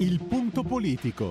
Il punto politico.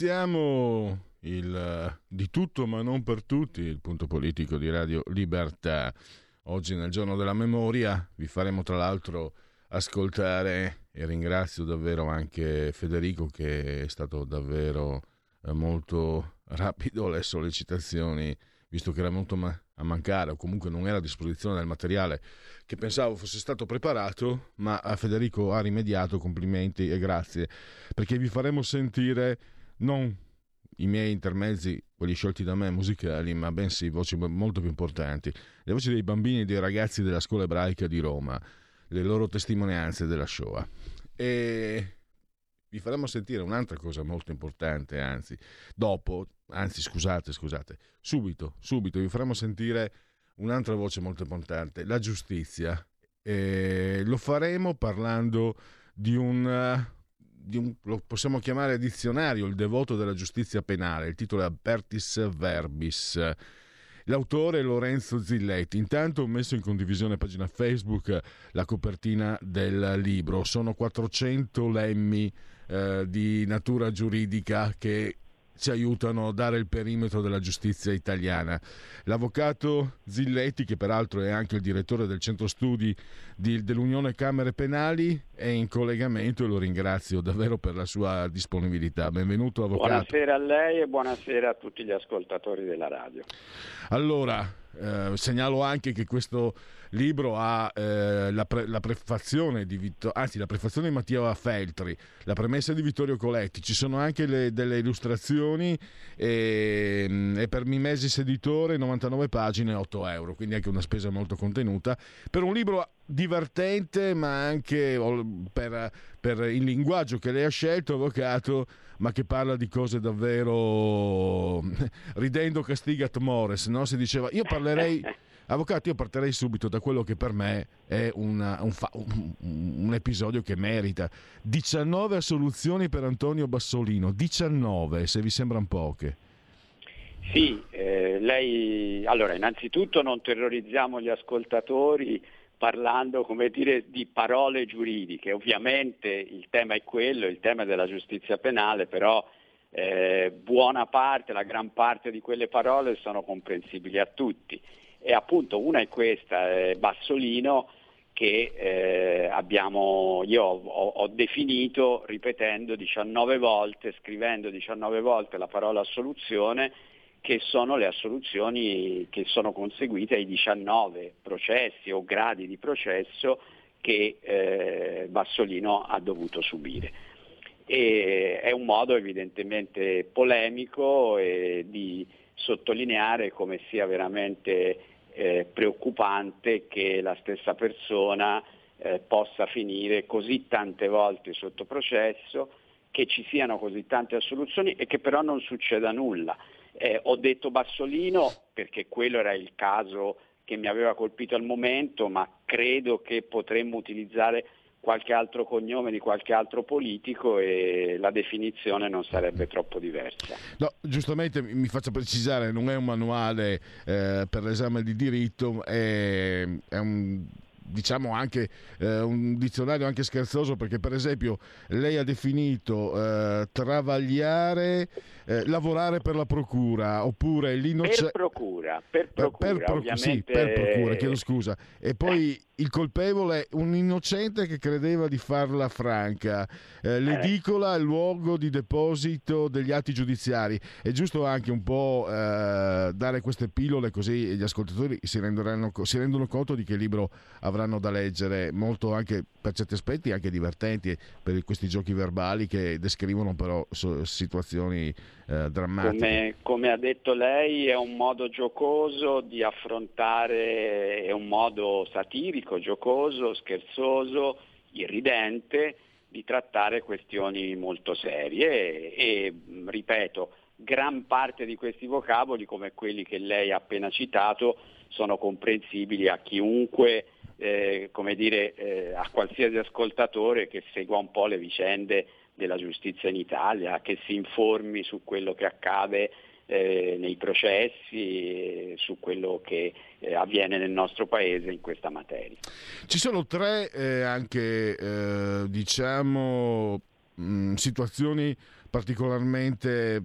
Iniziamo il di tutto ma non per tutti, il punto politico di Radio Libertà. Oggi nel giorno della memoria vi faremo tra l'altro ascoltare e ringrazio davvero anche Federico che è stato davvero eh, molto rapido alle sollecitazioni, visto che era venuto a mancare o comunque non era a disposizione del materiale che pensavo fosse stato preparato, ma Federico ha rimediato, complimenti e grazie, perché vi faremo sentire non i miei intermezzi, quelli sciolti da me, musicali, ma bensì voci molto più importanti, le voci dei bambini e dei ragazzi della scuola ebraica di Roma, le loro testimonianze della Shoah. E vi faremo sentire un'altra cosa molto importante, anzi, dopo, anzi scusate, scusate, subito, subito vi faremo sentire un'altra voce molto importante, la giustizia. E lo faremo parlando di un un, lo possiamo chiamare dizionario, il devoto della giustizia penale, il titolo è Apertis Verbis. L'autore è Lorenzo Zilletti. Intanto ho messo in condivisione pagina Facebook la copertina del libro. Sono 400 lemmi eh, di natura giuridica che ci aiutano a dare il perimetro della giustizia italiana. L'avvocato Zilletti, che peraltro è anche il direttore del centro studi di, dell'Unione Camere Penali, è in collegamento e lo ringrazio davvero per la sua disponibilità. Benvenuto avvocato. Buonasera a lei e buonasera a tutti gli ascoltatori della radio. Allora, eh, segnalo anche che questo libro ha eh, la, pre- la, prefazione di Vittor- anzi la prefazione di Mattia Feltri, la premessa di Vittorio Coletti, ci sono anche le, delle illustrazioni e, mm, e, per Mimesis Editore 99 pagine 8 euro, quindi anche una spesa molto contenuta. Per un libro divertente ma anche per, per il linguaggio che lei ha scelto, avvocato, ma che parla di cose davvero ridendo castigat mores, no? si diceva io parlerei Avvocato, io partirei subito da quello che per me è una, un, fa, un, un, episodio che merita. 19 assoluzioni per Antonio Bassolino, 19 se vi sembrano poche. Sì, eh, lei... Allora, innanzitutto non terrorizziamo gli ascoltatori parlando, dire, di parole giuridiche. Ovviamente il tema è quello, il tema della giustizia penale, però eh, buona parte, la gran parte di quelle parole sono comprensibili a tutti e appunto una è questa, eh, Bassolino, che eh, abbiamo, io ho, ho, definito ripetendo 19 volte, scrivendo 19 volte la parola assoluzione, che sono le assoluzioni che sono conseguite ai 19 processi o gradi di processo che eh, Bassolino ha dovuto subire. E è un modo evidentemente polemico di sottolineare come sia veramente eh, preoccupante che la stessa persona eh, possa finire così tante volte sotto processo, che ci siano così tante assoluzioni e che però non succeda nulla. Eh, ho detto Bassolino perché quello era il caso che mi aveva colpito al momento, ma credo che potremmo utilizzare qualche altro cognome di qualche altro politico e la definizione non sarebbe troppo diversa. No, giustamente mi faccio precisare, non è un manuale eh, per l'esame di diritto, è, è un diciamo anche eh, un dizionario anche scherzoso perché per esempio lei ha definito eh, travagliare eh, lavorare per la procura oppure l'innocente per procura per procura, per, per, sì, per procura chiedo scusa. E poi Eh. il colpevole un innocente che credeva di farla franca. Eh, l'edicola è il luogo di deposito degli atti giudiziari. È giusto anche un po' eh, dare queste pillole così gli ascoltatori si, renderanno, si rendono conto di che libro avranno da leggere molto anche per certi aspetti anche divertenti per questi giochi verbali che descrivono però situazioni eh, drammatiche. Come, come, ha detto lei è un modo giocoso di affrontare è un modo satirico giocoso scherzoso irridente di trattare questioni molto serie e, e ripeto gran parte di questi vocaboli come quelli che lei ha appena citato sono comprensibili a chiunque eh, come dire, eh, a qualsiasi ascoltatore che segua un po' le vicende della giustizia in Italia, che si informi su quello che accade eh, nei processi, su quello che eh, avviene nel nostro paese in questa materia. Ci sono tre eh, anche, eh, diciamo, mh, situazioni particolarmente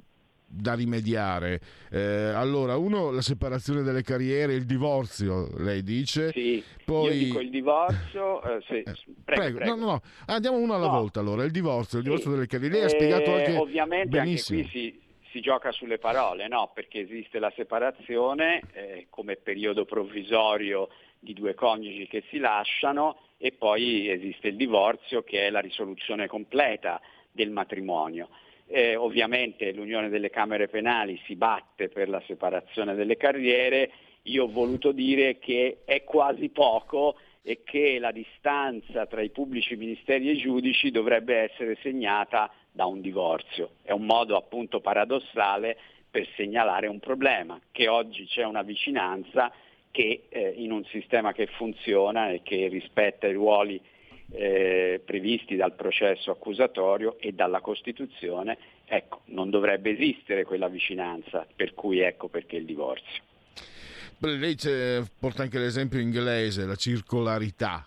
da rimediare. Eh, allora, uno, la separazione delle carriere, il divorzio, lei dice. Sì, Poi... io dico il divorzio. Eh, se... Eh, prego, prego. prego. No, no, no, andiamo uno alla No. volta. Allora, il divorzio, il Sì. divorzio delle carriere. Lei ha spiegato Eh, anche Ovviamente benissimo. anche qui si, si gioca sulle parole, no? Perché esiste la separazione eh, come periodo provvisorio di due coniugi che si lasciano e poi esiste il divorzio che è la risoluzione completa del matrimonio. Eh, ovviamente l'Unione delle Camere Penali si batte per la separazione delle carriere, io ho voluto dire che è quasi poco e che la distanza tra i pubblici ministeri e i giudici dovrebbe essere segnata da un divorzio. È un modo appunto paradossale per segnalare un problema, che oggi c'è una vicinanza che eh, in un sistema che funziona e che rispetta i ruoli eh, previsti dal processo accusatorio e dalla Costituzione, ecco, non dovrebbe esistere quella vicinanza, per cui ecco perché il divorzio. Lei porta anche l'esempio inglese, la circolarità.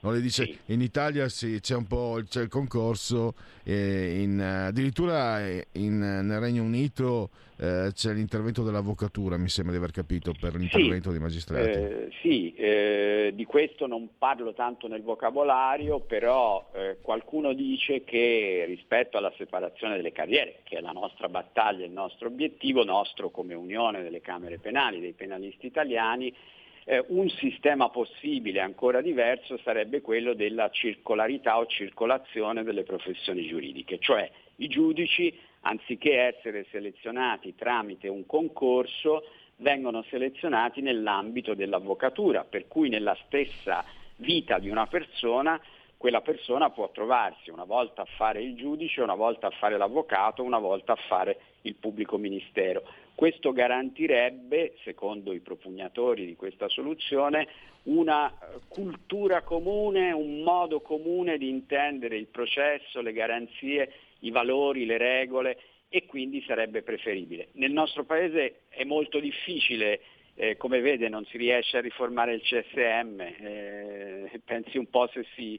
No, lei dice Sì. in Italia sì, c'è un po' c'è il concorso, eh, in, addirittura eh, in- nel Regno Unito eh, c'è l'intervento dell'avvocatura, mi sembra di aver capito, per l'intervento dei magistrati. Eh, sì, eh, di questo non parlo tanto nel vocabolario, però eh, qualcuno dice che rispetto alla separazione delle carriere, che è la nostra battaglia, il nostro obiettivo, nostro come Unione delle Camere Penali, dei penalisti italiani, eh, un sistema possibile ancora diverso sarebbe quello della circolarità o circolazione delle professioni giuridiche, cioè i giudici, anziché essere selezionati tramite un concorso, vengono selezionati nell'ambito dell'avvocatura, per cui nella stessa vita di una persona quella persona può trovarsi una volta a fare il giudice, una volta a fare l'avvocato, una volta a fare il pubblico ministero. Questo garantirebbe, secondo i propugnatori di questa soluzione, una eh, cultura comune, un modo comune di intendere il processo, le garanzie, i valori, le regole e quindi sarebbe preferibile. Nel nostro Paese è molto difficile, eh, come vede non si riesce a riformare il CSM, eh, pensi un po' se si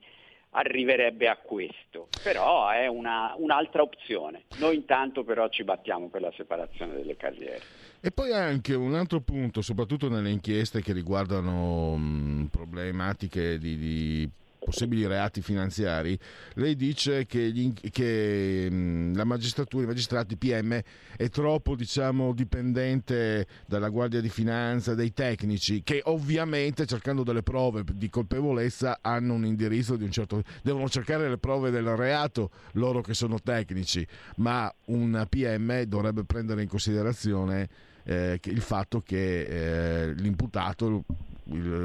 arriverebbe a questo, però è una, un'altra opzione. Noi intanto però ci battiamo per la separazione delle carriere. E poi anche un altro punto, soprattutto nelle inchieste che riguardano mh, problematiche di, di possibili reati finanziari, lei dice che, gli, che mh, la magistratura, i magistrati PM è troppo diciamo, dipendente dalla Guardia di Finanza, dai tecnici, che ovviamente cercando delle prove di colpevolezza hanno un indirizzo di un certo... devono cercare le prove del reato loro che sono tecnici, ma un PM dovrebbe prendere in considerazione eh, il fatto che eh, l'imputato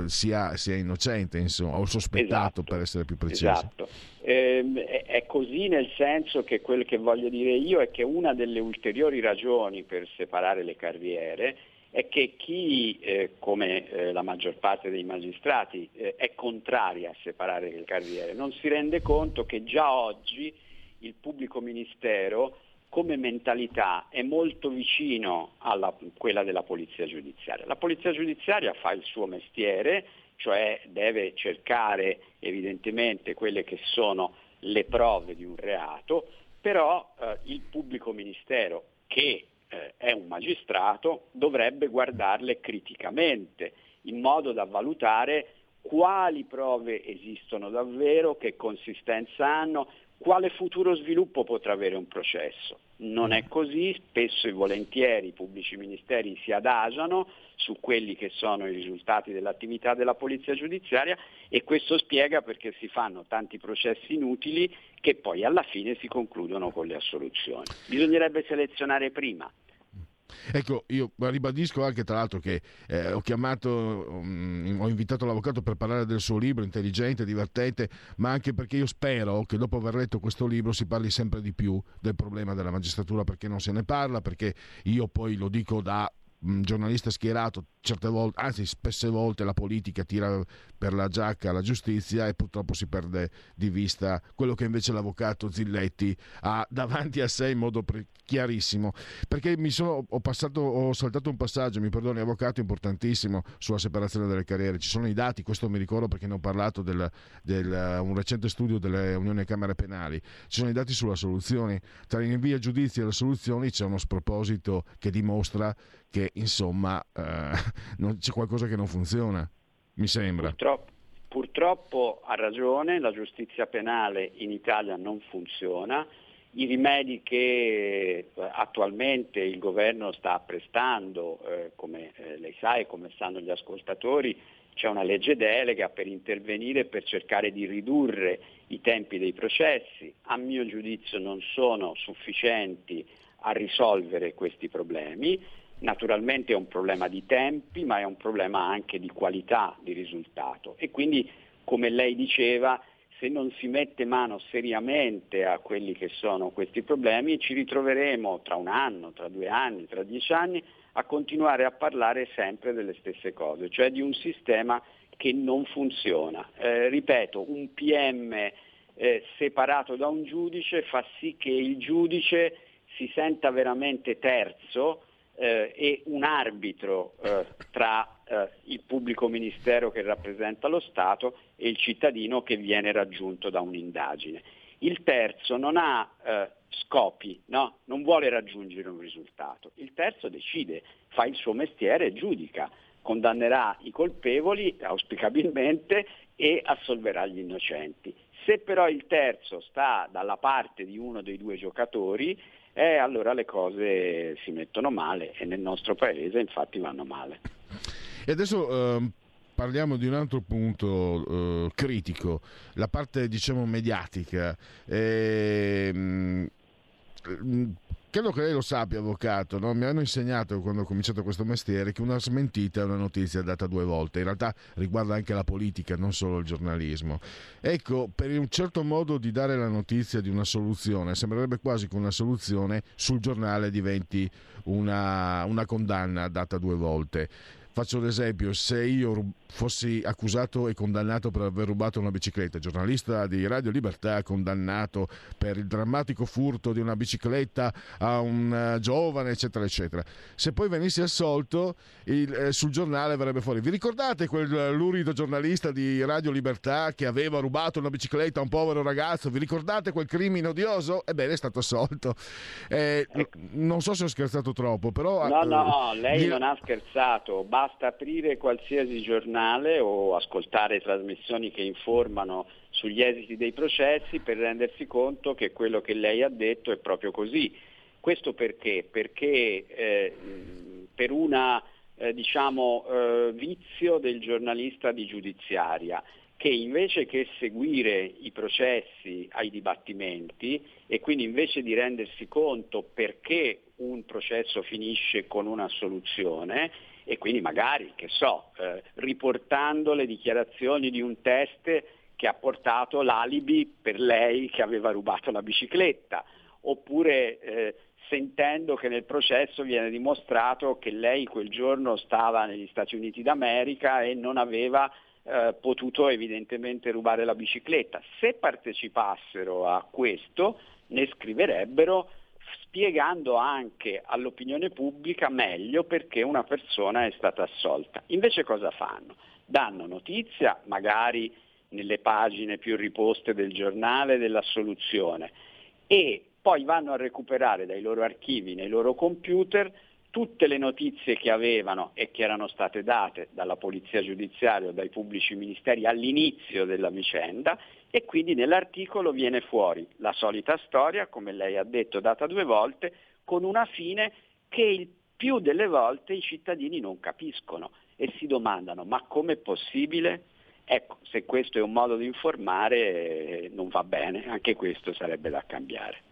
sia, sia, innocente insomma, o sospettato esatto, per essere più precisi. Esatto. Eh, è così nel senso che quello che voglio dire io è che una delle ulteriori ragioni per separare le carriere è che chi, eh, come eh, la maggior parte dei magistrati, eh, è contraria a separare le carriere, non si rende conto che già oggi il pubblico ministero come mentalità è molto vicino a quella della polizia giudiziaria. La polizia giudiziaria fa il suo mestiere cioè deve cercare evidentemente quelle che sono le prove di un reato, però eh, il pubblico ministero che eh, è un magistrato dovrebbe guardarle criticamente in modo da valutare quali prove esistono davvero, che consistenza hanno, quale futuro sviluppo potrà avere un processo. Non è così, spesso e volentieri i pubblici ministeri si adagiano su quelli che sono i risultati dell'attività della polizia giudiziaria e questo spiega perché si fanno tanti processi inutili che poi alla fine si concludono con le assoluzioni. Bisognerebbe selezionare prima Ecco, io ribadisco anche tra l'altro che eh, ho chiamato, um, ho invitato l'avvocato per parlare del suo libro, intelligente, divertente, ma anche perché io spero che dopo aver letto questo libro si parli sempre di più del problema della magistratura perché non se ne parla, perché io poi lo dico da giornalista schierato, certe volte, anzi spesse volte la politica tira per la giacca la giustizia e purtroppo si perde di vista quello che invece l'avvocato Zilletti ha davanti a sé in modo chiarissimo. Perché sono, ho, passato, ho saltato un passaggio, mi perdoni avvocato, importantissimo sulla separazione delle carriere. Ci sono i dati, questo mi ricordo perché ne ho parlato del un recente studio delle Unioni Camere Penali. Ci sono i dati sulla soluzione. Tra i rinvii a giudizio e le soluzioni c'è uno sproposito che dimostra che insomma eh, c'è qualcosa che non funziona mi sembra. Purtroppo, purtroppo ha ragione, la giustizia penale in Italia non funziona, i rimedi che eh, attualmente il governo sta prestando, eh, come eh, lei sa e come sanno gli ascoltatori, c'è una legge delega per intervenire per cercare di ridurre i tempi dei processi. A mio giudizio non sono sufficienti a risolvere questi problemi. Naturalmente è un problema di tempi, ma è un problema anche di qualità di risultato e quindi, come lei diceva, se non si mette mano seriamente a quelli che sono questi problemi, ci ritroveremo tra un anno, tra due anni, tra dieci anni a continuare a parlare sempre delle stesse cose, cioè di un sistema che non funziona. Eh, ripeto, un PM eh, separato da un giudice fa sì che il giudice si senta veramente terzo eh, e un arbitro eh, tra eh, il pubblico ministero che rappresenta lo Stato e il cittadino che viene raggiunto da un'indagine. Il terzo non ha eh, scopi, no? non vuole raggiungere un risultato. Il terzo decide, fa il suo mestiere e giudica, condannerà i colpevoli auspicabilmente e assolverà gli innocenti. Se però il terzo sta dalla parte di uno dei due giocatori, eh, allora le cose si mettono male e nel nostro paese infatti vanno male. E adesso eh, parliamo di un altro punto eh, critico, la parte diciamo mediatica. Eh, credo che lei lo sappia, avvocato, no? mi hanno insegnato quando ho cominciato questo mestiere che una smentita è una notizia data due volte, in realtà riguarda anche la politica, non solo il giornalismo. Ecco, per un certo modo di dare la notizia di una soluzione, sembrerebbe quasi che una soluzione sul giornale diventi una, una condanna data due volte. Faccio l'esempio, se io fossi accusato e condannato per aver rubato una bicicletta, giornalista di Radio Libertà condannato per il drammatico furto di una bicicletta a un uh, giovane, eccetera, eccetera. Se poi venissi assolto, il, eh, sul giornale verrebbe fuori. Vi ricordate quel lurido giornalista di Radio Libertà che aveva rubato una bicicletta a un povero ragazzo? Vi ricordate quel crimine odioso? Ebbene, è stato assolto. Eh, non so se ho scherzato troppo, però... No, no, eh, lei gli... non ha scherzato. Basta aprire qualsiasi giornale o ascoltare trasmissioni che informano sugli esiti dei processi per rendersi conto che quello che lei ha detto è proprio così. Questo perché? Perché eh, per un eh, diciamo, eh, vizio del giornalista di giudiziaria che invece che seguire i processi ai dibattimenti e quindi invece di rendersi conto perché un processo finisce con una soluzione, e quindi magari, che so, eh, riportando le dichiarazioni di un test che ha portato l'alibi per lei che aveva rubato la bicicletta, oppure eh, sentendo che nel processo viene dimostrato che lei quel giorno stava negli Stati Uniti d'America e non aveva eh, potuto evidentemente rubare la bicicletta. Se partecipassero a questo ne scriverebbero spiegando anche all'opinione pubblica meglio perché una persona è stata assolta. Invece cosa fanno? danno notizia magari nelle pagine più riposte del giornale della soluzione e poi vanno a recuperare dai loro archivi, nei loro computer, tutte le notizie che avevano e che erano state date dalla polizia giudiziaria o dai pubblici ministeri all'inizio della vicenda e quindi nell'articolo viene fuori la solita storia, come lei ha detto, data due volte, con una fine che il più delle volte i cittadini non capiscono e si domandano ma com'è possibile? Ecco, se questo è un modo di informare non va bene, anche questo sarebbe da cambiare.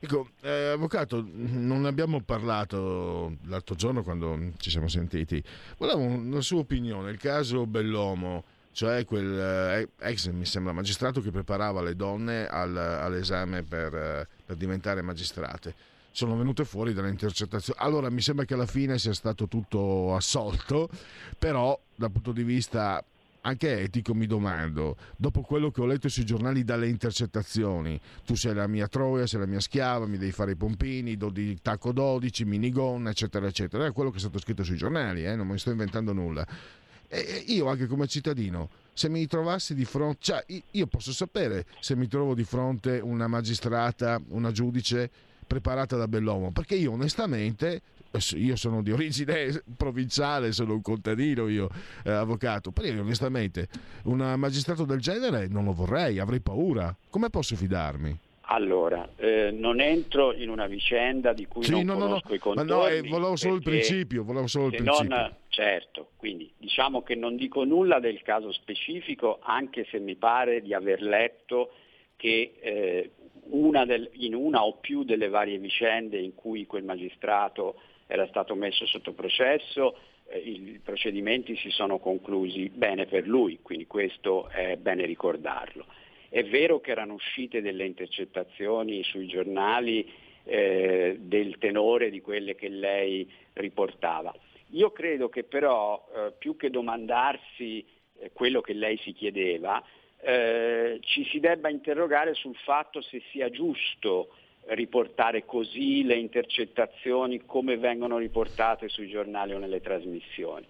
Ecco, eh, avvocato, non abbiamo parlato l'altro giorno quando ci siamo sentiti. Volevo una sua opinione. Il caso Bellomo, cioè quel eh, ex, mi sembra, magistrato che preparava le donne al, all'esame per, eh, per diventare magistrate sono venute fuori dalle intercettazioni. Allora mi sembra che alla fine sia stato tutto assolto, però dal punto di vista anche etico mi domando, dopo quello che ho letto sui giornali dalle intercettazioni, tu sei la mia troia, sei la mia schiava, mi devi fare i pompini, do di tacco 12, minigonna, eccetera, eccetera. È quello che è stato scritto sui giornali, eh? non mi sto inventando nulla. E io anche come cittadino, se mi trovassi di fronte, cioè io posso sapere se mi trovo di fronte una magistrata, una giudice preparata da Bellomo, perché io onestamente io sono di origine provinciale, sono un contadino, io eh, avvocato, però io onestamente un magistrato del genere non lo vorrei, avrei paura. Come posso fidarmi? Allora, eh, non entro in una vicenda di cui sì, non no, conosco no, i contorni. Ma no, eh, volevo solo il principio, volevo solo il principio. Non, certo, quindi diciamo che non dico nulla del caso specifico, anche se mi pare di aver letto che eh, una del, in una o più delle varie vicende in cui quel magistrato era stato messo sotto processo, eh, i procedimenti si sono conclusi bene per lui, quindi questo è bene ricordarlo. È vero che erano uscite delle intercettazioni sui giornali eh, del tenore di quelle che lei riportava. Io credo che però eh, più che domandarsi eh, quello che lei si chiedeva, eh, ci si debba interrogare sul fatto se sia giusto riportare così le intercettazioni come vengono riportate sui giornali o nelle trasmissioni.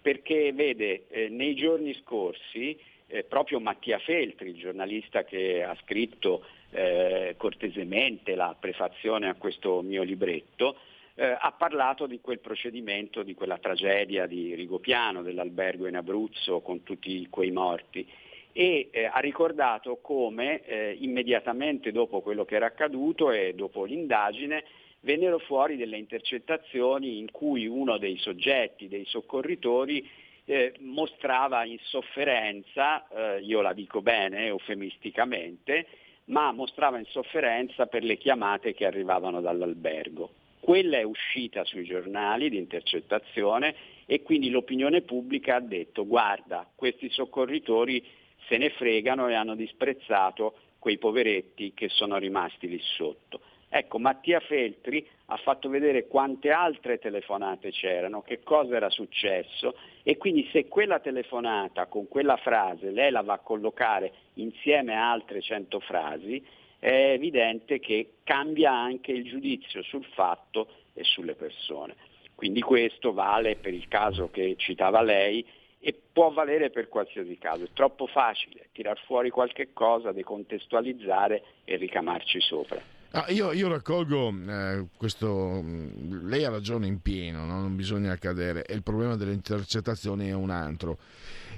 Perché vede, eh, nei giorni scorsi eh, proprio Mattia Feltri, il giornalista che ha scritto eh, cortesemente la prefazione a questo mio libretto, eh, ha parlato di quel procedimento, di quella tragedia di Rigopiano, dell'albergo in Abruzzo con tutti quei morti e eh, ha ricordato come eh, immediatamente dopo quello che era accaduto e dopo l'indagine vennero fuori delle intercettazioni in cui uno dei soggetti, dei soccorritori, eh, mostrava insofferenza, eh, io la dico bene eufemisticamente, ma mostrava insofferenza per le chiamate che arrivavano dall'albergo. Quella è uscita sui giornali di intercettazione e quindi l'opinione pubblica ha detto guarda, questi soccorritori se ne fregano e hanno disprezzato quei poveretti che sono rimasti lì sotto. Ecco, Mattia Feltri ha fatto vedere quante altre telefonate c'erano, che cosa era successo e quindi se quella telefonata con quella frase lei la va a collocare insieme a altre cento frasi, è evidente che cambia anche il giudizio sul fatto e sulle persone. Quindi questo vale per il caso che citava lei e può valere per qualsiasi caso. È troppo facile tirar fuori qualche cosa, decontestualizzare e ricamarci sopra. Ah, io, io, raccolgo eh, questo, lei ha ragione in pieno, no? non bisogna cadere, e il problema delle intercettazioni è un altro.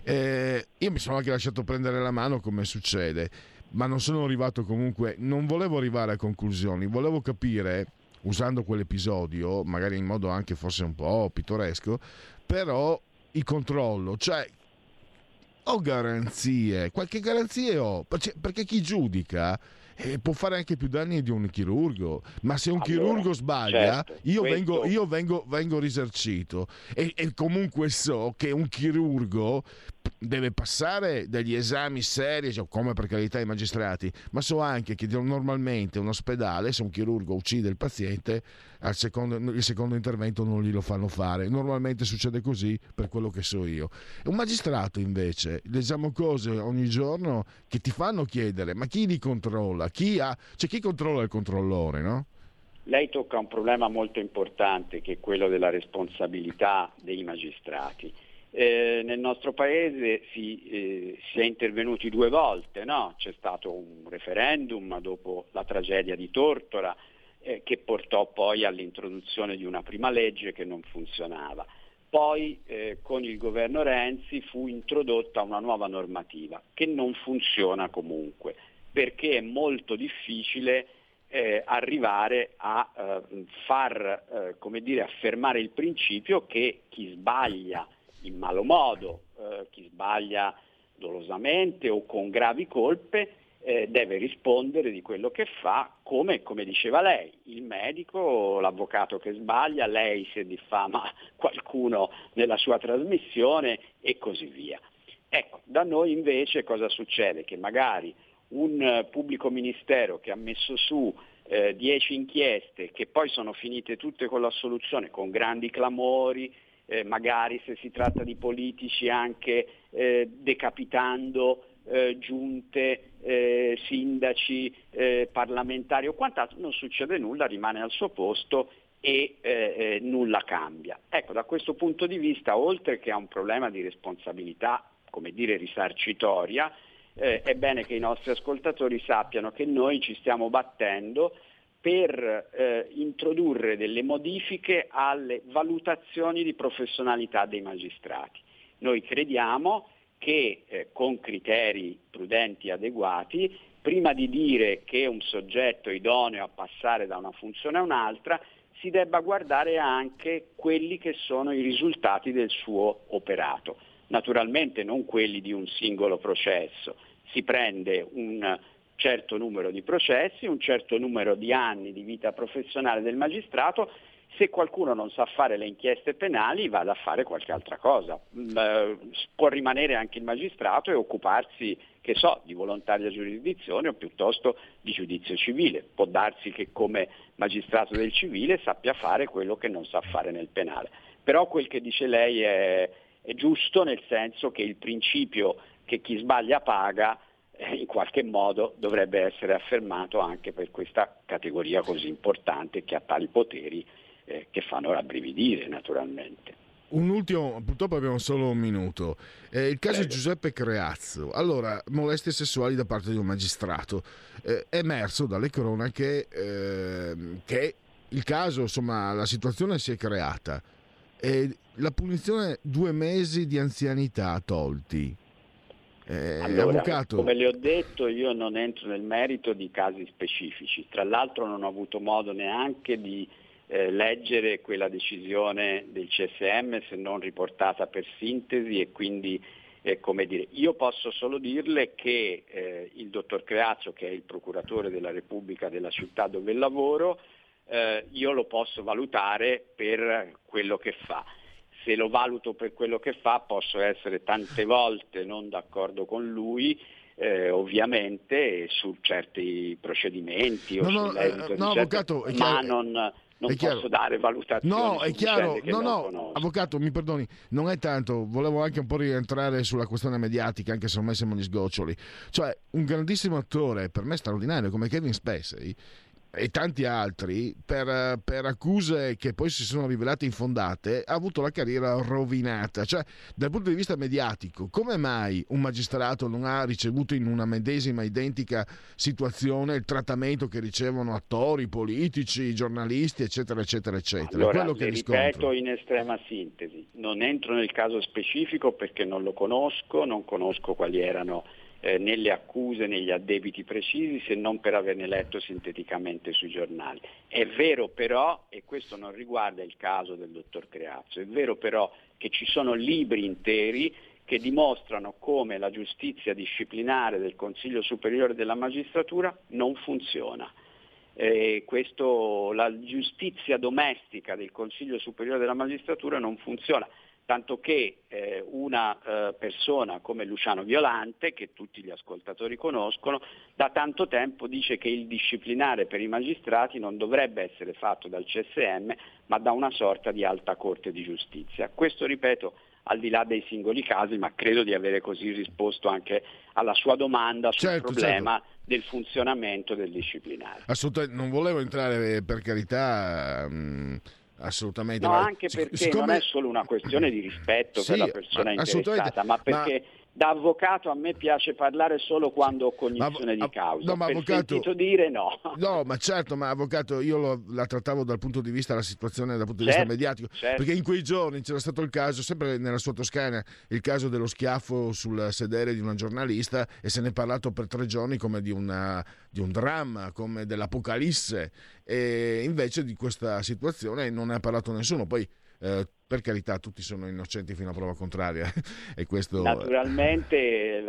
Eh, io mi sono anche lasciato prendere la mano come succede, ma non sono arrivato comunque, non volevo arrivare a conclusioni, volevo capire, usando quell'episodio, magari in modo anche forse un po' pittoresco, però il controllo, cioè ho garanzie, qualche garanzia ho, perché chi giudica eh, può fare anche più danni di un chirurgo, ma se un allora, chirurgo sbaglia certo, io, questo... vengo, io vengo, vengo, risarcito. E, e comunque so che un chirurgo deve passare degli esami seri, cioè, come per carità i magistrati, ma so anche che normalmente un ospedale, se un chirurgo uccide il paziente, secondo, il secondo intervento non glielo fanno fare. Normalmente succede così per quello che so io. Un magistrato invece, leggiamo cose ogni giorno che ti fanno chiedere, ma chi li controlla? Chi, ha, cioè, chi controlla il controllore, no? Lei tocca un problema molto importante che è quello della responsabilità dei magistrati Eh, nel nostro paese si, eh, si, è intervenuti due volte, no? c'è stato un referendum dopo la tragedia di Tortora eh, che portò poi all'introduzione di una prima legge che non funzionava. Poi eh, con il governo Renzi fu introdotta una nuova normativa che non funziona comunque perché è molto difficile eh, arrivare a eh, far dire, affermare il principio che chi sbaglia in malo modo, eh, chi sbaglia dolosamente o con gravi colpe eh, deve rispondere di quello che fa come, come, diceva lei, il medico, l'avvocato che sbaglia, lei se diffama qualcuno nella sua trasmissione e così via. Ecco, da noi invece cosa succede? Che magari un pubblico ministero che ha messo su eh, dieci inchieste che poi sono finite tutte con l'assoluzione, con grandi clamori, eh, magari se si tratta di politici anche eh, decapitando eh, giunte, eh, sindaci, eh, parlamentari o quant'altro, non succede nulla, rimane al suo posto e eh, eh, nulla cambia. Ecco, da questo punto di vista, oltre che a un problema di responsabilità, come dire, risarcitoria, eh, è bene che i nostri ascoltatori sappiano che noi ci stiamo battendo per eh, introdurre delle modifiche alle valutazioni di professionalità dei magistrati. Noi crediamo che eh, con criteri prudenti e adeguati, prima di dire che un soggetto è idoneo a passare da una funzione a un'altra, si debba guardare anche quelli che sono i risultati del suo operato. Naturalmente non quelli di un singolo processo. Si prende un certo numero di processi, un certo numero di anni di vita professionale del magistrato se qualcuno non sa fare le inchieste penali vada a fare qualche altra cosa. Mm, eh, può rimanere anche il magistrato e occuparsi, che so, di volontaria giurisdizione o piuttosto di giudizio civile. Può darsi che come magistrato del civile sappia fare quello che non sa fare nel penale. Però quel che dice lei è, è giusto nel senso che il principio che chi sbaglia paga in qualche modo dovrebbe essere affermato anche per questa categoria così importante che ha tali poteri eh, che fanno rabbrividire naturalmente. Un ultimo, purtroppo abbiamo solo un minuto. Eh, il caso Prego. Giuseppe Creazzo. Allora, molestie sessuali da parte di un magistrato. Eh, è emerso dalle cronache eh, che il caso, insomma, la situazione si è creata. La punizione due mesi di anzianità tolti. Eh, allora, come le ho detto, io non entro nel merito di casi specifici. Tra l'altro non ho avuto modo neanche di eh, leggere quella decisione del CSM se non riportata per sintesi e quindi eh, come dire, io posso solo dirle che eh, il dottor Creaccio, che è il procuratore della Repubblica della città dove lavoro, eh, io lo posso valutare per quello che fa. Se lo valuto per quello che fa posso essere tante volte non d'accordo con lui, eh, ovviamente su certi procedimenti o no, no, eh, no, avvocato, ma non, non posso dare valutazioni. No, è chiaro. No, no, conosco. avvocato, mi perdoni, non è tanto. Volevo anche un po' rientrare sulla questione mediatica, anche se ormai siamo gli sgoccioli. Cioè, un grandissimo attore, per me straordinario, come Kevin Spacey, e tanti altri per, per, accuse che poi si sono rivelate infondate ha avuto la carriera rovinata. Cioè dal punto di vista mediatico come mai un magistrato non ha ricevuto in una medesima identica situazione il trattamento che ricevono attori politici giornalisti eccetera eccetera eccetera? Allora, quello che ripeto in estrema sintesi non entro nel caso specifico perché non lo conosco non conosco quali erano eh, nelle accuse, negli addebiti precisi, se non per averne letto sinteticamente sui giornali. È vero però, e questo non riguarda il caso del dottor Creazzo, è vero però che ci sono libri interi che dimostrano come la giustizia disciplinare del Consiglio Superiore della Magistratura non funziona. Eh, questo, la giustizia domestica del Consiglio Superiore della Magistratura non funziona tanto che eh, una eh, persona come Luciano Violante, che tutti gli ascoltatori conoscono, da tanto tempo dice che il disciplinare per i magistrati non dovrebbe essere fatto dal CSM, ma da una sorta di alta corte di giustizia. Questo, ripeto, al di là dei singoli casi, ma credo di avere così risposto anche alla sua domanda sul certo, problema certo. del funzionamento del disciplinare. Assolutamente, non volevo entrare per carità... Mh assolutamente. No, anche perché siccome... non è solo una questione di rispetto sì, per la persona interessata, ma perché ma da avvocato a me piace parlare solo quando ho cognizione ma, di causa. No, ma per avvocato, sentito dire no. No, ma certo, ma avvocato, io lo, la trattavo dal punto di vista della situazione, dal punto di certo, vista mediatico, certo. perché in quei giorni c'era stato il caso, sempre nella sua Toscana, il caso dello schiaffo sul sedere di una giornalista e se ne è parlato per tre giorni come di, una, di un dramma, come dell'apocalisse e invece di questa situazione non ne ha parlato nessuno. Poi eh, per carità tutti sono innocenti fino a prova contraria e questo... naturalmente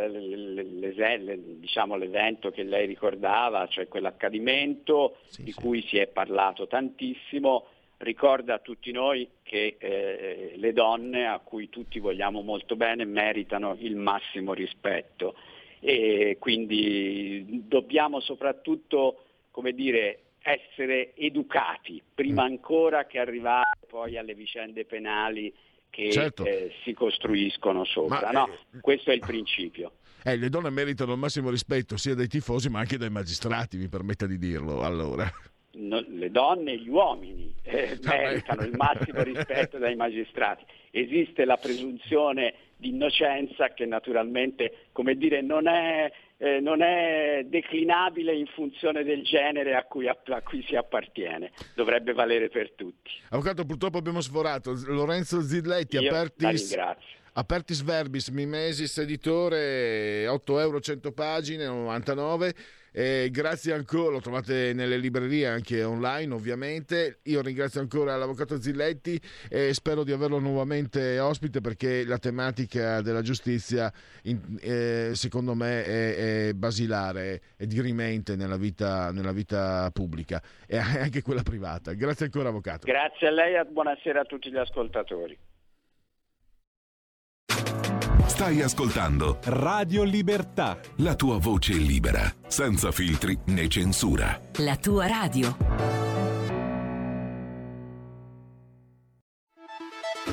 diciamo, l'evento che lei ricordava cioè quell'accadimento sì, di sì. cui si è parlato tantissimo ricorda a tutti noi che eh, le donne a cui tutti vogliamo molto bene meritano il massimo rispetto e quindi dobbiamo soprattutto come dire, essere educati prima mm. ancora che arrivare poi alle vicende penali che certo. eh, si costruiscono sopra. Ma, no? eh, Questo è il principio. Eh, le donne meritano il massimo rispetto sia dai tifosi ma anche dai magistrati, mi permetta di dirlo. Allora. No, le donne e gli uomini eh, meritano il massimo rispetto dai magistrati. Esiste la presunzione di innocenza che naturalmente come dire, non è eh, non è declinabile in funzione del genere a cui, a, a cui, si appartiene, dovrebbe valere per tutti. Avvocato, purtroppo abbiamo sforato. Lorenzo Zilletti, Io apertis, apertis Verbis, Mimesis, editore, 8 euro 100 pagine, 99 eh, grazie ancora, lo trovate nelle librerie anche online ovviamente. Io ringrazio ancora l'avvocato Zilletti e spero di averlo nuovamente ospite perché la tematica della giustizia in, eh, secondo me è, è, basilare, è dirimente nella vita, nella vita pubblica e anche quella privata. Grazie ancora avvocato. Grazie a lei e buonasera a tutti gli ascoltatori. Stai ascoltando Radio Libertà. La tua voce libera, senza filtri né censura. La tua radio.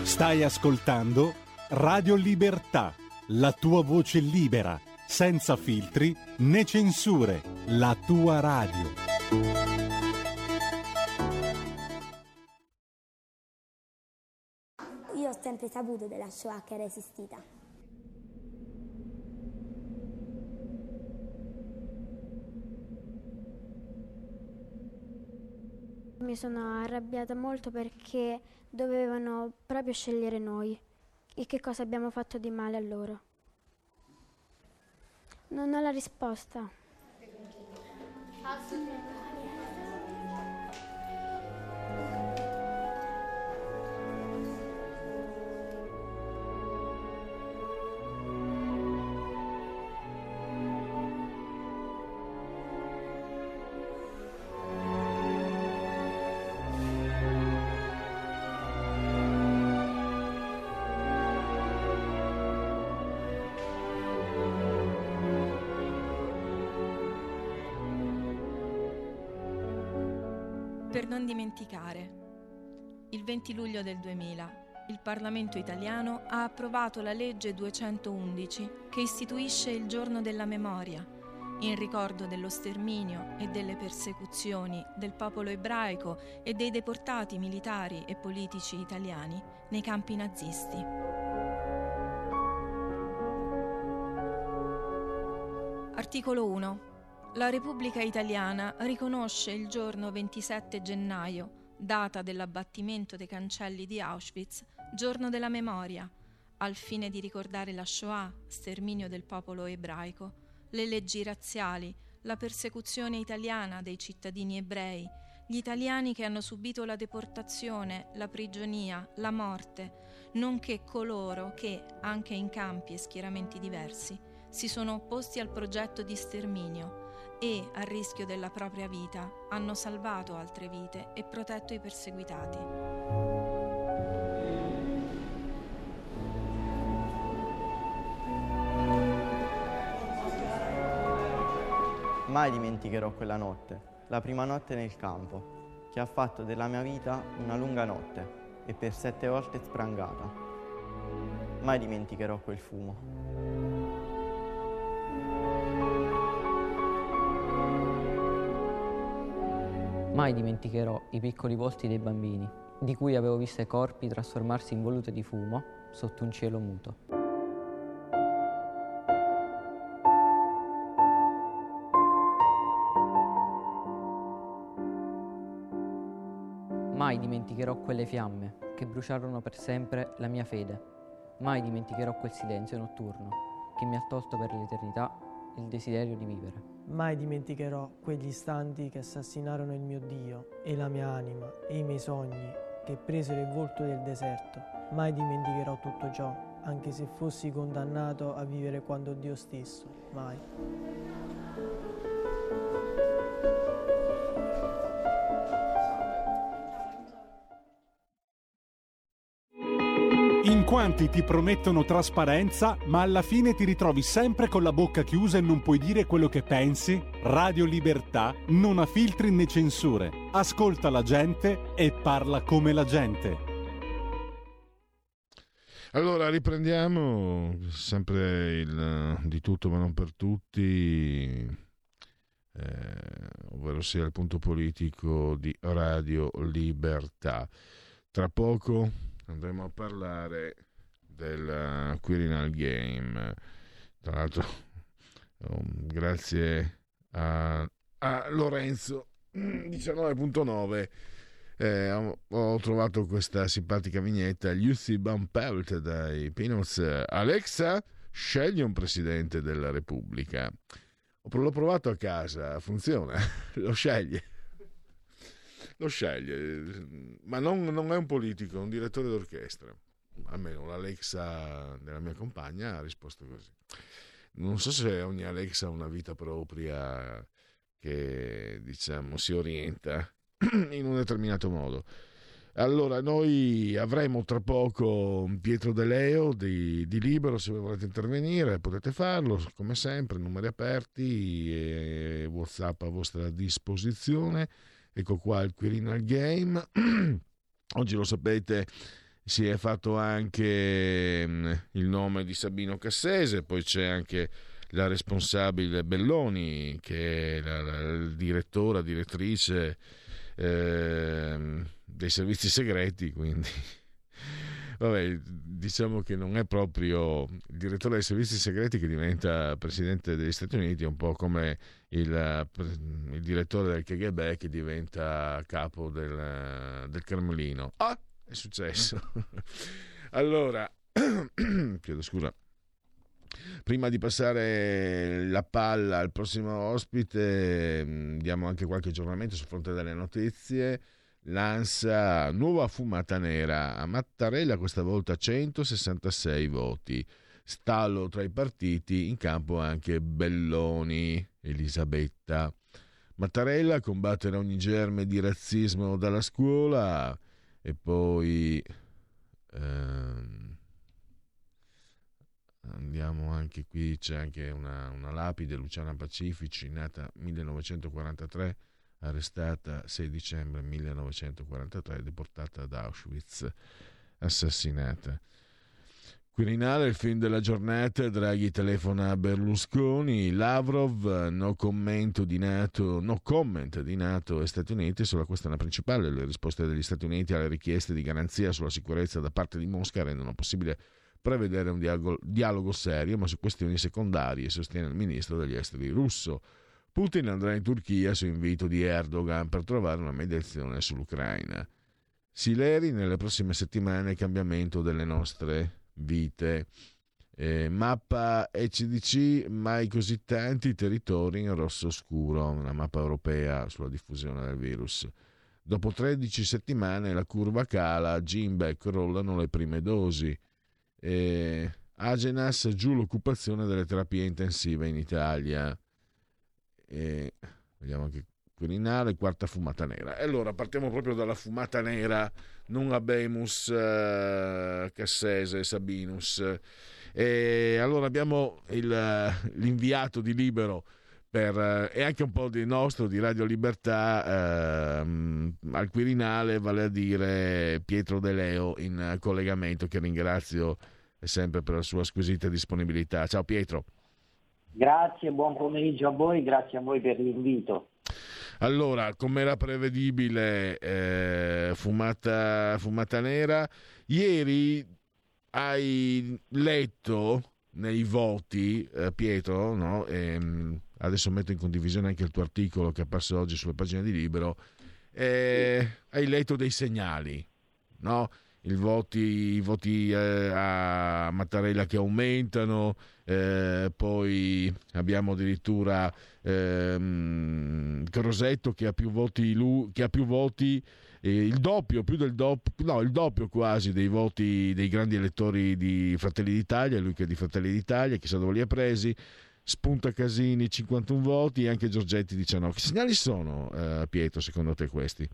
Stai ascoltando Radio Libertà. La tua voce libera, senza filtri né censure. La tua radio. Io ho sempre saputo della Shoah che era esistita. Mi sono arrabbiata molto perché dovevano proprio scegliere noi e che cosa abbiamo fatto di male a loro. Non ho la risposta. non dimenticare. Il 20 luglio del 2000 il Parlamento italiano ha approvato la legge 211 che istituisce il giorno della memoria, in ricordo dello sterminio e delle persecuzioni del popolo ebraico e dei deportati militari e politici italiani nei campi nazisti. Articolo 1. La Repubblica Italiana riconosce il giorno 27 gennaio, data dell'abbattimento dei cancelli di Auschwitz, giorno della memoria, al fine di ricordare la Shoah, sterminio del popolo ebraico, le leggi razziali, la persecuzione italiana dei cittadini ebrei, gli italiani che hanno subito la deportazione, la prigionia, la morte, nonché coloro che, anche in campi e schieramenti diversi, si sono opposti al progetto di sterminio e, a rischio della propria vita, hanno salvato altre vite e protetto i perseguitati. Mai dimenticherò quella notte, la prima notte nel campo, che ha fatto della mia vita una lunga notte e per sette volte sprangata. Mai dimenticherò quel fumo. Mai dimenticherò i piccoli volti dei bambini, di cui avevo visto i corpi trasformarsi in volute di fumo sotto un cielo muto. Mai dimenticherò quelle fiamme che bruciarono per sempre la mia fede. Mai dimenticherò quel silenzio notturno che mi ha tolto per l'eternità il desiderio di vivere. Mai dimenticherò quegli istanti che assassinarono il mio Dio e la mia anima e i miei sogni che presero il volto del deserto. Mai dimenticherò tutto ciò, anche se fossi condannato a vivere quando Dio stesso. Mai. In quanti ti promettono trasparenza, ma alla fine ti ritrovi sempre con la bocca chiusa e non puoi dire quello che pensi? Radio Libertà non ha filtri né censure. Ascolta la gente e parla come la gente. Allora riprendiamo sempre il di tutto ma non per tutti, eh, ovvero sia il punto politico di Radio Libertà. Tra poco andremo a parlare del Quirinal Game. Tra l'altro, um, grazie a, a Lorenzo 19.9 eh, ho, ho, trovato questa simpatica vignetta. Lucy Bumpelt dai Peanuts. Alexa scegli un presidente della Repubblica. L'ho provato a casa. Funziona? Lo sceglie. Lo sceglie, ma non, non, è un politico, è un direttore d'orchestra. Almeno l'Alexa della mia compagna ha risposto così. Non so se ogni Alexa ha una vita propria che diciamo si orienta in un determinato modo. Allora, noi avremo tra poco Pietro De Leo di, di, Libero, se volete intervenire potete farlo, come sempre, numeri aperti Whatsapp a vostra disposizione. Ecco qua il Quirinal Game. Oggi lo sapete, si è fatto anche mm, il nome di Sabino Cassese, poi c'è anche la responsabile Belloni, che è la, la, la direttora, direttrice eh, dei servizi segreti, quindi vabbè, diciamo che non è proprio il direttore dei servizi segreti che diventa presidente degli Stati Uniti, è un po' come il, il direttore del KGB che diventa capo del, del Cremlino. Ah, è successo. allora, chiedo scusa. Prima di passare la palla al prossimo ospite, mm, diamo anche qualche aggiornamento sul fronte delle notizie. L'ANSA, nuova fumata nera. A Mattarella questa volta 166 voti. Stallo tra i partiti, in campo anche Belloni, Elisabetta. Mattarella combattere ogni germe di razzismo dalla scuola e poi ehm, andiamo anche qui, c'è anche una, una lapide, Luciana Pacifici, nata 1943 arrestata 6 dicembre 1943, deportata ad Auschwitz, assassinata. Quirinale, il film della giornata, Draghi telefona a Berlusconi, Lavrov, no di NATO, no comment di NATO e Stati Uniti sulla questione principale. Le risposte degli Stati Uniti alle richieste di garanzia sulla sicurezza da parte di Mosca rendono possibile prevedere un dialogo, dialogo serio, ma su questioni secondarie, sostiene il ministro degli esteri russo. Putin andrà in Turchia su invito di Erdogan per trovare una mediazione sull'Ucraina. Sileri nelle prossime settimane cambiamento delle nostre vite. Eh, mappa ECDC, mai così tanti territori in rosso scuro, una mappa europea sulla diffusione del virus. Dopo 13 settimane la curva cala, Gimbeck rollano le prime dosi. Eh, Agenas giù l'occupazione delle terapie intensive in Italia e vediamo anche Quirinale, quarta fumata nera. E allora partiamo proprio dalla fumata nera, non abemus uh, Cassese Sabinus. E allora abbiamo il, l'inviato di Libero per, uh, e anche un po' di nostro di Radio Libertà uh, al Quirinale, vale a dire Pietro De Leo in collegamento, che ringrazio sempre per la sua squisita disponibilità. Ciao Pietro. Grazie, buon pomeriggio a voi, grazie a voi per l'invito. Allora, come era prevedibile, eh, fumata, fumata nera. Ieri hai letto nei voti, eh, Pietro, no? e, ehm, adesso metto in condivisione anche il tuo articolo che è apparso oggi sulle pagine di Libero, eh, hai letto dei segnali, no? Voti, i voti eh, a Mattarella che aumentano, eh, poi abbiamo addirittura ehm, Crosetto che ha più voti, lui, ha più voti eh, il doppio, più del doppio, no, il doppio quasi dei voti dei grandi elettori di Fratelli d'Italia, lui che è di Fratelli d'Italia, chissà dove li ha presi. Spunta Casini 51 voti e anche Giorgetti 19. Che segnali sono, eh, Pietro, secondo te questi?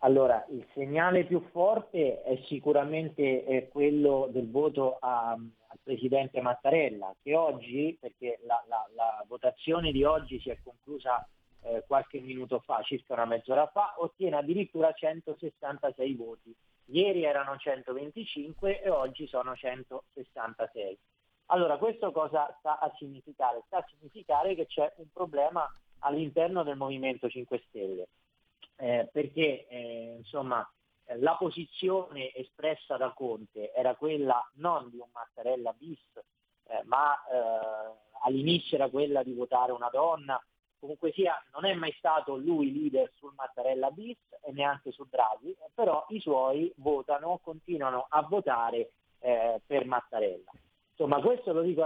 Allora, il segnale più forte è sicuramente eh, quello del voto a, al Presidente Mattarella, che oggi, perché la, la, la votazione di oggi si è conclusa eh, qualche minuto fa, circa una mezz'ora fa, ottiene addirittura 166 voti. Ieri erano 125 e oggi sono 166. Allora, questo cosa sta a significare? Sta a significare che c'è un problema all'interno del Movimento 5 Stelle, eh, perché eh, insomma, la posizione espressa da Conte era quella non di un Mattarella bis, eh, ma eh, all'inizio era quella di votare una donna, comunque sia non è mai stato lui leader sul Mattarella bis e neanche su Draghi, però i suoi votano, continuano a votare eh, per Mattarella. Insomma, questo lo dico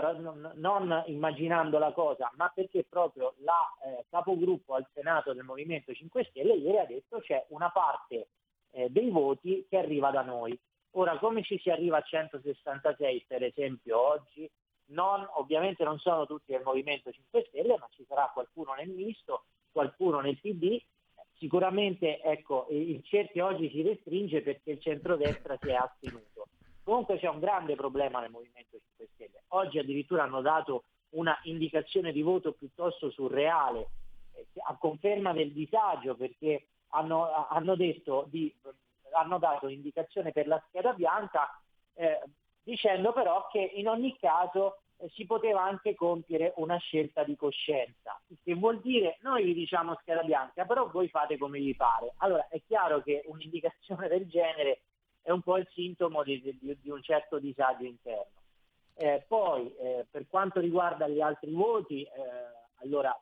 non immaginando la cosa, ma perché proprio la eh, capogruppo al Senato del Movimento 5 Stelle ieri ha detto c'è una parte eh, dei voti che arriva da noi. Ora, come ci si arriva a 166 per esempio oggi? Non, ovviamente non sono tutti del Movimento 5 Stelle, ma ci sarà qualcuno nel misto, qualcuno nel PD. Sicuramente ecco, il cerchio oggi si restringe perché il centrodestra si è astenuto. Comunque c'è un grande problema nel Movimento 5 Stelle. Oggi addirittura hanno dato una indicazione di voto piuttosto surreale, eh, a conferma del disagio, perché hanno, hanno, di, hanno dato indicazione per la scheda bianca, eh, dicendo però che in ogni caso eh, si poteva anche compiere una scelta di coscienza, che vuol dire noi vi diciamo scheda bianca, però voi fate come vi pare. Allora è chiaro che un'indicazione del genere è un po' il sintomo di, di, di un certo disagio interno. Eh, poi eh, per quanto riguarda gli altri voti, eh, allora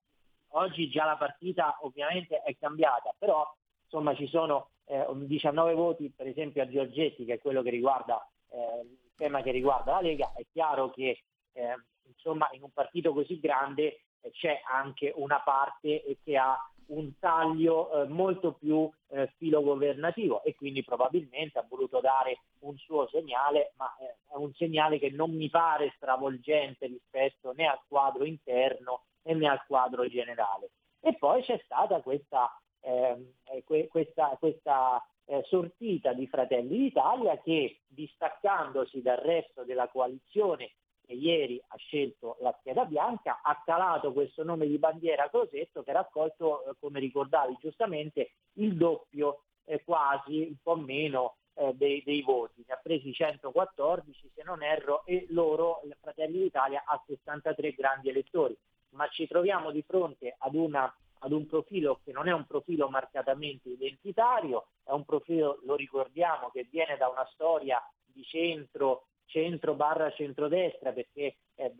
oggi già la partita ovviamente è cambiata, però insomma ci sono 19 eh, voti per esempio a Giorgetti che è quello che riguarda eh, il tema che riguarda la Lega, è chiaro che eh, insomma in un partito così grande c'è anche una parte che ha un taglio eh, molto più eh, filogovernativo e quindi probabilmente ha voluto dare un suo segnale, ma eh, è un segnale che non mi pare stravolgente rispetto né al quadro interno né al quadro generale. E poi c'è stata questa, ehm, eh, que- questa, questa eh, sortita di Fratelli d'Italia che distaccandosi dal resto della coalizione che ieri ha scelto la scheda bianca, ha calato questo nome di bandiera Crosetto che ha raccolto, eh, come ricordavi giustamente, il doppio eh, quasi, un po' meno eh, dei, dei, voti. Ne ha presi 114 se non erro e loro, Fratelli d'Italia, ha 63 grandi elettori. Ma ci troviamo di fronte ad, una, ad un profilo che non è un profilo marcatamente identitario, è un profilo, lo ricordiamo, che viene da una storia di centro centro barra centrodestra perché eh,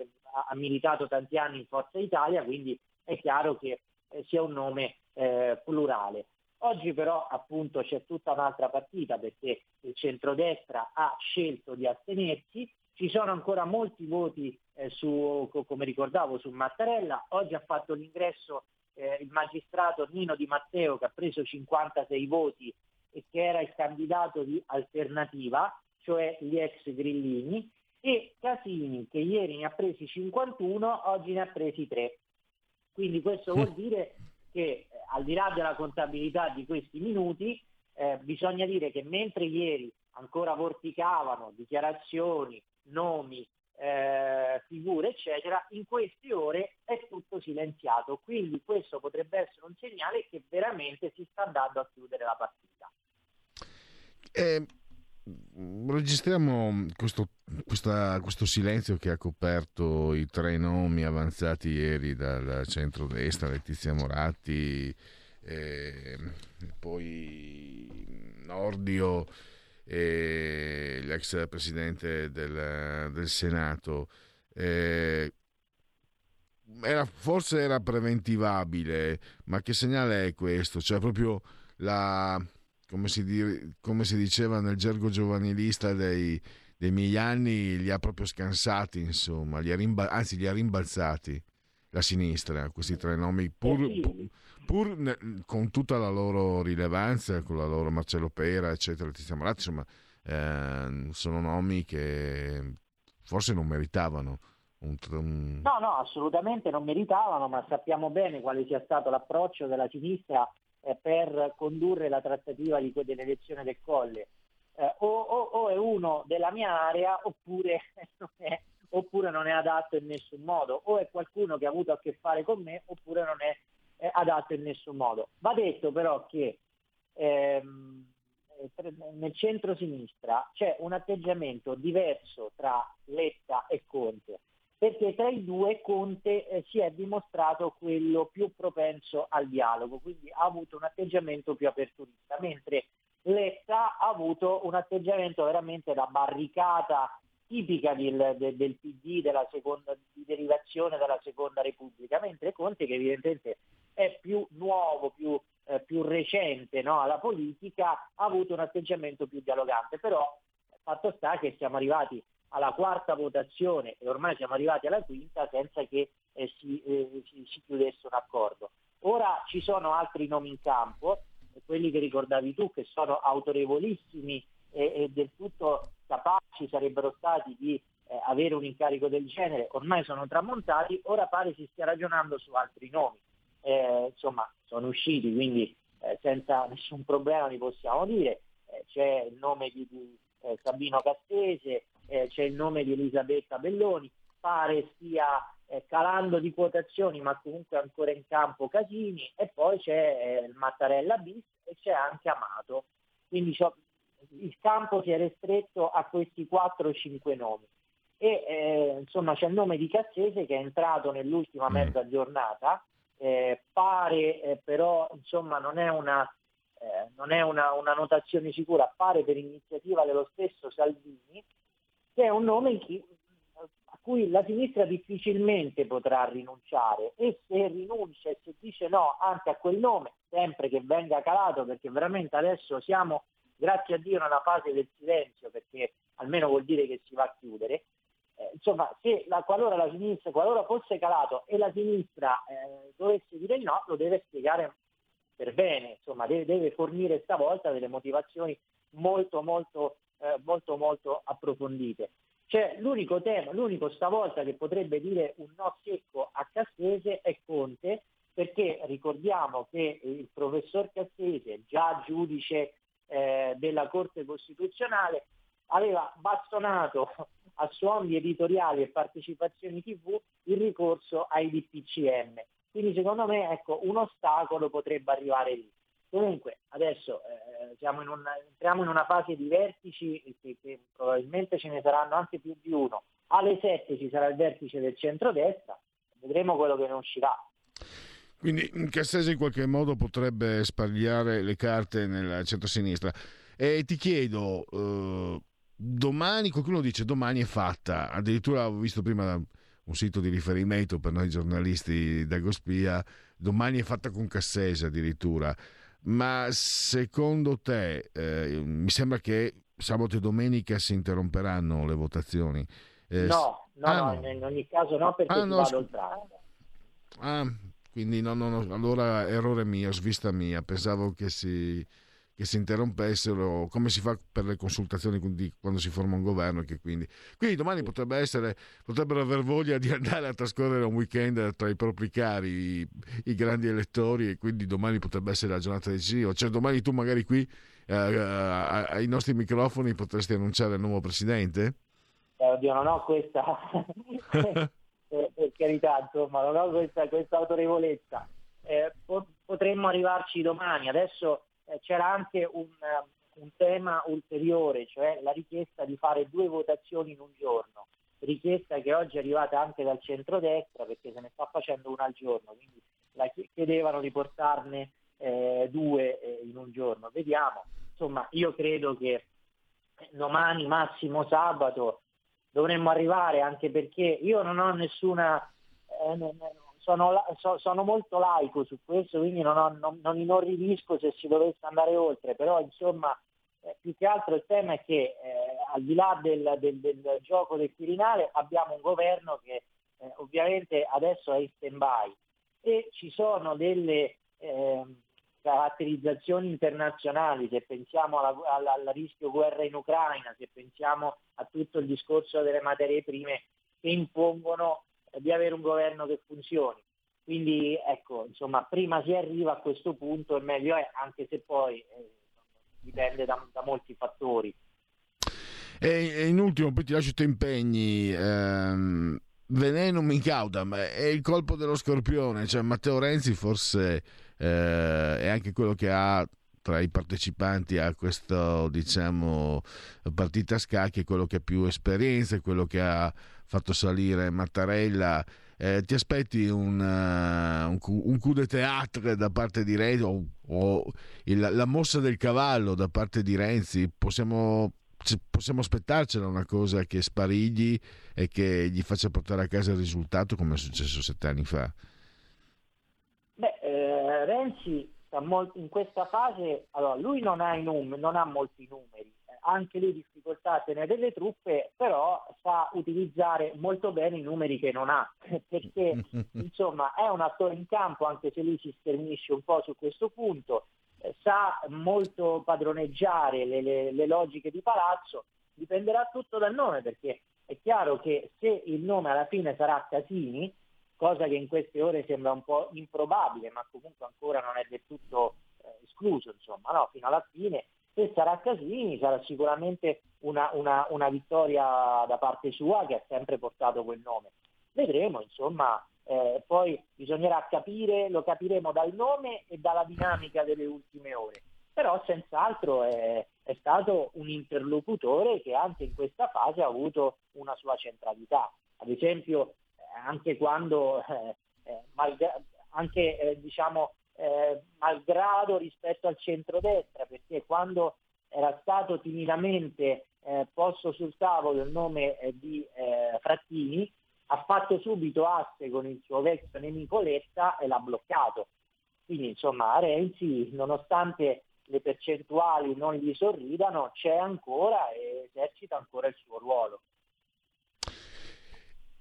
ha militato tanti anni in Forza Italia, quindi è chiaro che eh, sia un nome eh, plurale. Oggi però appunto c'è tutta un'altra partita perché il centrodestra ha scelto di astenersi, ci sono ancora molti voti eh, su, come ricordavo, su Mattarella, oggi ha fatto l'ingresso eh, il magistrato Nino Di Matteo che ha preso 56 voti e che era il candidato di alternativa, cioè gli ex grillini, e Casini che ieri ne ha presi 51, oggi ne ha presi 3. Quindi questo vuol dire che eh, al di là della contabilità di questi minuti, eh, bisogna dire che mentre ieri ancora vorticavano dichiarazioni, nomi, eh, figure, eccetera, in queste ore è tutto silenziato. Quindi questo potrebbe essere un segnale che veramente si sta andando a chiudere la partita. Eh, registriamo questo, questa, questo, silenzio che ha coperto i tre nomi avanzati ieri dal centro-destra, Letizia Moratti, eh, poi Nordio e l'ex presidente del, del Senato. Eh, era, forse era preventivabile, ma che segnale è questo? Cioè proprio la, come si, di, come si diceva nel gergo giovanilista dei, dei, miei anni, li ha proprio scansati, insomma, li rimba, anzi li ha rimbalzati la sinistra, questi tre nomi, pur, pur, pur ne, con tutta la loro rilevanza, con la loro Marcello Pera, eccetera, Tiziano Maratti, insomma, eh, sono nomi che forse non meritavano un, un... No, no, assolutamente non meritavano, ma sappiamo bene quale sia stato l'approccio della sinistra per condurre la trattativa di, dell'elezione del Colle. Eh, o, o, o, è uno della mia area oppure non, è, oppure non, è, adatto in nessun modo, o è qualcuno che ha avuto a che fare con me oppure non è, è adatto in nessun modo. Va detto però che ehm, eh, nel centro-sinistra c'è un atteggiamento diverso tra Letta e Conte perché tra i due Conte eh, si è dimostrato quello più propenso al dialogo, quindi ha avuto un atteggiamento più aperturista, mentre Letta ha avuto un atteggiamento veramente da barricata tipica del, del, del PD, della seconda, di derivazione della seconda Repubblica, mentre Conte che evidentemente è più nuovo, più, eh, più recente no, alla politica, ha avuto un atteggiamento più dialogante, però fatto sta che siamo arrivati alla quarta votazione e ormai siamo arrivati alla quinta senza che eh, si, eh, si, si, chiudesse un accordo. Ora ci sono altri nomi in campo, quelli che ricordavi tu, che sono autorevolissimi e, e del tutto capaci sarebbero stati di eh, avere un incarico del genere, ormai sono tramontati, ora pare si stia ragionando su altri nomi. Eh, insomma, sono usciti, quindi eh, senza nessun problema li possiamo dire. Eh, c'è il nome di, di Sabino Cassese, eh, c'è il nome di Elisabetta Belloni, pare stia eh, calando di quotazioni ma comunque ancora in campo Casini e poi c'è eh, il Mattarella bis e c'è anche Amato. Quindi il campo si è restretto a questi 4-5 nomi. E eh, insomma c'è il nome di Cassese che è entrato nell'ultima mm. mezza giornata, eh, pare eh, però insomma non è una eh, non è una, una, notazione sicura, appare per iniziativa dello stesso Salvini, che è un nome chi, a cui la sinistra difficilmente potrà rinunciare. E se rinuncia e se dice no anche a quel nome, sempre che venga calato, perché veramente adesso siamo, grazie a Dio, una fase del silenzio, perché almeno vuol dire che si va a chiudere, eh, insomma, se la, qualora la sinistra, qualora fosse calato e la sinistra eh, dovesse dire no, lo deve spiegare per bene, insomma, deve, deve fornire stavolta delle motivazioni molto molto eh, molto molto approfondite. Cioè, l'unico tema, l'unico stavolta che potrebbe dire un no secco a Cassese è Conte, perché ricordiamo che il professor Cassese, già giudice eh, della Corte Costituzionale, aveva bastonato a suoni editoriali e partecipazioni TV il ricorso ai DPCM. Quindi secondo me ecco, un ostacolo potrebbe arrivare lì. Comunque adesso eh, in una, entriamo in una fase di vertici che, che, probabilmente ce ne saranno anche più di uno. Alle 7 ci sarà il vertice del centrodestra, vedremo quello che ne uscirà. Quindi Cassese in qualche modo potrebbe spagliare le carte nel centro-sinistra. E ti chiedo, eh, domani, qualcuno dice domani è fatta, addirittura ho visto prima un sito di riferimento per noi giornalisti da Gospia, domani è fatta con Cassese addirittura. Ma secondo te, eh, mi sembra che sabato e domenica si interromperanno le votazioni? Eh, no, no, ah, no, in ogni caso no perché ah, no, vado sc- oltre. Ah, quindi no, no, no, allora errore mio, svista mia, pensavo che si che si interrompessero, come si fa per le consultazioni quando si forma un governo. Quindi, quindi, domani potrebbe essere, potrebbero aver voglia di andare a trascorrere un weekend tra i propri cari, i, i grandi elettori, e quindi domani potrebbe essere la giornata decisiva. Cioè, domani tu magari qui eh, ai nostri microfoni potresti annunciare il nuovo presidente? Eh, oddio, non ho questa, per, per, carità, insomma, non ho questa, questa autorevolezza. Eh, potremmo arrivarci domani. Adesso eh, c'era anche un, eh, un, tema ulteriore, cioè la richiesta di fare due votazioni in un giorno, richiesta che oggi è arrivata anche dal centrodestra perché se ne sta facendo una al giorno, quindi la chiedevano di portarne eh, due eh, in un giorno. Vediamo. Insomma, io credo che domani, massimo sabato, dovremmo arrivare anche perché io non ho nessuna... Eh, sono, so, sono, molto laico su questo, quindi non, ho, non, non inorridisco se si dovesse andare oltre, però insomma eh, più che altro il tema è che eh, al di là del, del, del, gioco del Quirinale abbiamo un governo che eh, ovviamente adesso è in stand-by. E ci sono delle ehm, caratterizzazioni internazionali, se pensiamo alla, alla, al rischio guerra in Ucraina, se pensiamo a tutto il discorso delle materie prime che impongono di avere un governo che funzioni. Quindi ecco, insomma, prima si arriva a questo punto e meglio è, anche se poi eh, dipende da, da molti fattori. E in ultimo, poi ti lascio i tuoi impegni. Ehm, venenum ma è il colpo dello scorpione. Cioè, Matteo Renzi forse eh, è anche quello che ha tra i partecipanti a questa diciamo, partita a scacchi, quello che ha più esperienza, quello che ha fatto salire Mattarella. Eh, ti aspetti un, uh, un, un, coup de théâtre da parte di Renzi o, o il, la mossa del cavallo da parte di Renzi? Possiamo, possiamo aspettarcela una cosa che sparigli e che gli faccia portare a casa il risultato come è successo sette anni fa? Beh, eh, Renzi in questa fase, allora, lui non ha, num- non ha molti numeri, anche lui difficoltà a tenere delle truppe, però sa utilizzare molto bene i numeri che non ha, perché insomma è un attore in campo, anche se lui si sternisce un po' su questo punto, eh, sa molto padroneggiare le, le, le logiche di palazzo, dipenderà tutto dal nome, perché è chiaro che se il nome alla fine sarà Casini, cosa che in queste ore sembra un po' improbabile, ma comunque ancora non è del tutto eh, escluso, insomma, no? fino alla fine, se sarà Casini sarà sicuramente una, una, una, vittoria da parte sua che ha sempre portato quel nome. Vedremo, insomma, eh, poi bisognerà capire, lo capiremo dal nome e dalla dinamica delle ultime ore. Però senz'altro è, è stato un interlocutore che anche in questa fase ha avuto una sua centralità. Ad esempio, eh, anche quando, eh, eh, malgra- anche eh, diciamo, eh, malgrado rispetto al centrodestra, perché quando era stato timidamente eh, posto sul tavolo il nome eh, di eh, Frattini, ha fatto subito asse con il suo vecchio nemico Letta e l'ha bloccato. Quindi insomma Renzi, nonostante le percentuali non gli sorridano, c'è ancora e esercita ancora il suo ruolo.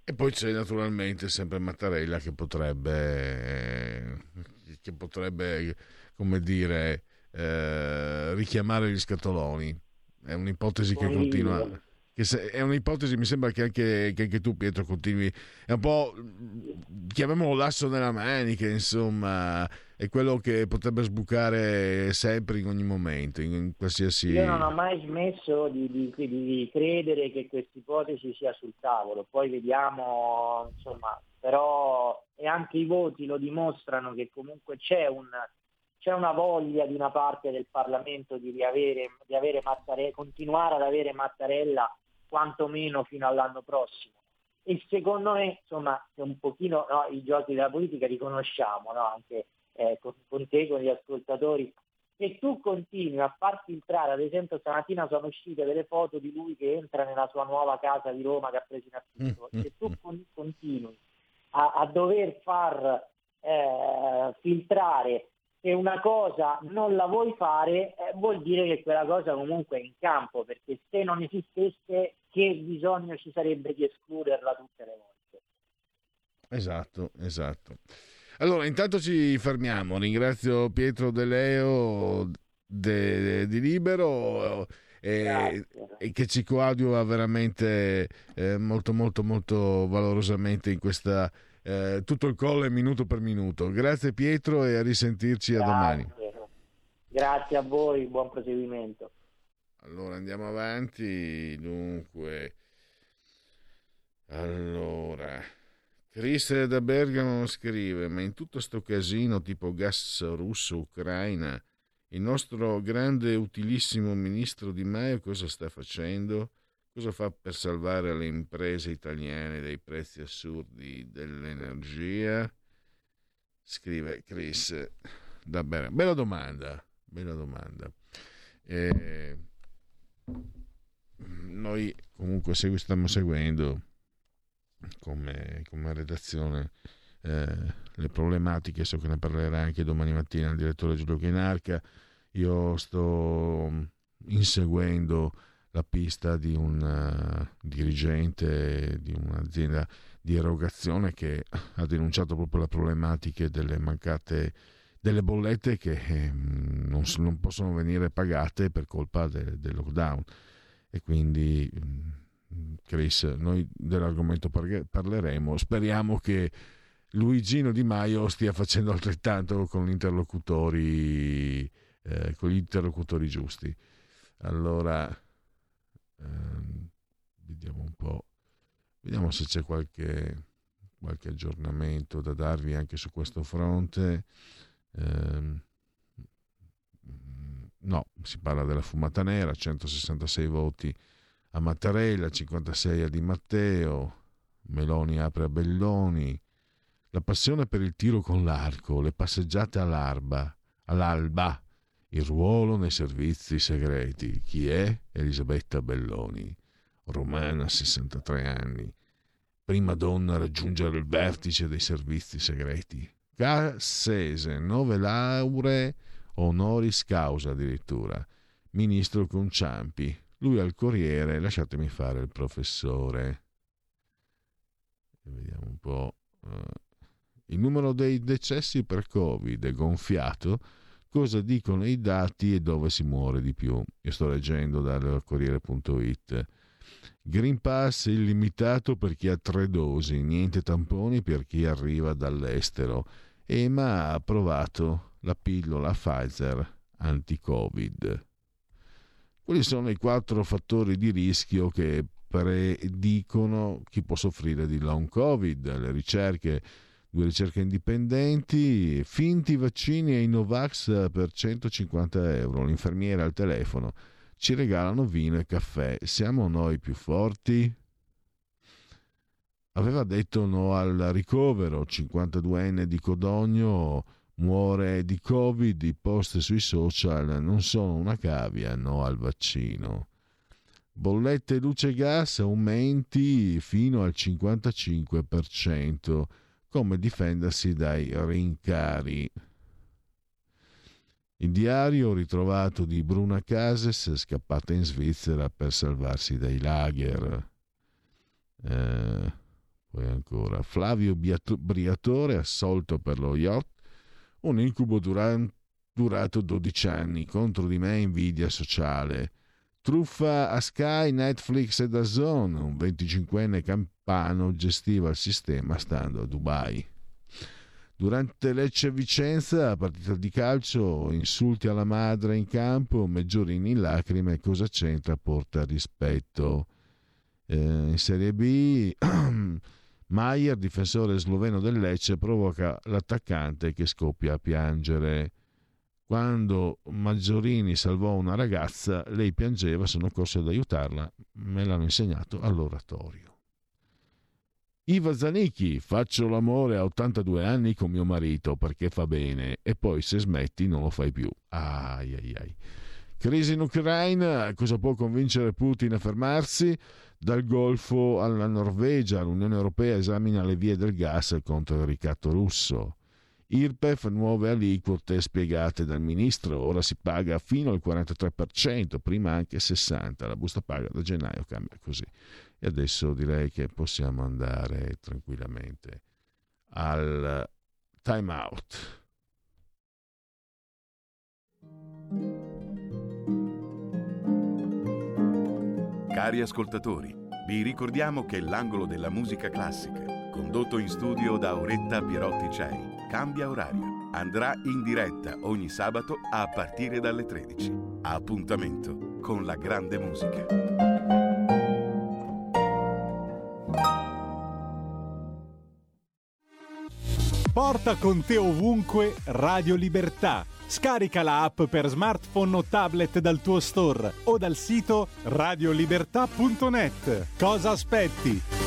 E poi c'è naturalmente sempre Mattarella che potrebbe che potrebbe, come dire, eh, richiamare gli scatoloni. È un'ipotesi che continua. Che se, è un'ipotesi, mi sembra che anche, che anche, tu, Pietro, continui. È un po', chiamiamolo l'asso nella manica, insomma, è quello che potrebbe sbucare sempre in ogni momento, in qualsiasi. Io non ho mai smesso di, di, di credere che questa ipotesi sia sul tavolo, poi vediamo, insomma, però e anche i voti lo dimostrano che comunque c'è, un, c'è una voglia di una parte del Parlamento di, riavere, di avere Mattarella, continuare ad avere Mattarella quantomeno fino all'anno prossimo. E secondo me, insomma, che un pochino no, i giochi della politica li conosciamo, no? anche eh, con, con te, con gli ascoltatori, se tu continui a far filtrare, ad esempio stamattina sono uscite delle foto di lui che entra nella sua nuova casa di Roma che ha preso in affitto, se tu con, continui a, a dover far eh, filtrare se una cosa non la vuoi fare eh, vuol dire che quella cosa comunque è in campo, perché se non esistesse che bisogno ci sarebbe di escluderla tutte le volte. Esatto, esatto. Allora, intanto ci fermiamo. Ringrazio Pietro De Leo de, de, di Libero e, e, che ci coadiuva veramente eh, molto molto molto valorosamente in questa eh, tutto il colle minuto per minuto. Grazie Pietro e a risentirci Grazie. a domani. Grazie a voi, buon proseguimento. Allora andiamo avanti. Dunque, allora, Chris da Bergamo scrive: Ma in tutto sto casino tipo gas russo, Ucraina, il nostro grande utilissimo ministro Di Maio cosa sta facendo? Cosa fa per salvare le imprese italiane dai prezzi assurdi dell'energia? Scrive Chris da bene. Bella domanda, bella domanda. Eh, noi comunque stiamo seguendo come, come redazione eh, le problematiche, so che ne parlerà anche domani mattina il direttore Giulio Chinarca. Io sto inseguendo la pista di un uh, dirigente di un'azienda di erogazione che ha denunciato proprio le problematiche delle mancate delle bollette che eh, non, non, possono venire pagate per colpa de, del lockdown e quindi mm, Chris noi dell'argomento parleremo speriamo che Luigino Di Maio stia facendo altrettanto con gli interlocutori eh, con gli interlocutori giusti. Allora ehm, vediamo un po' vediamo se c'è qualche, qualche aggiornamento da darvi anche su questo fronte. Ehm, no, si parla della fumata nera 166 voti a Mattarella 56 a Di Matteo Meloni apre a Belloni la passione per il tiro con l'arco le passeggiate all'alba all'alba il ruolo nei servizi segreti. Chi è? Elisabetta Belloni, romana, 63 anni, prima donna a raggiungere il vertice dei servizi segreti. Cassese, nove lauree, honoris causa addirittura. Ministro Conciampi, lui al Corriere, lasciatemi fare il professore. Vediamo un po'. Il numero dei decessi per Covid è gonfiato cosa dicono i dati e dove si muore di più. Io sto leggendo dal Corriere.it. Green Pass illimitato per chi ha tre dosi, niente tamponi per chi arriva dall'estero. EMA ha approvato la pillola Pfizer anti-Covid. Quali sono i quattro fattori di rischio che predicono chi può soffrire di long Covid? Le ricerche due ricerche indipendenti, finti vaccini ai Novax per 150 euro, l'infermiera al telefono, ci regalano vino e caffè, siamo noi più forti? Aveva detto no al ricovero, 52enne di Codogno muore di Covid, i post sui social non sono una cavia, no al vaccino. Bollette luce e gas aumenti fino al 55% come difendersi dai rincari. Il diario ritrovato di Bruna Cases scappata in Svizzera per salvarsi dai lager. Eh, poi ancora Flavio Briatore assolto per lo yacht, un incubo duran- durato 12 anni, contro di me invidia sociale. Truffa a Sky, Netflix e DAZN, un 25enne campano gestiva il sistema stando a Dubai. Durante Lecce Vicenza, partita di calcio, insulti alla madre in campo, Meggiorini in lacrime, cosa c'entra? Porta rispetto. Eh, in Serie B, Maier, difensore sloveno del Lecce, provoca l'attaccante che scoppia a piangere. Quando Maggiorini salvò una ragazza, lei piangeva, sono corso ad aiutarla, me l'hanno insegnato all'oratorio. Iva Zanicchi, faccio l'amore a 82 anni con mio marito perché fa bene e poi se smetti non lo fai più. Ai ai ai. Crisi in Ucraina, cosa può convincere Putin a fermarsi? Dal Golfo alla Norvegia, l'Unione Europea esamina le vie del gas contro il ricatto russo. IRPEF nuove aliquote spiegate dal ministro, ora si paga fino al 43%, prima anche 60%, la busta paga da gennaio cambia così. E adesso direi che possiamo andare tranquillamente al time out. Cari ascoltatori, vi ricordiamo che l'angolo della musica classica, condotto in studio da Auretta Pierotti Cei, cambia orario. Andrà in diretta ogni sabato a partire dalle 13. Appuntamento con la grande musica. Porta con te ovunque Radio Libertà. Scarica la app per smartphone o tablet dal tuo store o dal sito radiolibertà.net. Cosa aspetti?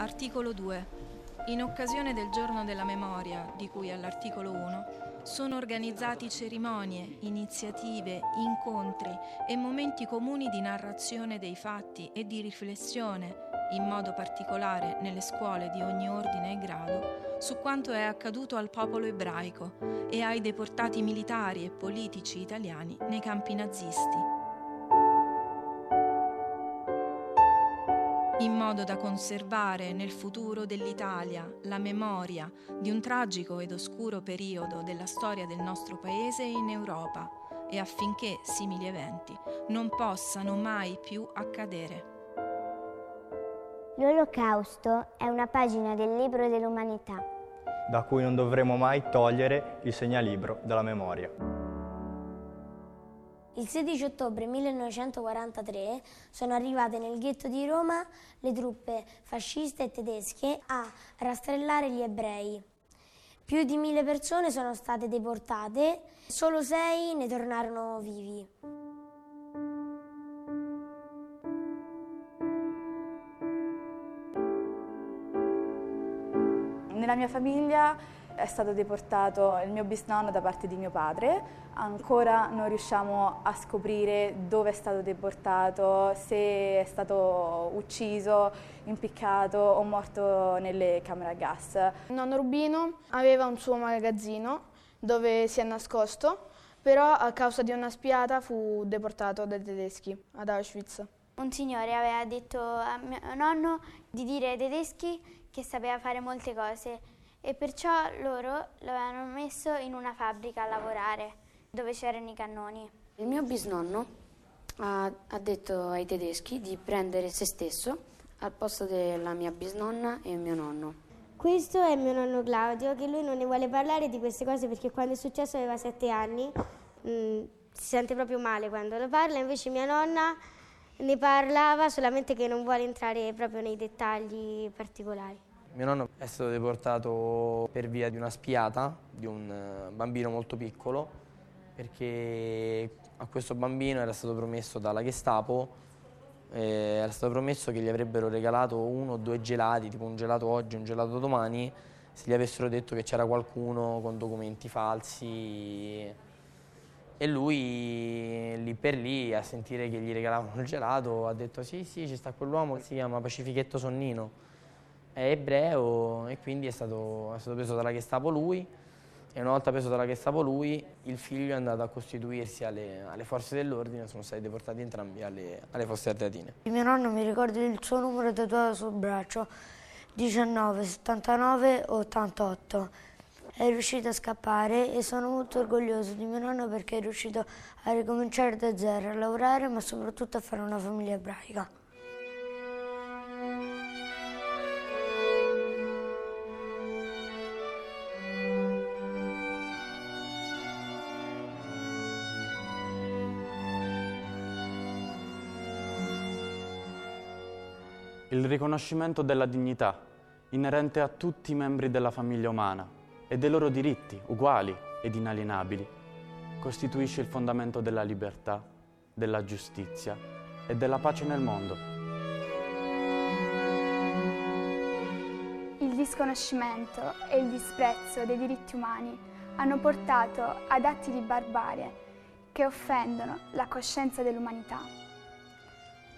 Articolo 2. In occasione del giorno della memoria, di cui all'articolo 1, sono organizzati cerimonie, iniziative, incontri e momenti comuni di narrazione dei fatti e di riflessione, in modo particolare nelle scuole di ogni ordine e grado, su quanto è accaduto al popolo ebraico e ai deportati militari e politici italiani nei campi nazisti in modo da conservare nel futuro dell'Italia la memoria di un tragico ed oscuro periodo della storia del nostro Paese in Europa e affinché simili eventi non possano mai più accadere. L'Olocausto è una pagina del libro dell'umanità, da cui non dovremo mai togliere il segnalibro della memoria. Il 16 ottobre 1943 sono arrivate nel ghetto di Roma le truppe fasciste e tedesche a rastrellare gli ebrei. Più di mille persone sono state deportate, solo sei ne tornarono vivi. Nella mia famiglia è stato deportato il mio bisnonno da parte di mio padre, ancora non riusciamo a scoprire dove è stato deportato, se è stato ucciso, impiccato o morto nelle camere a gas. Il nonno Rubino aveva un suo magazzino dove si è nascosto, però a causa di una spiata fu deportato dai tedeschi ad Auschwitz. Un signore aveva detto a mio nonno di dire ai tedeschi che sapeva fare molte cose e perciò loro lo avevano messo in una fabbrica a lavorare dove c'erano i cannoni. Il mio bisnonno ha, ha, detto ai tedeschi di prendere se stesso al posto della mia bisnonna e mio nonno. Questo è mio nonno Claudio, che lui non ne vuole parlare di queste cose perché quando è successo aveva sette anni, mh, mm, si sente proprio male quando lo parla, invece mia nonna ne parlava solamente che non vuole entrare proprio nei dettagli particolari. Mio nonno è stato deportato per via di una spiata di un eh, bambino molto piccolo perché a questo bambino era stato promesso dalla Gestapo eh, era stato promesso che gli avrebbero regalato uno o due gelati, tipo un gelato oggi, un gelato domani, se gli avessero detto che c'era qualcuno con documenti falsi. E lui lì per lì, a sentire che gli regalavano il gelato, ha detto sì, sì, ci sta quell'uomo si chiama Pacifichetto Sonnino è ebreo e quindi è stato, è stato preso dalla Gestapo lui e una volta preso dalla Gestapo lui il figlio è andato a costituirsi alle, alle forze dell'ordine sono stati deportati entrambi alle, alle fosse ardeatine. Mio nonno mi ricorda il suo numero tatuato sul braccio 19 79 88 è riuscito a scappare e sono molto orgoglioso di mio nonno perché è riuscito a ricominciare da zero, a lavorare ma soprattutto a fare una famiglia ebraica. Riconoscimento della dignità inerente a tutti i membri della famiglia umana e dei loro diritti uguali ed inalienabili costituisce il fondamento della libertà, della giustizia e della pace nel mondo. Il disconoscimento e il disprezzo dei diritti umani hanno portato ad atti di barbarie che offendono la coscienza dell'umanità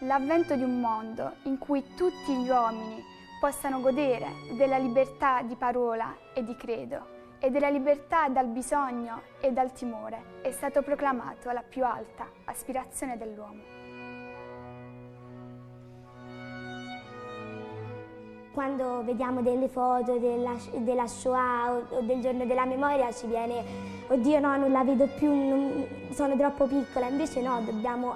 l'avvento di un mondo in cui tutti gli uomini possano godere della libertà di parola e di credo e della libertà dal bisogno e dal timore è stato proclamato la più alta aspirazione dell'uomo. Quando vediamo delle foto della, della Shoah o, o, del giorno della memoria ci viene, oddio no, non la vedo più, non, sono troppo piccola, invece no, dobbiamo,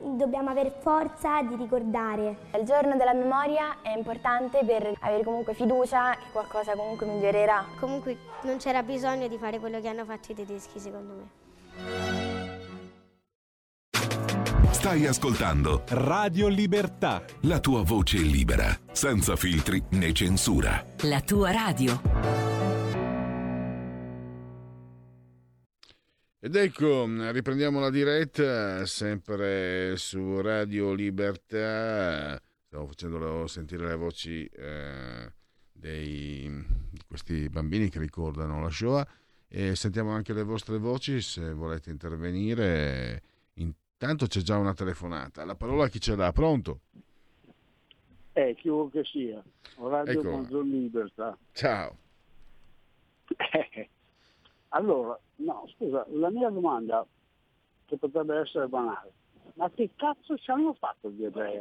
dobbiamo avere forza di ricordare. Il giorno della memoria è importante per avere comunque fiducia che qualcosa comunque migliorerà. Comunque non c'era bisogno di fare quello che hanno fatto i tedeschi secondo me. Stai ascoltando Radio Libertà. La tua voce libera, senza filtri né censura. La tua radio. Ed ecco, riprendiamo la diretta sempre su Radio Libertà. Stiamo facendo sentire le voci eh, dei, di questi bambini che ricordano la Shoah e sentiamo anche le vostre voci se volete intervenire. Tanto c'è già una telefonata. La parola a chi ce l'ha? Pronto? Eh, chi vuol che sia. Radio ecco. Manzoni Libertà. Ciao. allora, no, scusa, la mia domanda, che potrebbe essere banale, ma che cazzo ci hanno fatto gli ebrei?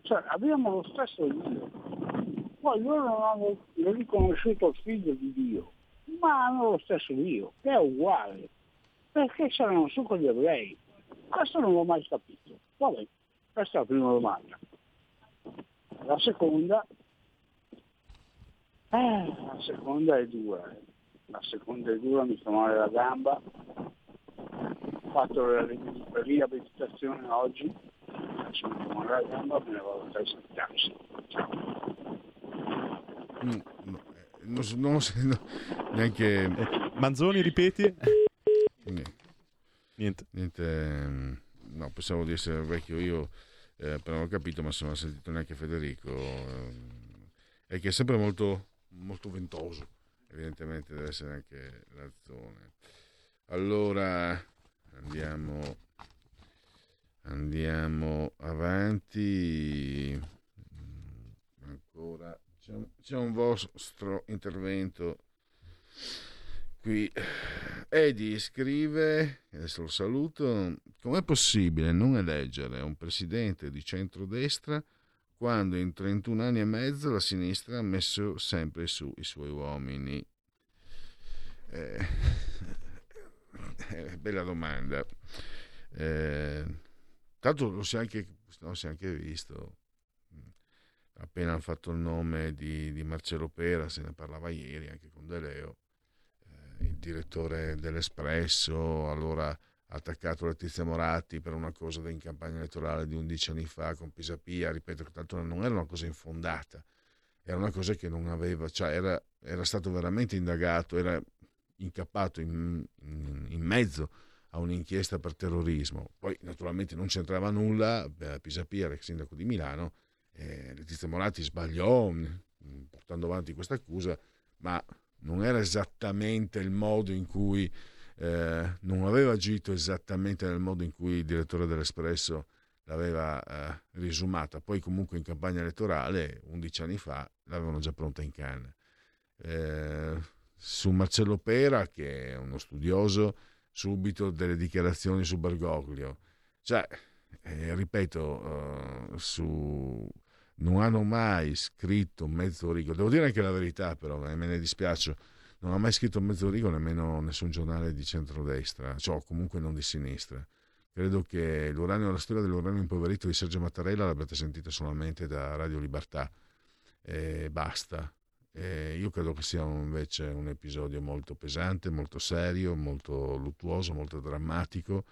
Cioè, abbiamo lo stesso Dio. Poi loro non hanno riconosciuto il figlio di Dio, ma hanno lo stesso Dio, che è uguale perché c'erano su con gli ebrei? Questo non l'ho mai capito. Vabbè, questa è la prima domanda. La seconda, eh, la seconda è dura. La seconda è dura, mi fa male la gamba. Ho fatto la riabilitazione oggi, adesso mi fa male la gamba, me ne vado a testa di taxi. Mm, no, non, non, non, neanche... Manzoni, ripeti? Niente. Niente. Ehm, no, pensavo di essere vecchio io, eh, però non ho capito, ma se non ha sentito neanche Federico. Eh, è che è sempre molto, molto ventoso, evidentemente deve essere anche la zona. Allora, andiamo, andiamo avanti. Mm, ancora, c'è un, c'è un vostro intervento Qui Edi scrive, adesso lo saluto, com'è possibile non eleggere un presidente di centrodestra quando in 31 anni e mezzo la sinistra ha messo sempre su i suoi uomini? Eh, eh, bella domanda. Eh, tanto lo si è anche, no, si è anche visto, appena hanno fatto il nome di, di Marcello Pera, se ne parlava ieri anche con De Leo il direttore dell'Espresso, allora ha attaccato Letizia Moratti per una cosa in campagna elettorale di 11 anni fa con Pisapia, ripeto, tanto non era una cosa infondata, era una cosa che non aveva, cioè era, era stato veramente indagato, era incappato in, in, in, mezzo a un'inchiesta per terrorismo. Poi naturalmente non c'entrava nulla, Pisapia, l'ex sindaco di Milano, eh, Letizia Moratti sbagliò mh, portando avanti questa accusa, ma non era esattamente il modo in cui eh, non aveva agito esattamente nel modo in cui il direttore dell'Espresso l'aveva eh, risumata. Poi comunque in campagna elettorale, 11 anni fa, l'avevano già pronta in canna. Eh, su Marcello Pera, che è uno studioso, subito delle dichiarazioni su Bergoglio. Cioè, eh, ripeto, uh, su non hanno mai scritto mezzo rigo. Devo dire anche la verità, però, eh, me ne dispiace. Non ha mai scritto mezzo rigo nemmeno nessun giornale di centrodestra, cioè comunque non di sinistra. Credo che la storia dell'uranio impoverito di Sergio Mattarella l'abbiate sentita solamente da Radio Libertà e basta. E io credo che sia invece un episodio molto pesante, molto serio, molto luttuoso, molto drammatico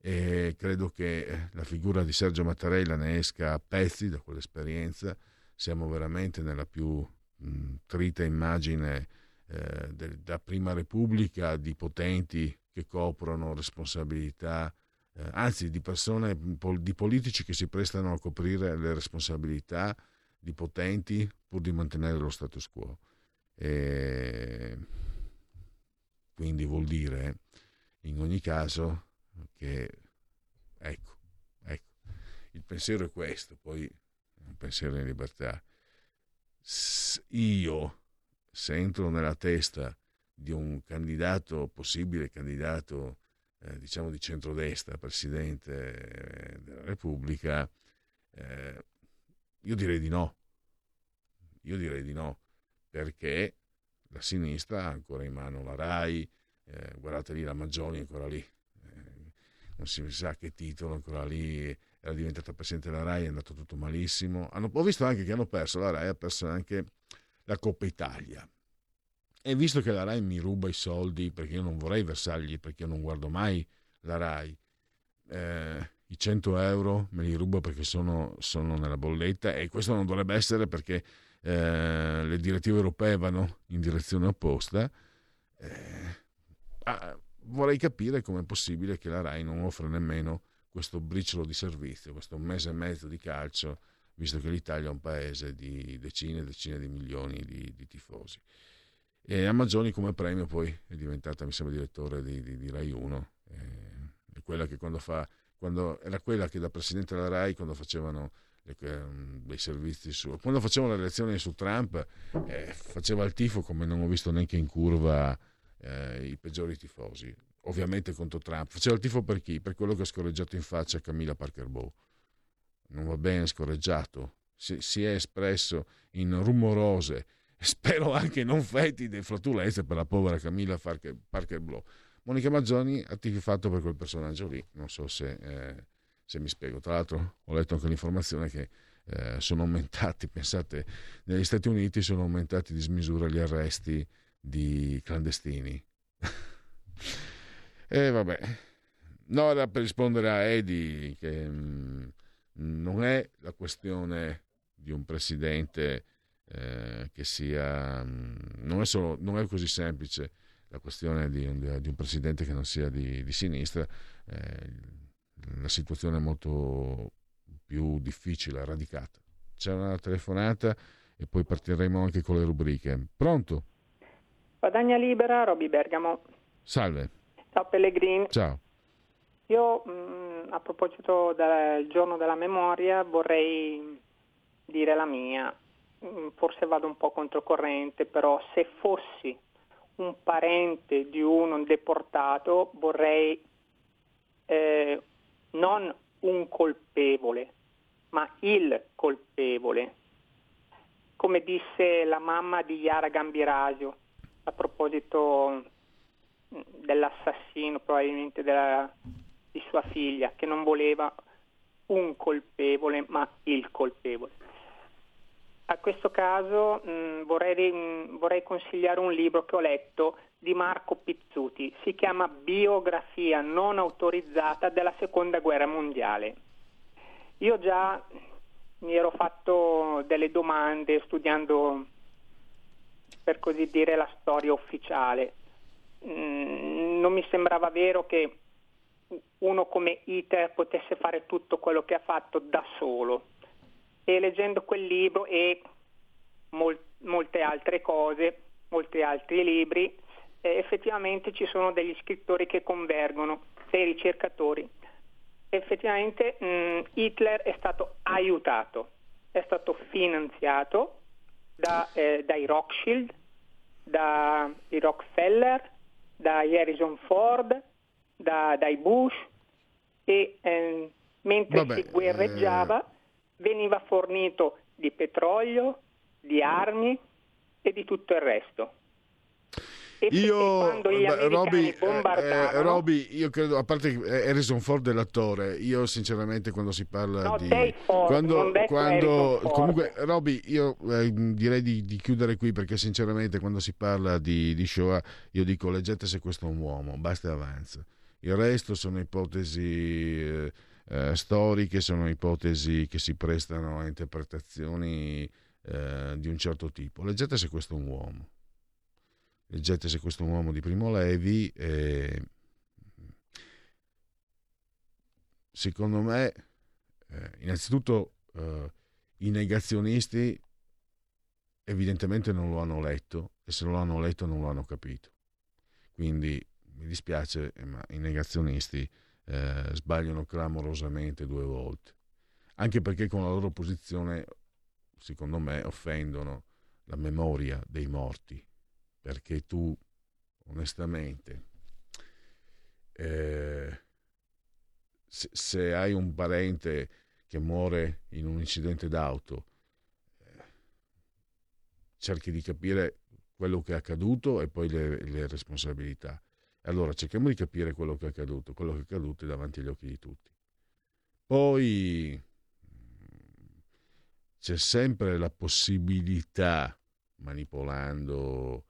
e credo che eh, la figura di Sergio Mattarella ne esca a pezzi da quell'esperienza. Siamo veramente nella più mh, trita immagine eh, della Prima Repubblica di potenti che coprono responsabilità, eh, anzi di persone, di politici che si prestano a coprire le responsabilità di potenti pur di mantenere lo status quo. E quindi vuol dire, in ogni caso, che ecco, ecco, il pensiero è questo, poi un pensiero in libertà. Io, se entro nella testa di un candidato, possibile candidato, eh, diciamo di centrodestra, presidente eh, della Repubblica, eh, io direi di no. Io direi di no, perché la sinistra ha ancora in mano la RAI, eh, guardate lì la Maggioni ancora lì, non si sa che titolo ancora lì, era diventata presidente della RAI, è andato tutto malissimo. Hanno, ho visto anche che hanno perso, la RAI ha perso anche la Coppa Italia. E visto che la RAI mi ruba i soldi, perché io non vorrei versargli, perché io non guardo mai la RAI, eh, i 100 euro me li rubo perché sono, sono, nella bolletta e questo non dovrebbe essere perché eh, le direttive europee vanno in direzione opposta. Eh, ah, vorrei capire com'è possibile che la RAI non offra nemmeno questo briciolo di servizio, questo mese e mezzo di calcio, visto che l'Italia è un paese di decine e decine di milioni di, di tifosi. E Amazzoni come premio poi è diventata, mi sembra, direttore di, di, di Rai 1. è quella fa quando, era quella che da presidente della RAI quando facevano dei servizi su quando facevano le elezioni su Trump eh, faceva il tifo come non ho visto neanche in curva eh, i peggiori tifosi. Ovviamente contro Trump. Faceva il tifo per chi? per quello che ha scorreggiato in faccia Camilla Parker Bow. Non va bene scorreggiato. Si, si è espresso in rumorose spero anche non fetide flatulenze per la povera Camilla Parker, Parker Bow. Monica Mazzoni ha tifato per quel personaggio lì, non so se, eh, se, mi spiego. Tra l'altro ho letto anche l'informazione che eh, sono aumentati, pensate, negli Stati Uniti sono aumentati di smisura gli arresti di clandestini. e vabbè, no, era per rispondere a Edi che mh, mm, non è la questione di un presidente eh, che sia... Mh, mm, non, è solo, non è così semplice la questione di di un presidente che non sia di, di sinistra, eh, la situazione è molto più difficile, radicata. C'è una telefonata e poi partiremo anche con le rubriche. Pronto? Guadagna Libera, Roby Bergamo. Salve. Ciao Pellegrini. Ciao. Io mh, mm, a proposito del giorno della memoria vorrei dire la mia. Mm, forse vado un po' controcorrente, però se fossi un parente di uno deportato vorrei eh, non un colpevole, ma il colpevole. Come disse la mamma di Yara Gambirasio a proposito dell'assassino probabilmente della, di sua figlia, che non voleva un colpevole, ma il colpevole. A questo caso mh, vorrei, mh, vorrei, consigliare un libro che ho letto di Marco Pizzuti, si chiama Biografia non autorizzata della Seconda Guerra Mondiale. Io già mi ero fatto delle domande studiando, per così dire, la storia ufficiale. Mm, non mi sembrava vero che uno come Hitler potesse fare tutto quello che ha fatto da solo e leggendo quel libro e mol- molte altre cose, molti altri libri, eh, effettivamente ci sono degli scrittori che convergono, dei ricercatori. Effettivamente mh, mm, Hitler è stato aiutato, è stato finanziato da, eh, dai Rothschild, dai Rockefeller, da Harrison Ford, da, dai Bush e eh, mentre Vabbè, si guerreggiava eh veniva fornito di petrolio, di armi e di tutto il resto. Io, Roby, eh, Roby, io credo, a parte Harrison Ford è l'attore, io sinceramente quando si parla no, di... Ford, quando, quando comunque, Roby, io eh, direi di, di, chiudere qui perché sinceramente quando si parla di, di Shoah io dico leggete se questo è un uomo, basta e avanza. Il resto sono ipotesi... Eh, eh, storiche, sono ipotesi che si prestano a interpretazioni eh, di un certo tipo. Leggete se questo è un uomo. Leggete se questo è un uomo di Primo Levi. E... Secondo me, eh, innanzitutto, eh, i negazionisti evidentemente non lo hanno letto e se lo hanno letto non lo hanno capito. Quindi mi dispiace, ma i negazionisti eh, sbagliano clamorosamente due volte. Anche perché con la loro posizione, secondo me, offendono la memoria dei morti. Perché tu, onestamente, eh, se, se, hai un parente che muore in un incidente d'auto, eh, cerchi di capire quello che è accaduto e poi le, le responsabilità. Allora cerchiamo di capire quello che è accaduto, quello che è accaduto è davanti agli occhi di tutti. Poi c'è sempre la possibilità, manipolando,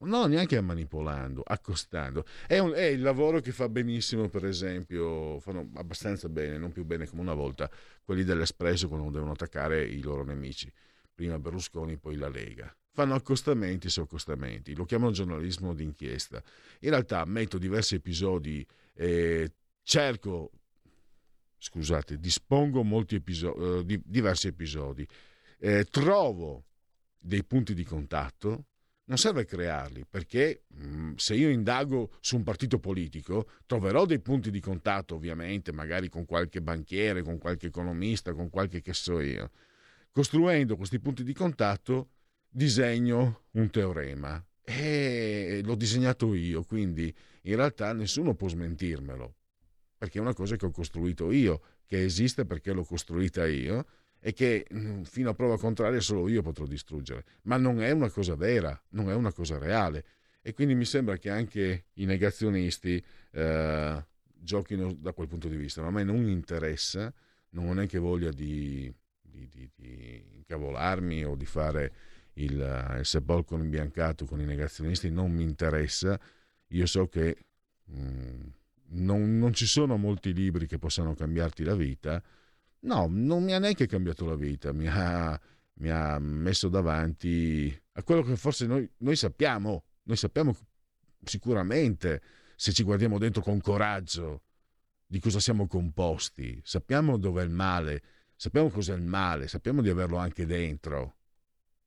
no, neanche manipolando, accostando. È, un, è, il lavoro che fa benissimo, per esempio, fanno abbastanza bene, non più bene come una volta, quelli dell'Espresso quando devono attaccare i loro nemici. Prima Berlusconi, poi la Lega. Fanno accostamenti su accostamenti, lo chiamano giornalismo d'inchiesta. In realtà metto diversi episodi, eh, cerco scusate, dispongo episodi, di, diversi episodi, eh, trovo dei punti di contatto, non serve crearli, perché mh, mm, se io indago su un partito politico, troverò dei punti di contatto, ovviamente, magari con qualche banchiere, con qualche economista, con qualche che so io. Costruendo questi punti di contatto, disegno un teorema e l'ho disegnato io, quindi in realtà nessuno può smentirmelo, perché è una cosa che ho costruito io, che esiste perché l'ho costruita io e che mm, fino a prova contraria solo io potrò distruggere. Ma non è una cosa vera, non è una cosa reale. E quindi mi sembra che anche i negazionisti eh, giochino da quel punto di vista. Ma a me non interessa, non ho neanche voglia di, di, di, di incavolarmi o di fare il, il sepolcro imbiancato con i negazionisti, non mi interessa. Io so che... Mh, mm, non, non, ci sono molti libri che possano cambiarti la vita. No, non mi ha neanche cambiato la vita, mi ha, mi ha messo davanti a quello che forse noi, noi sappiamo, noi sappiamo sicuramente se ci guardiamo dentro con coraggio di cosa siamo composti, sappiamo dov'è il male, sappiamo cos'è il male, sappiamo di averlo anche dentro.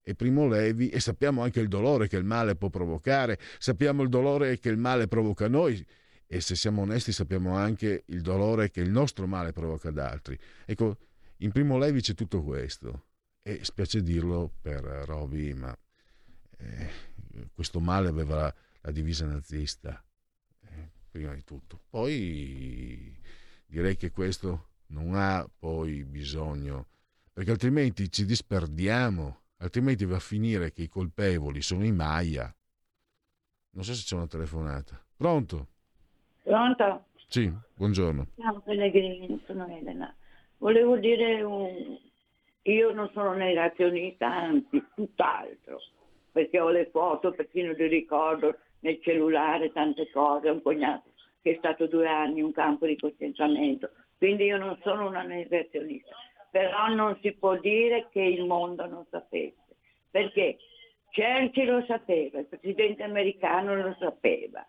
E Primo Levi, e sappiamo anche il dolore che il male può provocare, sappiamo il dolore che il male provoca a noi, e se siamo onesti sappiamo anche il dolore che il nostro male provoca ad altri. Ecco, in Primo Levi c'è tutto questo e spiace dirlo per Roby, ma eh, questo male aveva la, la divisa nazista, eh, prima di tutto. Poi direi che questo non ha poi bisogno, perché altrimenti ci disperdiamo, altrimenti va a finire che i colpevoli sono i Maya. Non so se c'è una telefonata. Pronto? Pronto? Sì, buongiorno. Ciao Pellegrini, sono Elena. Volevo dire, un... io non sono negazionista, anzi, tutt'altro, perché ho le foto, persino di ricordo nel cellulare, tante cose, un cognato che è stato due anni in un campo di concentramento, quindi io non sono una negazionista, però non si può dire che il mondo non sapesse, perché Churchill lo sapeva, il presidente americano lo sapeva,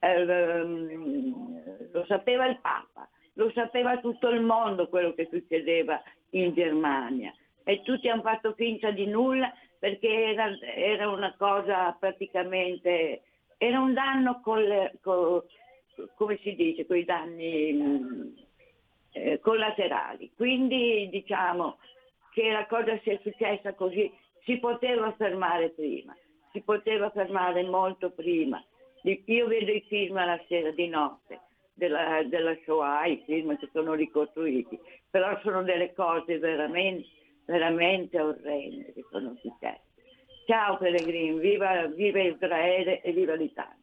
Ehm, lo sapeva il Papa, lo sapeva tutto il mondo quello che succedeva in Germania e tutti hanno fatto finta di nulla perché era, era una cosa praticamente, era un danno col, col, come si dice, con danni eh, collaterali. Quindi diciamo che la cosa sia successa così si poteva fermare prima, si poteva fermare molto prima io vedo i film la sera di notte della, della Shoah, i film che sono ricostruiti, però sono delle cose veramente, veramente orrende che sono successe. Ciao Pellegrini, viva, viva Israele e viva l'Italia.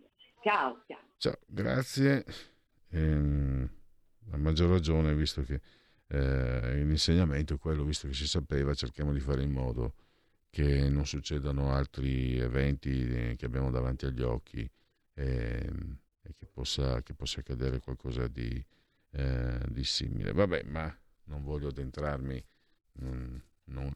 Ciao, ciao. Ciao, grazie. Ehm, a maggior ragione, visto che eh, l'insegnamento è quello, visto che si sapeva, cerchiamo di fare in modo che non succedano altri eventi che abbiamo davanti agli occhi e, ehm, e che, possa, che, possa, accadere qualcosa di, eh, di, simile. Vabbè, ma non voglio addentrarmi. Non, non,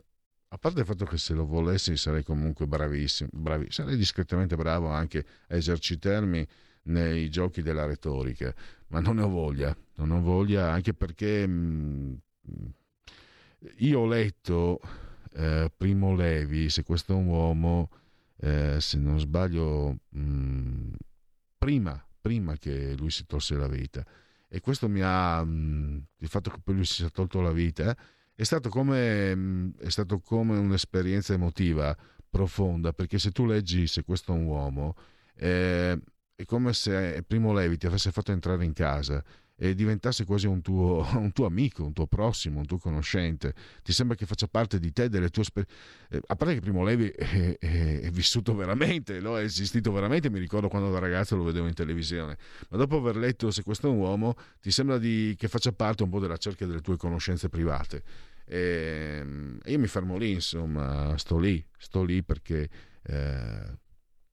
a parte il fatto che se lo volessi sarei comunque bravissimo, bravi, sarei discretamente bravo anche a esercitarmi nei giochi della retorica, ma non ne ho voglia, non ho voglia anche perché mh, mm, io ho letto eh, Primo Levi, se questo è un uomo, eh, se non sbaglio, mh, mm, prima, prima che lui si tolse la vita. E questo mi ha, mh, il fatto che poi lui si sia tolto la vita, è stato come, mh, è stato come un'esperienza emotiva profonda, perché se tu leggi Se questo è un uomo, eh, è come se Primo Levi ti avesse fatto entrare in casa e diventasse quasi un tuo, un tuo, amico, un tuo prossimo, un tuo conoscente. Ti sembra che faccia parte di te, delle tue esperienze. Eh, a parte che Primo Levi è, è, è vissuto veramente, no? è esistito veramente, mi ricordo quando da ragazzo lo vedevo in televisione, ma dopo aver letto Se questo è un uomo, ti sembra di, che faccia parte un po' della cerchia delle tue conoscenze private. E io mi fermo lì, insomma, sto lì, sto lì perché eh,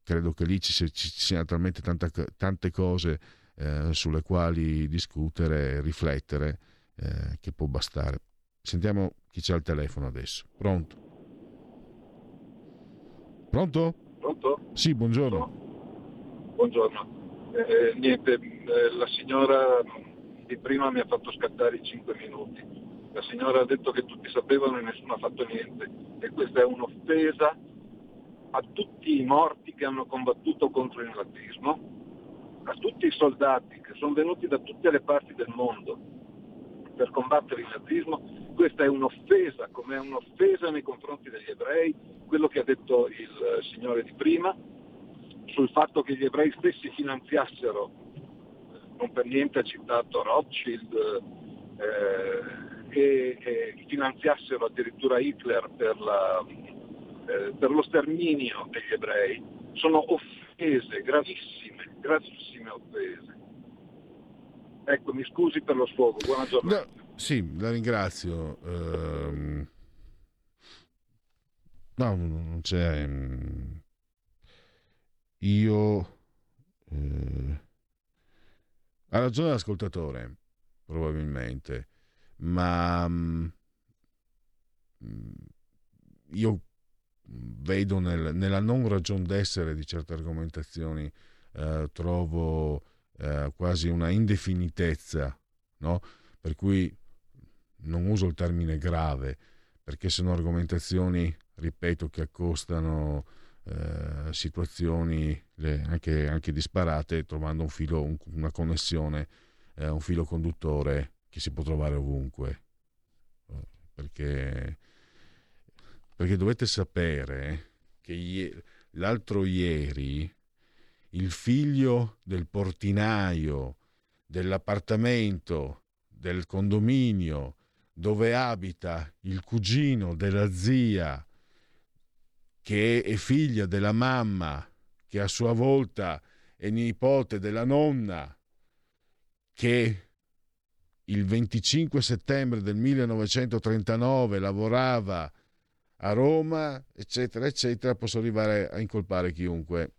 credo che lì ci, siano talmente tante cose eh, sulle quali discutere e riflettere eh, che può bastare. Sentiamo chi c'è al telefono adesso. Pronto? Pronto? Pronto? Sì, buongiorno. Buongiorno. Eh, niente, eh, la signora di prima mi ha fatto scattare i 5 minuti. La signora ha detto che tutti sapevano e nessuno ha fatto niente. E questa è un'offesa a tutti i morti che hanno combattuto contro il nazismo, a tutti i soldati che sono venuti da tutte le parti del mondo per combattere il nazismo, questa è un'offesa, come è un'offesa nei confronti degli ebrei, quello che ha detto il signore di prima, sul fatto che gli ebrei stessi finanziassero, non per niente ha citato Rothschild, eh, e, e finanziassero addirittura Hitler per la, eh, per lo sterminio degli ebrei. Sono offese gravissime, gravissime offese. Ecco, mi scusi per lo sfogo, buona giornata. No, sì, la ringrazio. Uh, no, non c'è... Mm, io... Uh, ha ragione l'ascoltatore, probabilmente, ma um, io vedo nel, nella non ragion d'essere di certe argomentazioni, eh, trovo eh, quasi una indefinitezza, no? per cui non uso il termine grave, perché sono argomentazioni, ripeto, che accostano eh, situazioni anche, anche, disparate, trovando un filo, un, una connessione, eh, un filo conduttore che si può trovare ovunque. Perché perché dovete sapere che l'altro ieri il figlio del portinaio dell'appartamento del condominio dove abita il cugino della zia che è figlia della mamma che a sua volta è nipote della nonna che il 25 settembre del 1939 lavorava a Roma, eccetera, eccetera, posso arrivare a incolpare chiunque.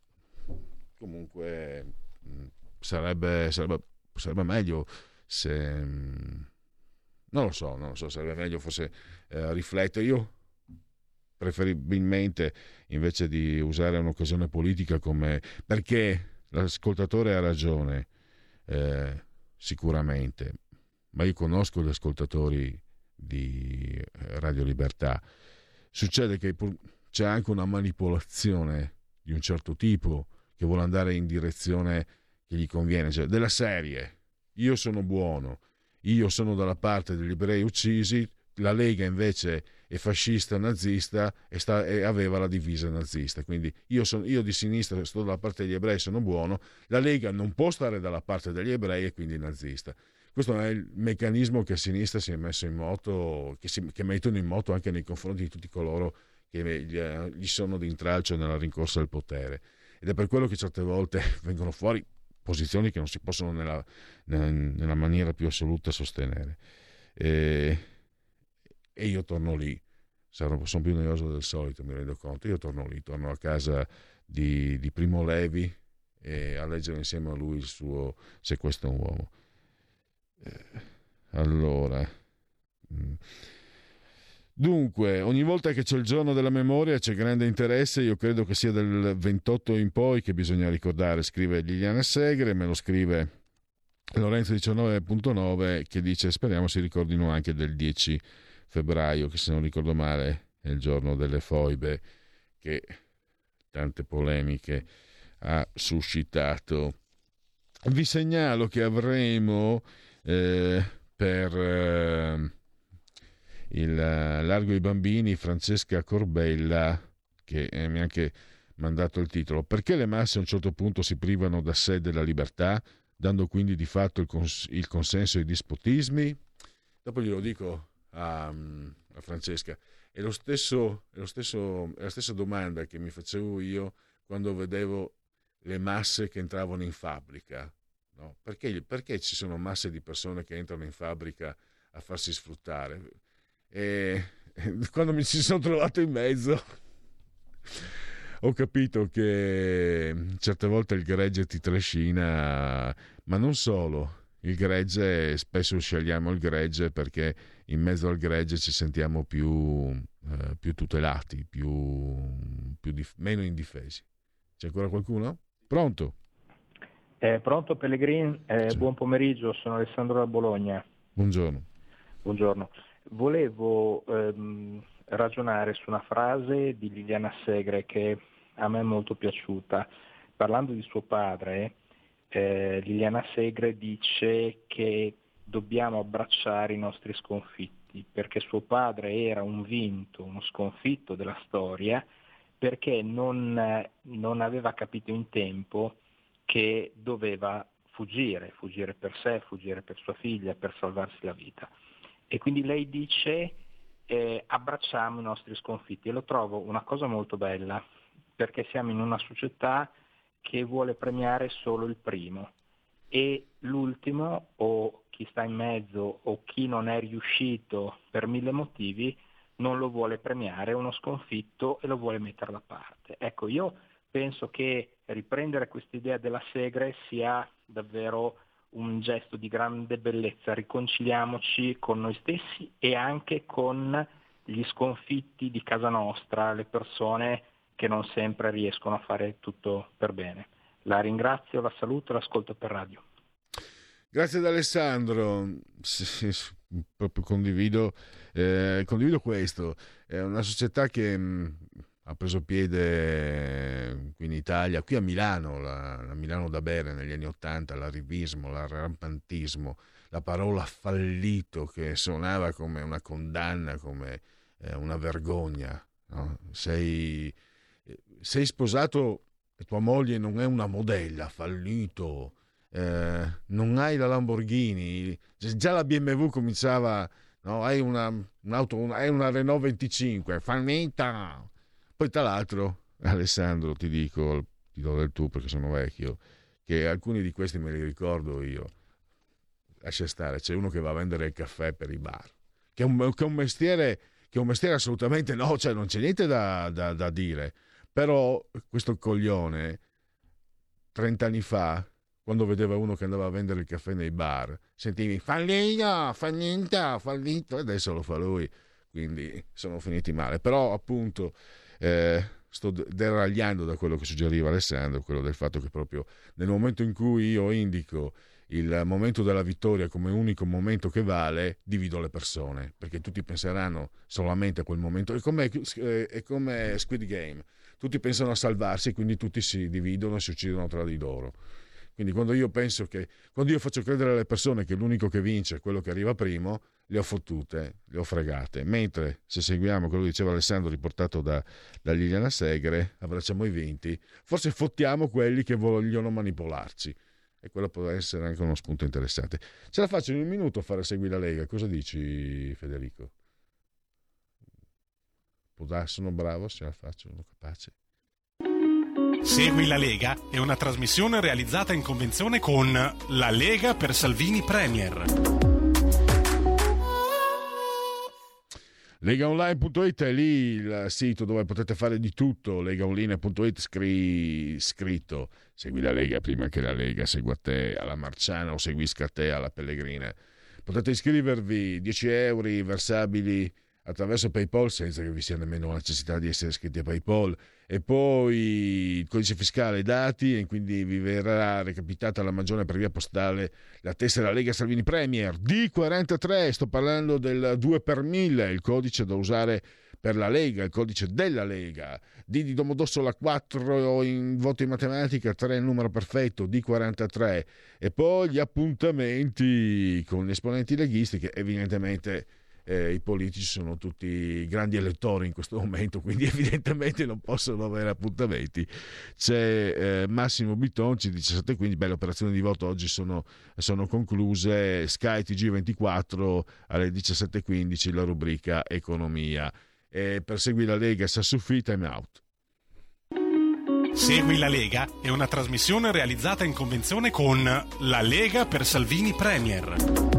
Comunque mm, sarebbe, sarebbe, sarebbe meglio se... Mm, non lo so, non lo so, sarebbe meglio forse eh, riflettere. Io preferibilmente invece di usare un'occasione politica come... perché l'ascoltatore ha ragione, eh, sicuramente, ma io conosco gli ascoltatori di eh, Radio Libertà succede che c'è anche una manipolazione di un certo tipo che vuole andare in direzione che gli conviene, cioè della serie. Io sono buono, io sono dalla parte degli ebrei uccisi, la Lega invece è fascista nazista e, sta, e aveva la divisa nazista. Quindi io, sono, io, di sinistra sto dalla parte degli ebrei, sono buono, la Lega non può stare dalla parte degli ebrei e quindi nazista. Questo è il meccanismo che a sinistra si è messo in moto, che, si, che mettono in moto anche nei confronti di tutti coloro che gli, gli sono d'intralcio nella rincorsa al potere. Ed è per quello che certe volte vengono fuori posizioni che non si possono nella, nella maniera più assoluta sostenere. E, e io torno lì, sono, sono più noioso del solito, mi rendo conto. Io torno lì, torno a casa di, di Primo Levi a leggere insieme a lui il suo Se questo è un uomo. Allora. Mm. Dunque, ogni volta che c'è il giorno della memoria c'è grande interesse, io credo che sia del 28 in poi che bisogna ricordare, scrive Liliana Segre, me lo scrive Lorenzo 19.9 che dice speriamo si ricordino anche del 10 febbraio, che se non ricordo male è il giorno delle foibe, che tante polemiche ha suscitato. Vi segnalo che avremo eh, per eh, il Largo i Bambini Francesca Corbella che eh, mi ha anche mandato il titolo Perché le masse a un certo punto si privano da sé della libertà? dando quindi di fatto il, cons- il consenso ai dispotismi? Dopo glielo dico a, a Francesca. È, stesso, è, stesso, è la stessa domanda che mi facevo io quando vedevo le masse che entravano in fabbrica. No? Perché, perché, ci sono masse di persone che entrano in fabbrica a farsi sfruttare? E, quando mi ci sono trovato in mezzo ho capito che certe volte il gregge ti trascina, ma non solo. Il gregge, spesso scegliamo il gregge perché in mezzo al gregge ci sentiamo più, eh, più tutelati, più, più dif- meno indifesi. C'è ancora qualcuno? Pronto? Eh, pronto Pellegrin, eh, buon pomeriggio, sono Alessandro da Bologna. Buongiorno. Buongiorno. Volevo ehm, ragionare su una frase di Liliana Segre che a me è molto piaciuta. Parlando di suo padre, eh, Liliana Segre dice che dobbiamo abbracciare i nostri sconfitti, perché suo padre era un vinto, uno sconfitto della storia, perché non, non aveva capito in tempo che doveva fuggire, fuggire per sé, fuggire per sua figlia, per salvarsi la vita. E quindi lei dice eh, abbracciamo i nostri sconfitti e lo trovo una cosa molto bella perché siamo in una società che vuole premiare solo il primo e l'ultimo o chi sta in mezzo o chi non è riuscito per mille motivi non lo vuole premiare, è uno sconfitto e lo vuole mettere da parte. Ecco, io penso che riprendere questa idea della segre sia davvero un gesto di grande bellezza, riconciliamoci con noi stessi e anche con gli sconfitti di casa nostra, le persone che non sempre riescono a fare tutto per bene. La ringrazio, la saluto e l'ascolto per radio. Grazie ad Alessandro, sì, proprio condivido, eh, condivido questo. È una società che mh, ha preso piede qui in Italia, qui a Milano, la, la Milano da bere negli anni Ottanta, l'arrivismo, l'arrampantismo, la parola fallito che suonava come una condanna, come eh, una vergogna. No? Sei, sei, sposato e tua moglie non è una modella, fallito, eh, non hai la Lamborghini, già la BMW cominciava, no? hai, una, un'auto, hai una Renault 25, fallita poi tra l'altro, Alessandro, ti dico, ti do del tu perché sono vecchio, che alcuni di questi me li ricordo io. Lascia stare, c'è uno che va a vendere il caffè per i bar, che è un, che è un mestiere che è un mestiere assolutamente no, cioè non c'è niente da, da, da dire. Però questo coglione, 30 anni fa, quando vedeva uno che andava a vendere il caffè nei bar, sentivi fallito, fallito, fallito, e adesso lo fa lui. Quindi sono finiti male. Però appunto eh, sto deragliando da quello che suggeriva Alessandro, quello del fatto che proprio nel momento in cui io indico il momento della vittoria come unico momento che vale, divido le persone, perché tutti penseranno solamente a quel momento. È come, eh, è come Squid Game, tutti pensano a salvarsi, quindi tutti si dividono e si uccidono tra di loro. Quindi quando io penso che, quando io faccio credere alle persone che l'unico che vince è quello che arriva primo, le ho fottute, le ho fregate. Mentre se seguiamo quello che diceva Alessandro riportato da, da Liliana Segre, abbracciamo i vinti, forse fottiamo quelli che vogliono manipolarci. E quello può essere anche uno spunto interessante. Ce la faccio in un minuto a fare Segui la Lega. Cosa dici Federico? Sono bravo, se la faccio, sono capace. Segui la Lega è una trasmissione realizzata in convenzione con La Lega per Salvini Premier. Legaonline.it è lì il sito dove potete fare di tutto. Legaonline.it scri... scritto. Segui la Lega prima che la Lega segua te alla Marciana o seguisca te alla Pellegrina. Potete iscrivervi 10 euro versabili attraverso PayPal senza che vi sia nemmeno la necessità di essere iscritti a PayPal e poi il codice fiscale dati e quindi vi verrà recapitata la maggiore per via postale la tessera Lega Salvini Premier. D43, sto parlando del 2 per 1000, il codice da usare per la Lega, il codice della Lega, D di Domodossola 4 in voto in matematica, 3 il numero perfetto, D43 e poi gli appuntamenti con gli esponenti leghisti che evidentemente eh, i politici sono tutti grandi elettori in questo momento, quindi evidentemente non possono avere appuntamenti. C'è eh, Massimo Bitonci, 17 quindi beh, le operazioni di voto oggi sono, sono concluse, Sky TG24 alle 17.15 la rubrica Economia. E per seguire la Lega Sassufi, time out. Segui la Lega è una trasmissione realizzata in convenzione con La Lega per Salvini Premier.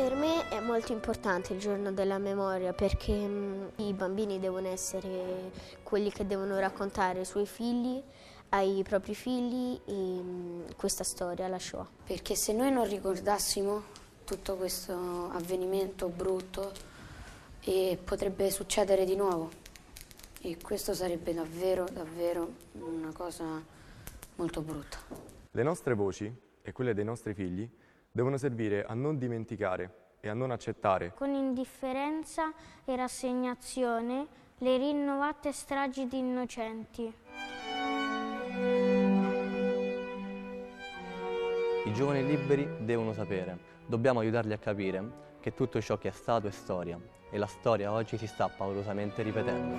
Per me è molto importante il giorno della memoria perché mh, i bambini devono essere quelli che devono raccontare ai suoi figli, ai propri figli e, mh, questa storia, la Shoah. Perché se noi non ricordassimo tutto questo avvenimento brutto, e potrebbe succedere di nuovo. E questo sarebbe davvero, davvero una cosa molto brutta. Le nostre voci e quelle dei nostri figli devono servire a non dimenticare e a non accettare Con indifferenza e rassegnazione le rinnovate stragi di innocenti. I giovani liberi devono sapere, dobbiamo aiutarli a capire che tutto ciò che è stato è storia e la storia oggi si sta paurosamente ripetendo.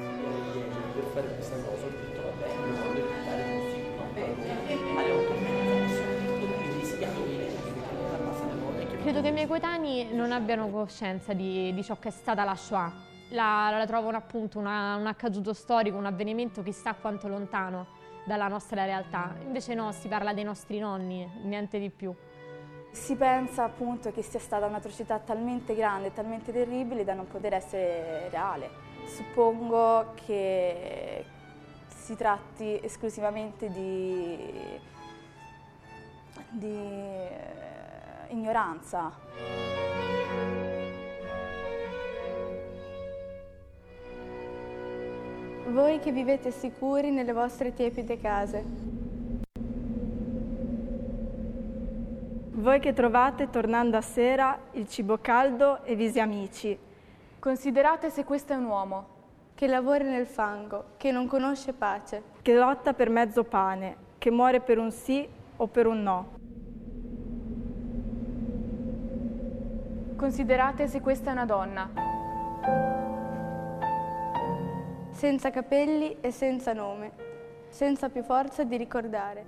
Credo che i miei coetanei non abbiano coscienza di, di ciò che è stata la Shoah. La, la trovano appunto una- un accaduto storico, un avvenimento chissà quanto lontano dalla nostra realtà. Invece no, si parla dei nostri nonni, niente di più. Si pensa appunto che sia stata un'atrocità talmente grande talmente terribile da non poter essere reale. Suppongo che si tratti esclusivamente di, di ignoranza. Voi che vivete sicuri nelle vostre tiepide case. Voi che trovate tornando a sera il cibo caldo e visi amici. Considerate se questo è un uomo. Che lavora nel fango, che non conosce pace. Che lotta per mezzo pane, che muore per un sì o per un no. Considerate se questa è una donna. Senza capelli e senza nome, senza più forza di ricordare.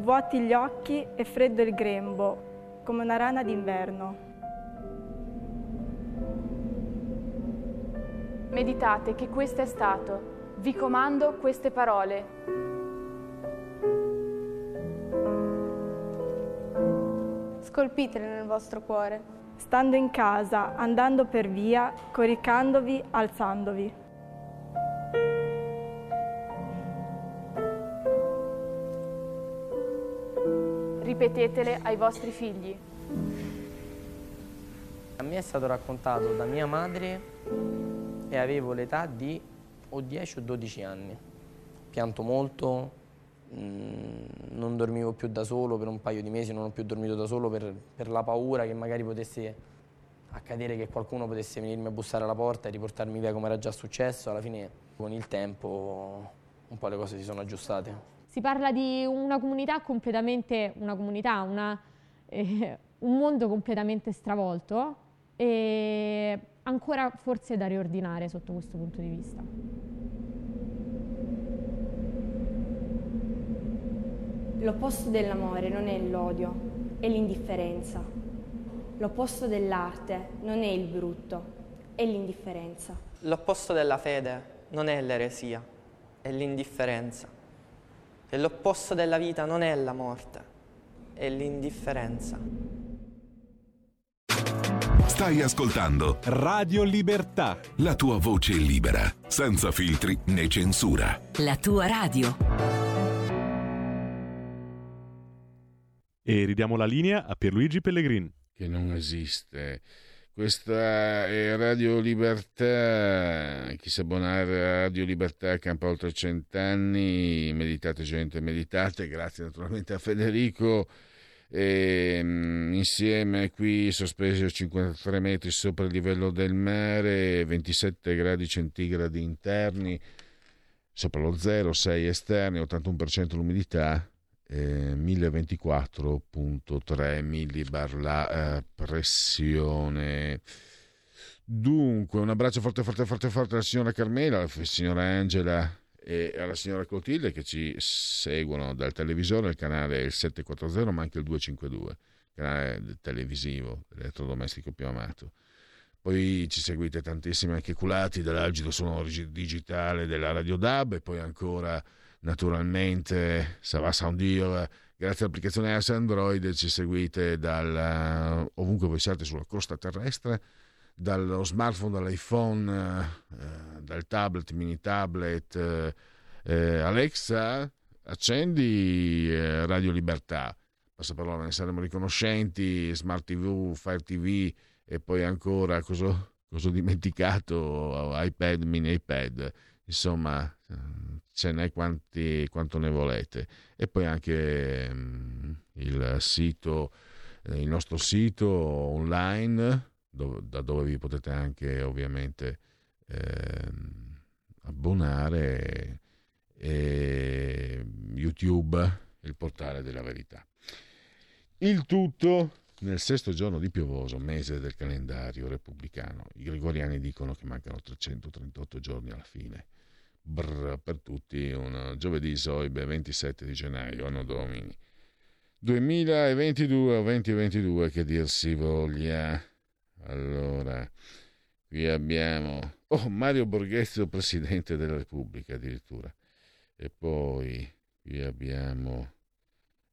Vuoti gli occhi e freddo il grembo, come una rana d'inverno. Meditate che questo è stato. Vi comando queste parole. Scolpitele nel vostro cuore. Stando in casa, andando per via, coricandovi, alzandovi. Ripetetele ai vostri figli. A me è stato raccontato da mia madre e avevo l'età di o 10 o 12 anni. Pianto molto, mm, non dormivo più da solo per un paio di mesi, non ho più dormito da solo per, per la paura che magari potesse accadere che qualcuno potesse venirmi a bussare alla porta e riportarmi via come era già successo. Alla fine con il tempo un po' le cose si sono aggiustate. Si parla di una comunità completamente, una comunità, una, eh, un mondo completamente stravolto e ancora forse da riordinare sotto questo punto di vista. L'opposto dell'amore non è l'odio, è l'indifferenza. L'opposto dell'arte non è il brutto, è l'indifferenza. L'opposto della fede non è l'eresia, è l'indifferenza. E l'opposto della vita non è la morte, è l'indifferenza. Stai ascoltando Radio Libertà. la tua voce libera, senza filtri né censura. La tua radio. E ridiamo la linea a Pierluigi Pellegrin. Che non esiste. Questa è Radio Libertà. Chi si abbonare a Radio Libertà campa oltre cent'anni. Meditate, gente, meditate. Grazie naturalmente a Federico. E, mm, insieme qui sospesi a 53 metri sopra il livello del mare, 27 gradi centigradi interni, sopra lo 0, 6 esterni, 81% l'umidità, eh, 1024.3 millibar la eh, pressione. Dunque, un abbraccio forte, forte, forte, forte alla signora Carmela, alla signora Angela e alla signora Clotilde che ci seguono dal televisore, il canale il 740 ma anche il 252, canale televisivo, elettrodomestico più amato. Poi ci seguite tantissimi anche culati dall'algido sonoro digitale della Radio DAB e poi ancora naturalmente Sava Sound Deal, grazie all'applicazione iOS Android ci seguite dal, ovunque voi siate sulla costa terrestre dallo smartphone, dall'iPhone, eh, dal tablet, mini tablet, eh, eh, Alexa, accendi eh, Radio Libertà, passa parola, ne saremo riconoscenti, Smart TV, Fire TV e poi ancora, cosa, cosa ho dimenticato, iPad, mini iPad, insomma ce n'è quanti, quanto ne volete. E poi anche mm, il sito, eh, il nostro sito online dove, da dove vi potete anche ovviamente eh, abbonare e YouTube, il portale della verità. Il tutto nel sesto giorno di piovoso mese del calendario repubblicano. I gregoriani dicono che mancano 338 giorni alla fine. Brr, per tutti un giovedì soibe 27 di gennaio, anno domini 2022 o 2022 che dir si voglia. Allora, qui abbiamo oh, Mario Borghezio, Presidente della Repubblica addirittura. E poi qui abbiamo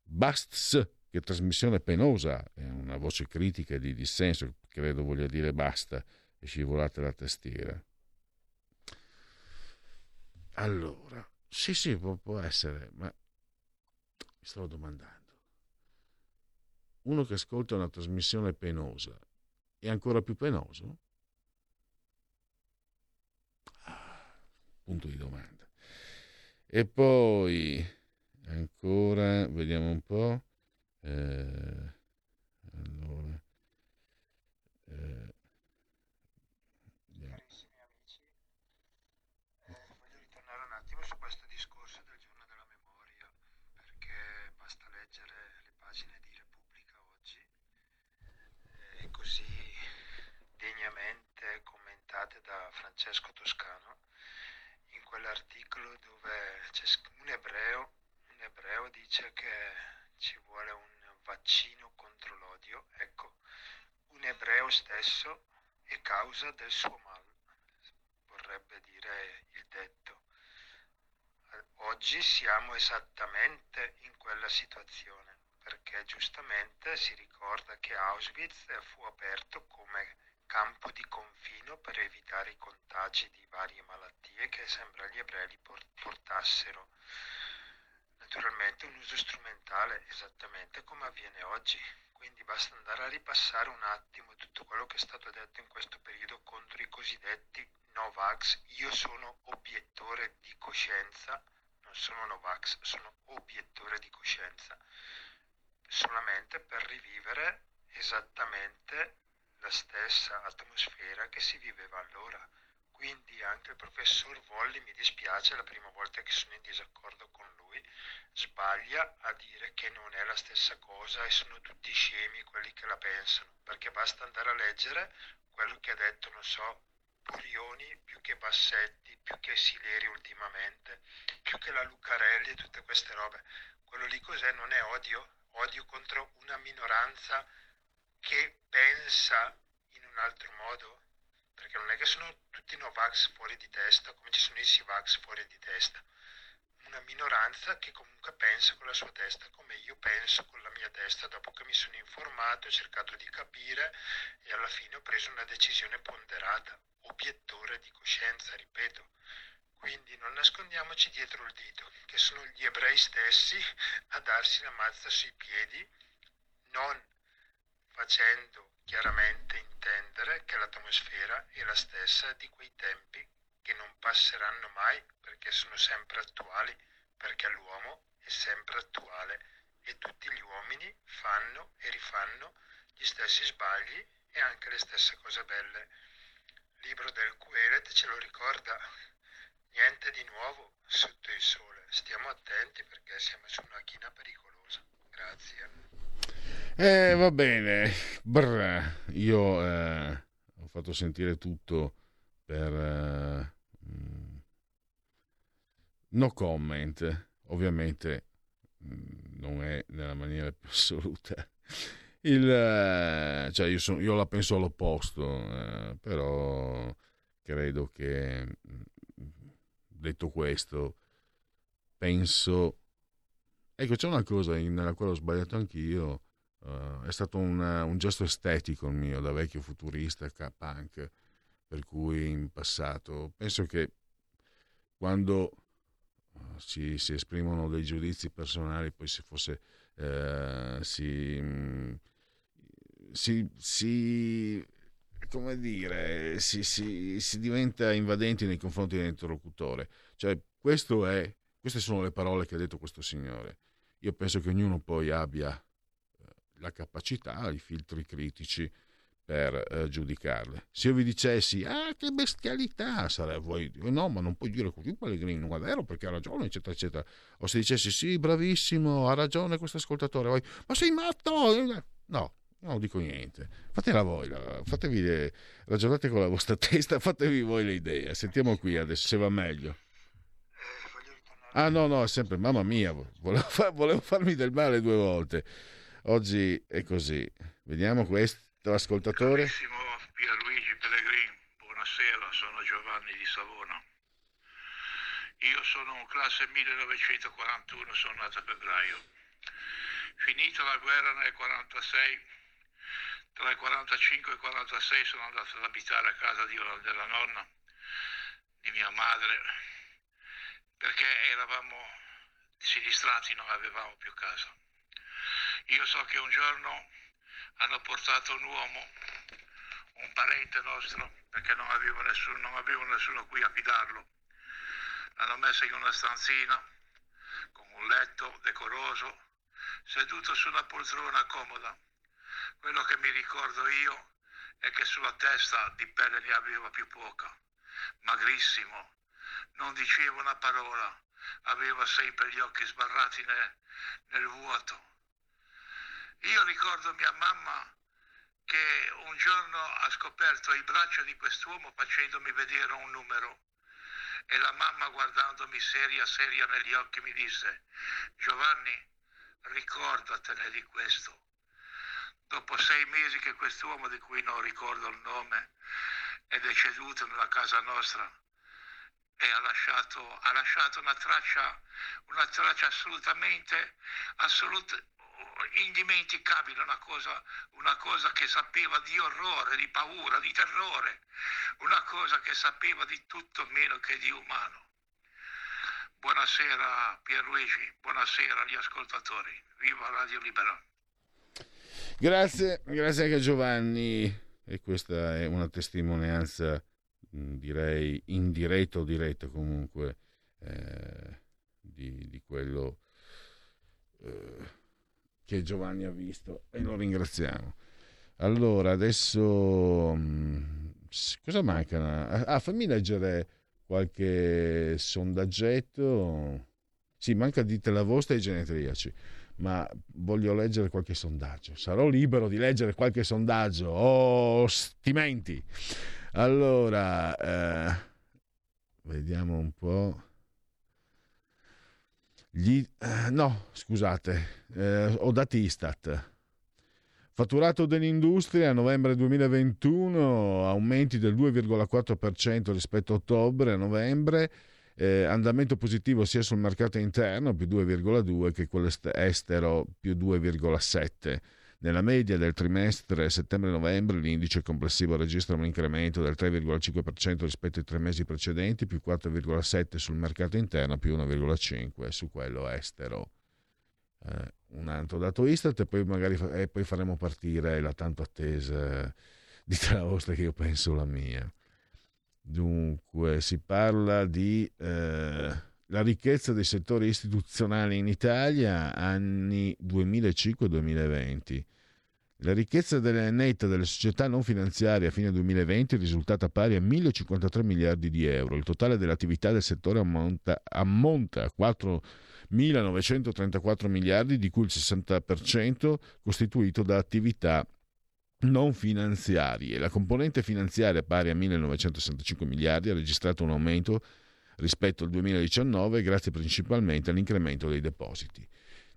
Basts, che trasmissione penosa, è una voce critica di dissenso, credo voglia dire basta, e scivolate la tastiera. Allora, sì sì, può, può essere, ma mi stavo domandando. Uno che ascolta una trasmissione penosa è ancora più penoso? Ah, punto di domanda. E poi ancora, vediamo un po'. Eh, allora, eh, Carissimi amici, eh, voglio ritornare un attimo su questo discorso del giorno della memoria, perché basta leggere le pagine di Repubblica oggi eh, e così degnamente commentate da Francesco Toscano in quell'articolo dove un ebreo, un ebreo dice che ci vuole un vaccino contro l'odio, ecco, un ebreo stesso è causa del suo mal, vorrebbe dire il detto. Oggi siamo esattamente in quella situazione, perché giustamente si ricorda che Auschwitz fu aperto come campo di confino per evitare i contagi di varie malattie che sembra gli ebrei portassero. Naturalmente un uso strumentale esattamente come avviene oggi, quindi basta andare a ripassare un attimo tutto quello che è stato detto in questo periodo contro i cosiddetti Novax. Io sono obiettore di coscienza, non sono Novax, sono obiettore di coscienza, solamente per rivivere esattamente la stessa atmosfera che si viveva allora, Quindi anche il professor Volli, mi dispiace, la prima volta che sono in disaccordo con lui, sbaglia a dire che non è la stessa cosa e sono tutti scemi quelli che la pensano, perché basta andare a leggere quello che ha detto, non so, Burioni più che Bassetti, più che Sileri ultimamente, più che la Lucarelli e tutte queste robe. Quello lì cos'è? Non è odio? Odio contro una minoranza che pensa in un altro modo? Perché non è che sono tutti Novax fuori di testa, come ci sono i Sivax fuori di testa una minoranza che comunque pensa con la sua testa come io penso con la mia testa dopo che mi sono informato, ho cercato di capire e alla fine ho preso una decisione ponderata, obiettore di coscienza, ripeto. Quindi non nascondiamoci dietro il dito, che sono gli ebrei stessi a darsi la mazza sui piedi, non facendo chiaramente intendere che l'atmosfera è la stessa di quei tempi che non passeranno mai perché sono sempre attuali, perché l'uomo è sempre attuale e tutti gli uomini fanno e rifanno gli stessi sbagli e anche le stesse cose belle. Il libro del Quelet ce lo ricorda, niente di nuovo sotto il sole, stiamo attenti perché siamo su una china pericolosa. Grazie. Eh, va bene, Brr, io eh, ho fatto sentire tutto per eh, No comment, ovviamente mm, non è nella maniera più assoluta. Il, eh, cioè io, sono, io, la penso all'opposto, eh, però credo che mm, detto questo, penso... Ecco, c'è una cosa nella quale ho sbagliato anch'io, uh, è stato un, un, gesto estetico il mio, da vecchio futurista, punk, per cui in passato penso che quando si, si, esprimono dei giudizi personali, poi se fosse eh, si, mm, si, si, come dire, si, si, diventa invadenti nei confronti dell'interlocutore. Cioè, è, queste sono le parole che ha detto questo signore. Io penso che ognuno poi abbia la capacità, i filtri critici per eh, giudicarle. Se io vi dicessi, ah, che bestialità, sarebbe voi, no, ma non puoi dire così, Pellegrino, non è vero perché ha ragione, eccetera, eccetera. O se dicessi, sì, bravissimo, ha ragione questo ascoltatore, voi, ma sei matto? No, non dico niente. Fatela voi, fatevi le, ragionate con la vostra testa, fatevi voi le idee. Sentiamo qui adesso se va meglio. Ah no, no, è sempre, mamma mia, volevo, far, volevo farmi del male due volte. Oggi è così. Vediamo questo ascoltatore. Carissimo Pierluigi Pellegrin, buonasera, sono Giovanni di Savona. Io sono classe 1941, sono nato a febbraio. Finita la guerra nel 46, tra il 45 e il 46 sono andato ad abitare a casa di, della nonna di mia madre perché eravamo sinistrati, non avevamo più casa. Io so che un giorno hanno portato un uomo, un parente nostro, perché non avevo nessuno, non avevo nessuno qui a fidarlo. L'hanno messo in una stanzina con un letto decoroso, seduto su una poltrona comoda. Quello che mi ricordo io è che sulla testa di pelle ne aveva più poca, magrissimo, non diceva una parola, aveva sempre gli occhi sbarrati nel, nel vuoto io ricordo mia mamma che un giorno ha scoperto il braccio di quest'uomo facendomi vedere un numero e la mamma guardandomi seria seria negli occhi mi disse Giovanni ricordatene di questo. Dopo sei mesi che quest'uomo di cui non ricordo il nome è deceduto nella casa nostra e ha lasciato, ha lasciato una traccia, una traccia assolutamente, assolutamente indimenticabile, una cosa, una cosa che sapeva di orrore, di paura, di terrore, una cosa che sapeva di tutto meno che di umano. Buonasera Pierluigi, buonasera agli ascoltatori, viva Radio Libera. Grazie, grazie anche a Giovanni e questa è una testimonianza direi indiretta o diretta comunque eh, di, di, quello eh, che Giovanni ha visto e lo ringraziamo. Allora, adesso mm, cosa manca? Ah, fammi leggere qualche sondaggetto. Sì, manca dite la vostra ai genetriaci, ma voglio leggere qualche sondaggio. Sarò libero di leggere qualche sondaggio. Oh, stimenti! Allora, eh, vediamo un po'. Gli, eh, no, scusate, eh, ho dati Istat. Fatturato dell'industria a novembre 2021 aumenti del 2,4% rispetto a ottobre a novembre, eh, andamento positivo sia sul mercato interno più 2,2 che quello estero più 2,7. Nella media del trimestre settembre-novembre l'indice complessivo registra un incremento del 3,5% rispetto ai tre mesi precedenti, più 4,7% sul mercato interno, più 1,5% su quello estero. Eh, un altro dato Istat e poi magari e poi faremo partire la tanto attesa di Traosta che io penso la mia. Dunque si parla di eh, la ricchezza dei settori istituzionali in Italia anni 2005-2020. La ricchezza delle, netta delle società non finanziarie a fine 2020 è risultata pari a 1.053 miliardi di euro. Il totale dell'attività del settore ammonta, ammonta a 4.934 miliardi, di cui il 60% costituito da attività non finanziarie. La componente finanziaria pari a 1.965 miliardi ha registrato un aumento rispetto al 2019 grazie principalmente all'incremento dei depositi.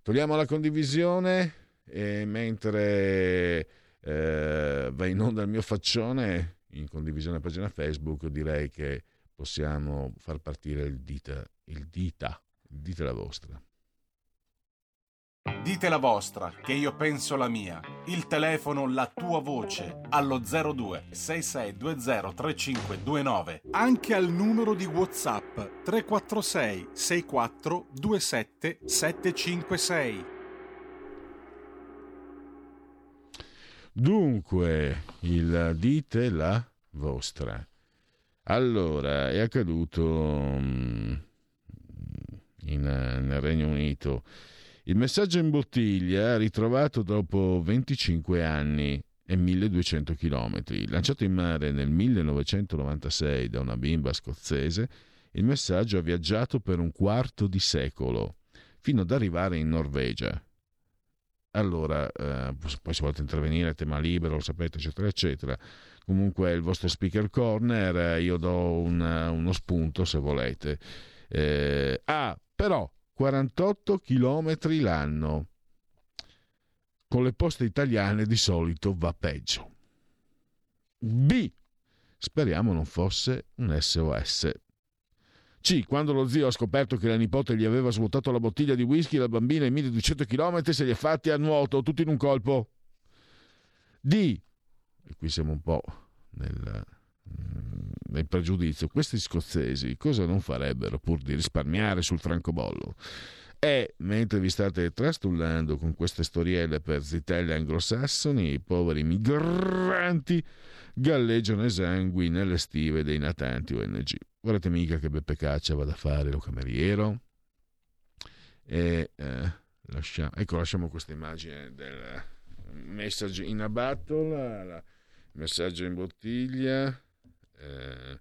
Togliamo la condivisione e mentre eh, va in onda il mio faccione in condivisione a pagina Facebook direi che possiamo far partire il dita, il dita, dite la vostra. Dite la vostra, che io penso la mia. Il telefono, la tua voce, allo 02 6620 3529. Anche al numero di WhatsApp 346 64 27 756. Dunque, il dite la vostra. Allora, è accaduto mm, in, nel Regno Unito il messaggio in bottiglia, ritrovato dopo 25 anni e 1200 km, lanciato in mare nel 1996 da una bimba scozzese, il messaggio ha viaggiato per un quarto di secolo, fino ad arrivare in Norvegia. Allora, eh, poi se volete intervenire, tema libero, lo sapete, eccetera, eccetera. Comunque il vostro speaker corner, io do un, uno spunto se volete. Eh, ah, però 48 km l'anno. Con le poste italiane di solito va peggio. B. Speriamo non fosse un SOS. C. Quando lo zio ha scoperto che la nipote gli aveva svuotato la bottiglia di whisky, la bambina ai 1200 km se li è fatti a nuoto, tutti in un colpo. D. E qui siamo un po' nel, nel pregiudizio, questi scozzesi cosa non farebbero pur di risparmiare sul francobollo? E mentre vi state trastullando con queste storielle per zitelle anglosassoni, i poveri migranti galleggiano esangui nelle stive dei natanti ONG. Guardate mica che Beppe Caccia vada a fare lo cameriero? E, eh, lascia, ecco, lasciamo questa immagine del message in a battle, messaggio in bottiglia eh,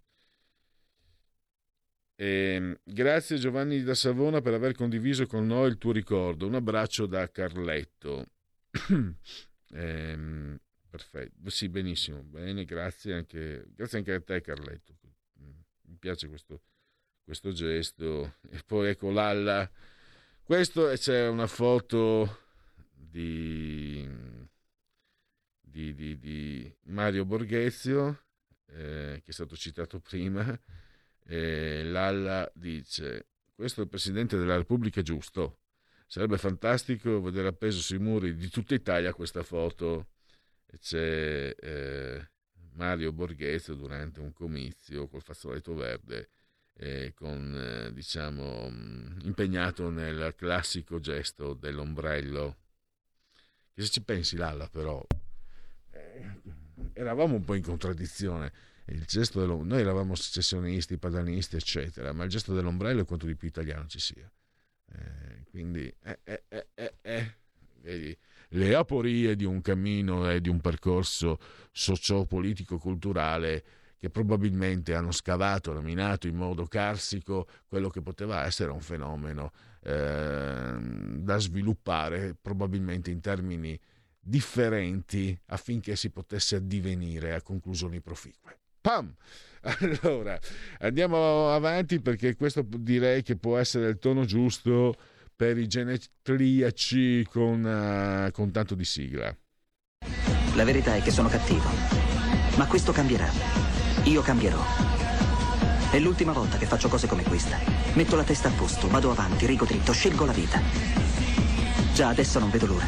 e, ehm, grazie Giovanni da Savona per aver condiviso con noi il tuo ricordo. Un abbraccio da Carletto. eh, perfetto, sì, benissimo. Bene, grazie anche, grazie anche a te Carletto. Mi piace questo, questo gesto. E poi ecco Lalla. Questo c'è una foto di, di, di, di Mario Borghezio eh, che è stato citato prima, eh, Lalla dice, questo è il Presidente della Repubblica giusto, sarebbe fantastico vedere appeso sui muri di tutta Italia questa foto. C'è eh, Mario Borghezio durante un comizio col fazzoletto verde, eh, con, eh, diciamo, mm, impegnato nel classico gesto dell'ombrello. Che se ci pensi, Lalla, però, eh, eravamo un po' in contraddizione. Il gesto noi eravamo secessionisti, padanisti, eccetera, ma il gesto dell'ombrello è quanto di più italiano ci sia. Eh, quindi, eh, eh, eh, eh, eh vedi, le aporie di un cammino e di un percorso socio-politico-culturale che probabilmente hanno scavato, hanno minato in modo carsico quello che poteva essere un fenomeno eh, da sviluppare probabilmente in termini differenti affinché si potesse addivenire a conclusioni proficue. Pam! Allora, andiamo avanti perché questo direi che può essere il tono giusto per i genetriaci con, uh, con tanto di sigla. La verità è che sono cattivo, ma questo cambierà. Io cambierò. È l'ultima volta che faccio cose come questa. Metto la testa a posto, vado avanti, rigo dritto, scelgo la vita. Già adesso non vedo l'ora.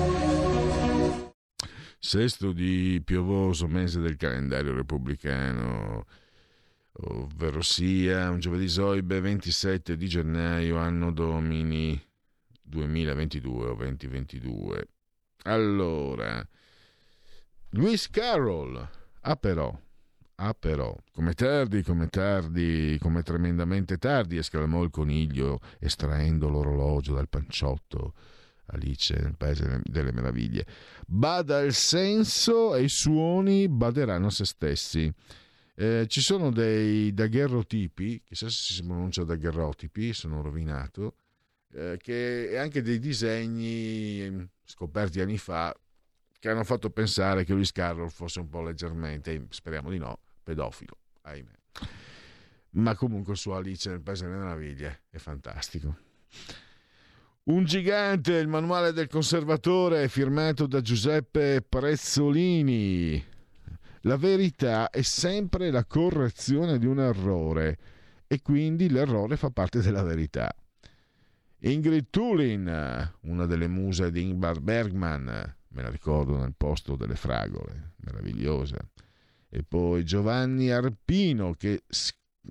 Sesto di piovoso mese del calendario repubblicano, ovvero sia un giovedì soibe 27 di gennaio, anno domini 2022 o 2022. Allora, Lewis Carroll, ah però, ah però, come tardi, come tardi, come tremendamente tardi, esclamò il coniglio estraendo l'orologio dal panciotto Alice nel Paese delle Meraviglie. Bada il senso e i suoni baderanno se stessi. Eh, ci sono dei daguerrotipi, chissà se si pronuncia daguerrotipi, sono rovinato, eh, che, anche dei disegni mm, scoperti anni fa che hanno fatto pensare che Lewis Carroll fosse un po' leggermente, speriamo di no, pedofilo, ahimè. Ma comunque su Alice nel Paese delle Meraviglie è fantastico. Un gigante, il manuale del conservatore firmato da Giuseppe Prezzolini. La verità è sempre la correzione di un errore e quindi l'errore fa parte della verità. Ingrid Tulin, una delle muse di Ingmar Bergman, me la ricordo nel posto delle fragole, meravigliosa. E poi Giovanni Arpino, che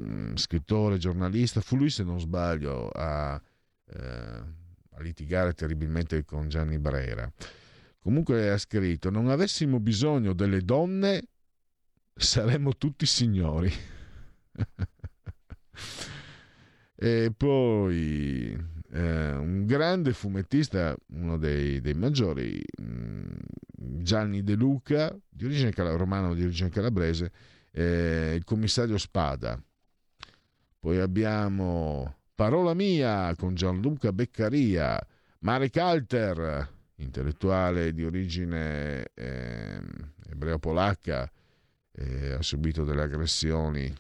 mm, scrittore, giornalista, fu lui se non sbaglio a... Eh, litigare terribilmente con Gianni Brera. Comunque ha scritto: Non avessimo bisogno delle donne, saremmo tutti signori. e poi eh, un grande fumettista, uno dei, dei maggiori, mh, Gianni De Luca, di origine cal- romano di origine calabrese, eh, il commissario Spada. Poi abbiamo Parola mia con Gianluca Beccaria, Marek Alter, intellettuale di origine eh, ebreo-polacca, eh, ha subito delle aggressioni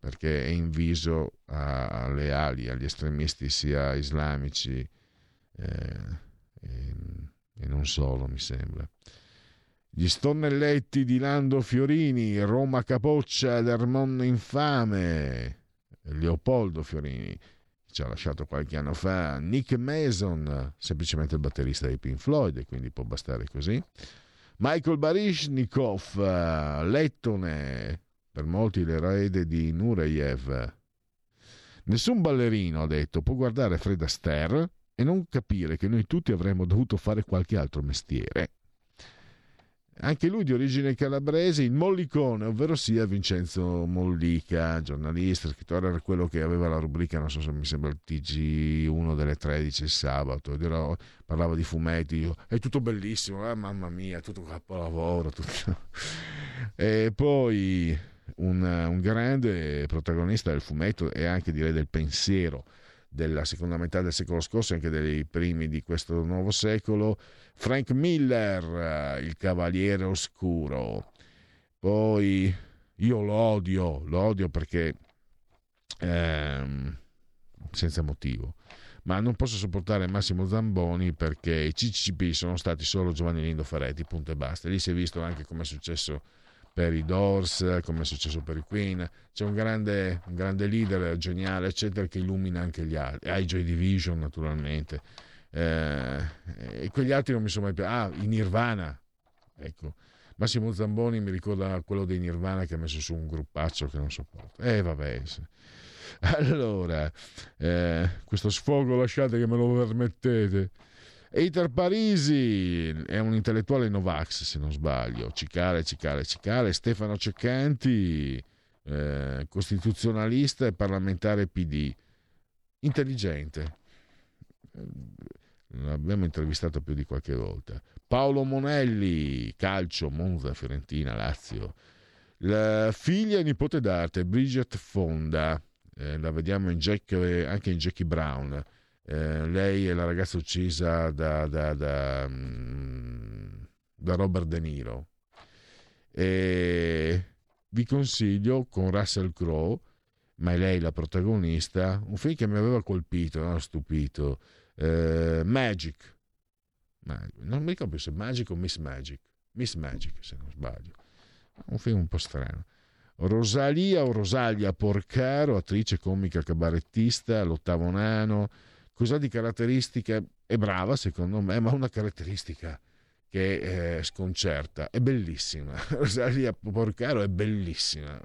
perché è inviso alle ali, agli estremisti sia islamici eh, e, e non solo, mi sembra. Gli stonnelletti di Lando Fiorini, Roma Capoccia, l'Ermon infame, Leopoldo Fiorini ci ha lasciato qualche anno fa Nick Mason, semplicemente il batterista dei Pink Floyd, quindi può bastare così. Michael Barishnikov, lettone, per molti l'erede di Nureyev. Nessun ballerino, ha detto, può guardare Fred Astaire e non capire che noi tutti avremmo dovuto fare qualche altro mestiere anche lui di origine calabrese, il Mollicone, ovvero sia Vincenzo Mollica, giornalista, scrittore, era quello che aveva la rubrica, non so se mi sembra il TG1 delle 13 il sabato, ed era, parlava di fumetti, io, è tutto bellissimo, eh, mamma mia, tutto capolavoro. Tutto. e poi un, un grande protagonista del fumetto e anche direi del pensiero della seconda metà del secolo scorso e anche dei primi di questo nuovo secolo, Frank Miller, il Cavaliere Oscuro. Poi io lo odio, lo odio perché ehm, senza motivo. Ma non posso sopportare Massimo Zamboni perché i CCP sono stati solo Giovanni Lindo Ferretti, punto e basta. Lì si è visto anche come è successo per i Doors, come è successo per i Queen. C'è un grande, un grande leader geniale, eccetera, che illumina anche gli altri. Ah, i Joy Division, naturalmente. Eh, e quegli altri non mi sono mai piaciuti. Ah, i Nirvana. ecco. Massimo Zamboni mi ricorda quello dei Nirvana che ha messo su un gruppaccio che non sopporto. Eh vabbè. Allora, eh, questo sfogo lasciate che me lo permettete. Eiter Parisi è un intellettuale Novax, se non sbaglio. Cicale, Cicale, Cicale. Stefano Ceccanti, eh, costituzionalista e parlamentare PD. Intelligente. L'abbiamo intervistato più di qualche volta. Paolo Monelli, calcio, Monza, Fiorentina, Lazio. La figlia e nipote d'arte, Bridget Fonda, eh, la vediamo in Jack, anche in Jackie Brown. Eh, lei è la ragazza uccisa da, da, da, mm, da Robert De Niro. E vi consiglio con Russell Crowe, ma è lei la protagonista, un film che mi aveva colpito, no? stupito, eh, Magic. Non mi ricordo se Magic o Miss Magic. Miss Magic, se non sbaglio. Un film un po' strano. Rosalia o Rosalia Porcaro, attrice comica cabarettista, l'ottavo nano. Cosa di caratteristica? È brava secondo me, ma una caratteristica che eh, sconcerta. È bellissima. Rosalia Porcaro è bellissima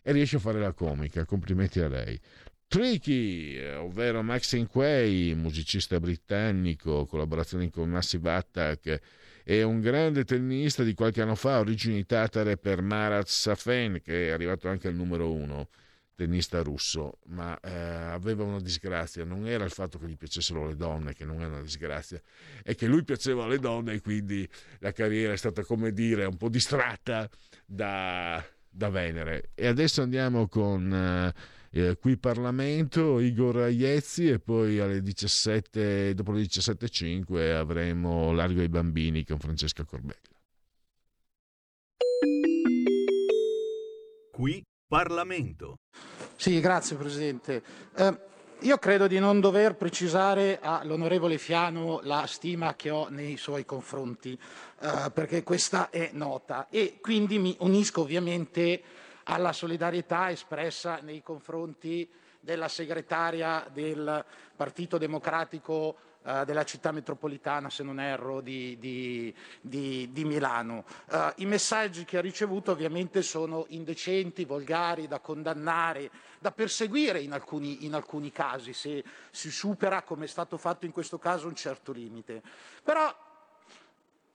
e riesce a fare la comica. Complimenti a lei. Tricky, ovvero Maxine Quay, musicista britannico, collaborazione con Massive Attack, è un grande tennista di qualche anno fa, origini tatare per Marat Safen, che è arrivato anche al numero uno, tennista russo, ma eh, aveva una disgrazia, non era il fatto che gli piacessero le donne, che non è una disgrazia, è che lui piaceva alle donne e quindi la carriera è stata, come dire, un po' distratta da, da Venere. E adesso andiamo con... Eh, eh, qui Parlamento, Igor Aiezzi e poi alle 17, dopo le 17.05 avremo Largo ai Bambini con Francesca Corbella. Qui Parlamento. Sì, grazie Presidente. Eh, io credo di non dover precisare all'onorevole Fiano la stima che ho nei suoi confronti, eh, perché questa è nota e quindi mi unisco ovviamente alla solidarietà espressa nei confronti della segretaria del Partito Democratico eh, della città metropolitana, se non erro, di, di, di, di Milano. Eh, I messaggi che ha ricevuto ovviamente sono indecenti, volgari, da condannare, da perseguire in alcuni, in alcuni casi, se si supera, come è stato fatto in questo caso, un certo limite. Però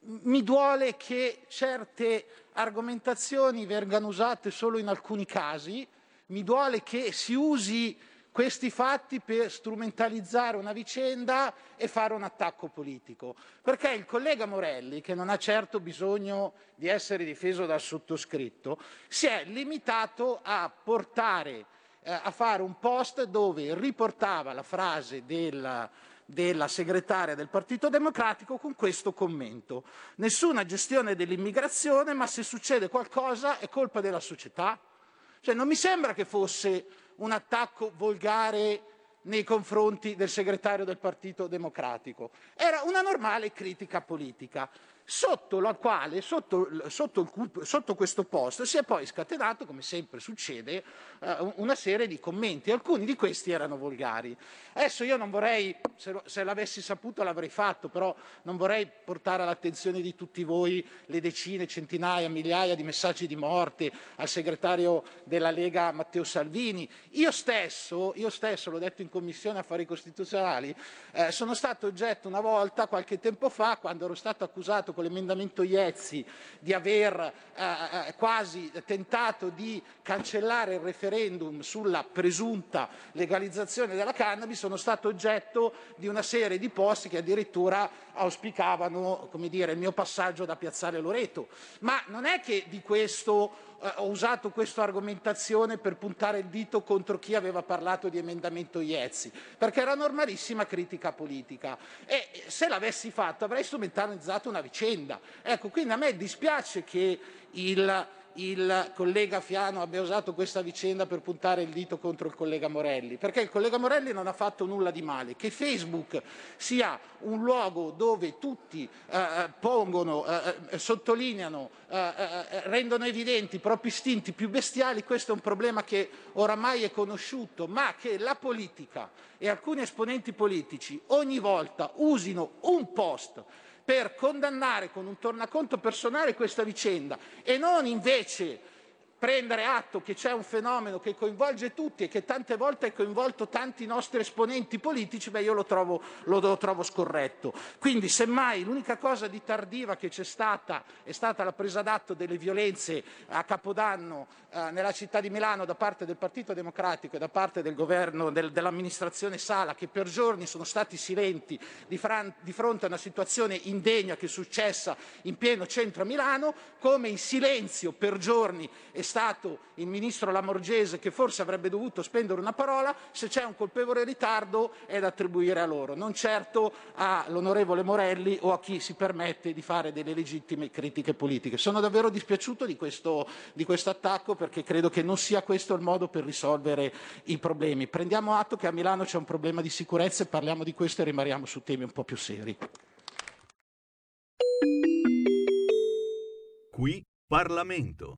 mi duole che certe argomentazioni vengano usate solo in alcuni casi, mi duole che si usi questi fatti per strumentalizzare una vicenda e fare un attacco politico. Perché il collega Morelli, che non ha certo bisogno di essere difeso dal sottoscritto, si è limitato a portare, eh, a fare un post dove riportava la frase del della segretaria del Partito Democratico con questo commento. Nessuna gestione dell'immigrazione, ma se succede qualcosa è colpa della società. Cioè, non mi sembra che fosse un attacco volgare nei confronti del segretario del Partito Democratico. Era una normale critica politica sotto quale, sotto, sotto, il, sotto, questo post, si è poi scatenato, come sempre succede, uh, una serie di commenti. Alcuni di questi erano volgari. Adesso io non vorrei, se, se l'avessi saputo l'avrei fatto, però non vorrei portare all'attenzione di tutti voi le decine, centinaia, migliaia di messaggi di morte al segretario della Lega Matteo Salvini. Io stesso, io stesso l'ho detto in Commissione Affari Costituzionali, eh, sono stato oggetto una volta, qualche tempo fa, quando ero stato accusato con l'emendamento Iezzi di aver eh, eh, quasi tentato di cancellare il referendum sulla presunta legalizzazione della cannabis, sono stato oggetto di una serie di posti che addirittura auspicavano dire, il mio passaggio da Piazzale Loreto. Ma non è che di questo ho usato questa argomentazione per puntare il dito contro chi aveva parlato di emendamento Iezzi, perché era normalissima critica politica e se l'avessi fatto avrei strumentalizzato una vicenda. Ecco, quindi a me dispiace che il il collega Fiano abbia usato questa vicenda per puntare il dito contro il collega Morelli, perché il collega Morelli non ha fatto nulla di male. Che Facebook sia un luogo dove tutti eh, eh pongono, eh, eh, sottolineano, eh, eh, rendono evidenti i propri istinti più bestiali, questo è un problema che oramai è conosciuto, ma che la politica e alcuni esponenti politici ogni volta usino un post per condannare con un tornaconto personale questa vicenda e non invece prendere atto che c'è un fenomeno che coinvolge tutti e che tante volte ha coinvolto tanti nostri esponenti politici, beh io lo trovo, lo, lo trovo scorretto. Quindi semmai l'unica cosa di tardiva che c'è stata è stata la presa d'atto delle violenze a Capodanno eh, nella città di Milano da parte del Partito Democratico e da parte del governo, del, dell'amministrazione Sala che per giorni sono stati silenti di, fran- di fronte a una situazione indegna che è successa in pieno centro a Milano, come in silenzio per giorni è stato il ministro Lamorgese che forse avrebbe dovuto spendere una parola, se c'è un colpevole ritardo è da attribuire a loro, non certo all'onorevole Morelli o a chi si permette di fare delle legittime critiche politiche. Sono davvero dispiaciuto di questo, di questo attacco perché credo che non sia questo il modo per risolvere i problemi. Prendiamo atto che a Milano c'è un problema di sicurezza e parliamo di questo e rimaniamo su temi un po' più seri. Qui Parlamento.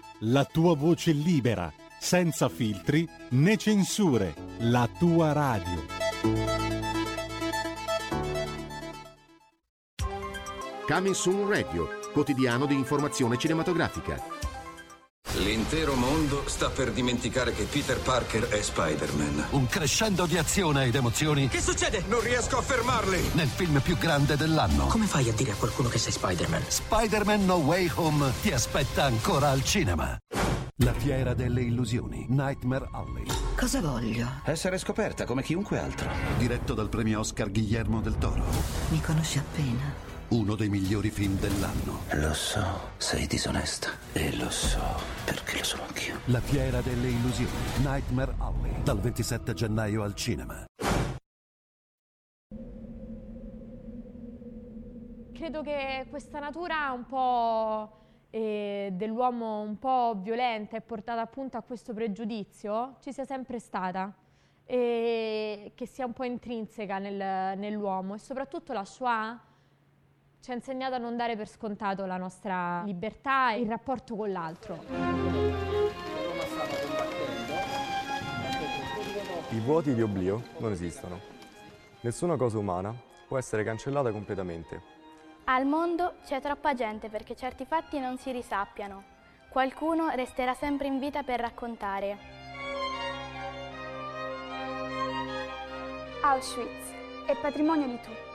la tua voce libera, senza filtri né censure, la tua radio. Coming Radio, quotidiano di informazione cinematografica. L'intero mondo sta per dimenticare che Peter Parker è Spider-Man. Un crescendo di azione ed emozioni Che succede? Non riesco a fermarli! nel film più grande dell'anno. Come fai a dire a qualcuno che sei Spider-Man? Spider-Man No Way Home ti aspetta ancora al cinema. La fiera delle illusioni, Nightmare Alley. Cosa voglio? Essere scoperta come chiunque altro. Diretto dal premio Oscar Guillermo del Toro. Mi conosci appena. Uno dei migliori film dell'anno. Lo so, sei disonesta. E lo so, perché lo sono anch'io. La fiera delle illusioni, Nightmare Alley. Dal 27 gennaio al cinema. Credo che questa natura un po' eh, dell'uomo un po' violenta e portata appunto a questo pregiudizio ci sia sempre stata e che sia un po' intrinseca nel- nell'uomo e soprattutto la Shoah ci ha insegnato a non dare per scontato la nostra libertà e il rapporto con l'altro. I vuoti di oblio non esistono. Nessuna cosa umana può essere cancellata completamente. Al mondo c'è troppa gente perché certi fatti non si risappiano. Qualcuno resterà sempre in vita per raccontare. Auschwitz è patrimonio di tutti.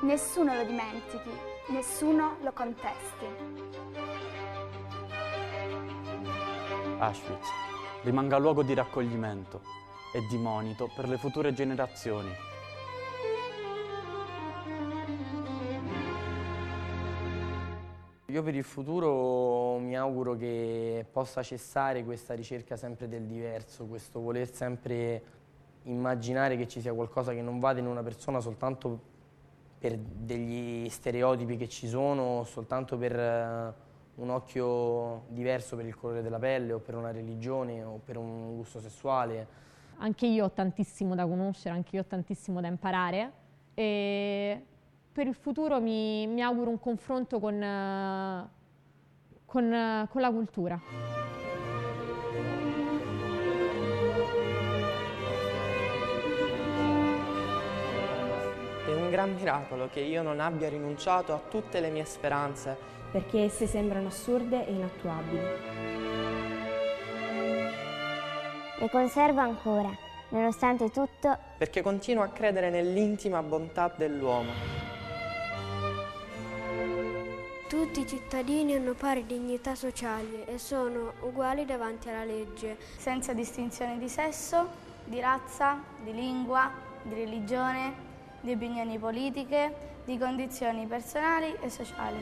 Nessuno lo dimentichi, nessuno lo contesti. Auschwitz rimanga luogo di raccoglimento e di monito per le future generazioni. Io per il futuro mi auguro che possa cessare questa ricerca sempre del diverso, questo voler sempre immaginare che ci sia qualcosa che non vada in una persona soltanto per degli stereotipi che ci sono, soltanto per eh, un occhio diverso per il colore della pelle o per una religione o per un gusto sessuale. Anche io ho tantissimo da conoscere, anche io ho tantissimo da imparare e per il futuro mi, mi auguro un confronto con, eh, con, eh, con la cultura. Un gran miracolo che io non abbia rinunciato a tutte le mie speranze. perché esse sembrano assurde e inattuabili. Le conservo ancora, nonostante tutto, Perché continuo a credere nell'intima bontà dell'uomo. Tutti i cittadini hanno pari dignità sociali e sono uguali davanti alla legge. senza distinzione di sesso, di razza, di lingua, di religione, di opinioni politiche, di condizioni personali e sociali.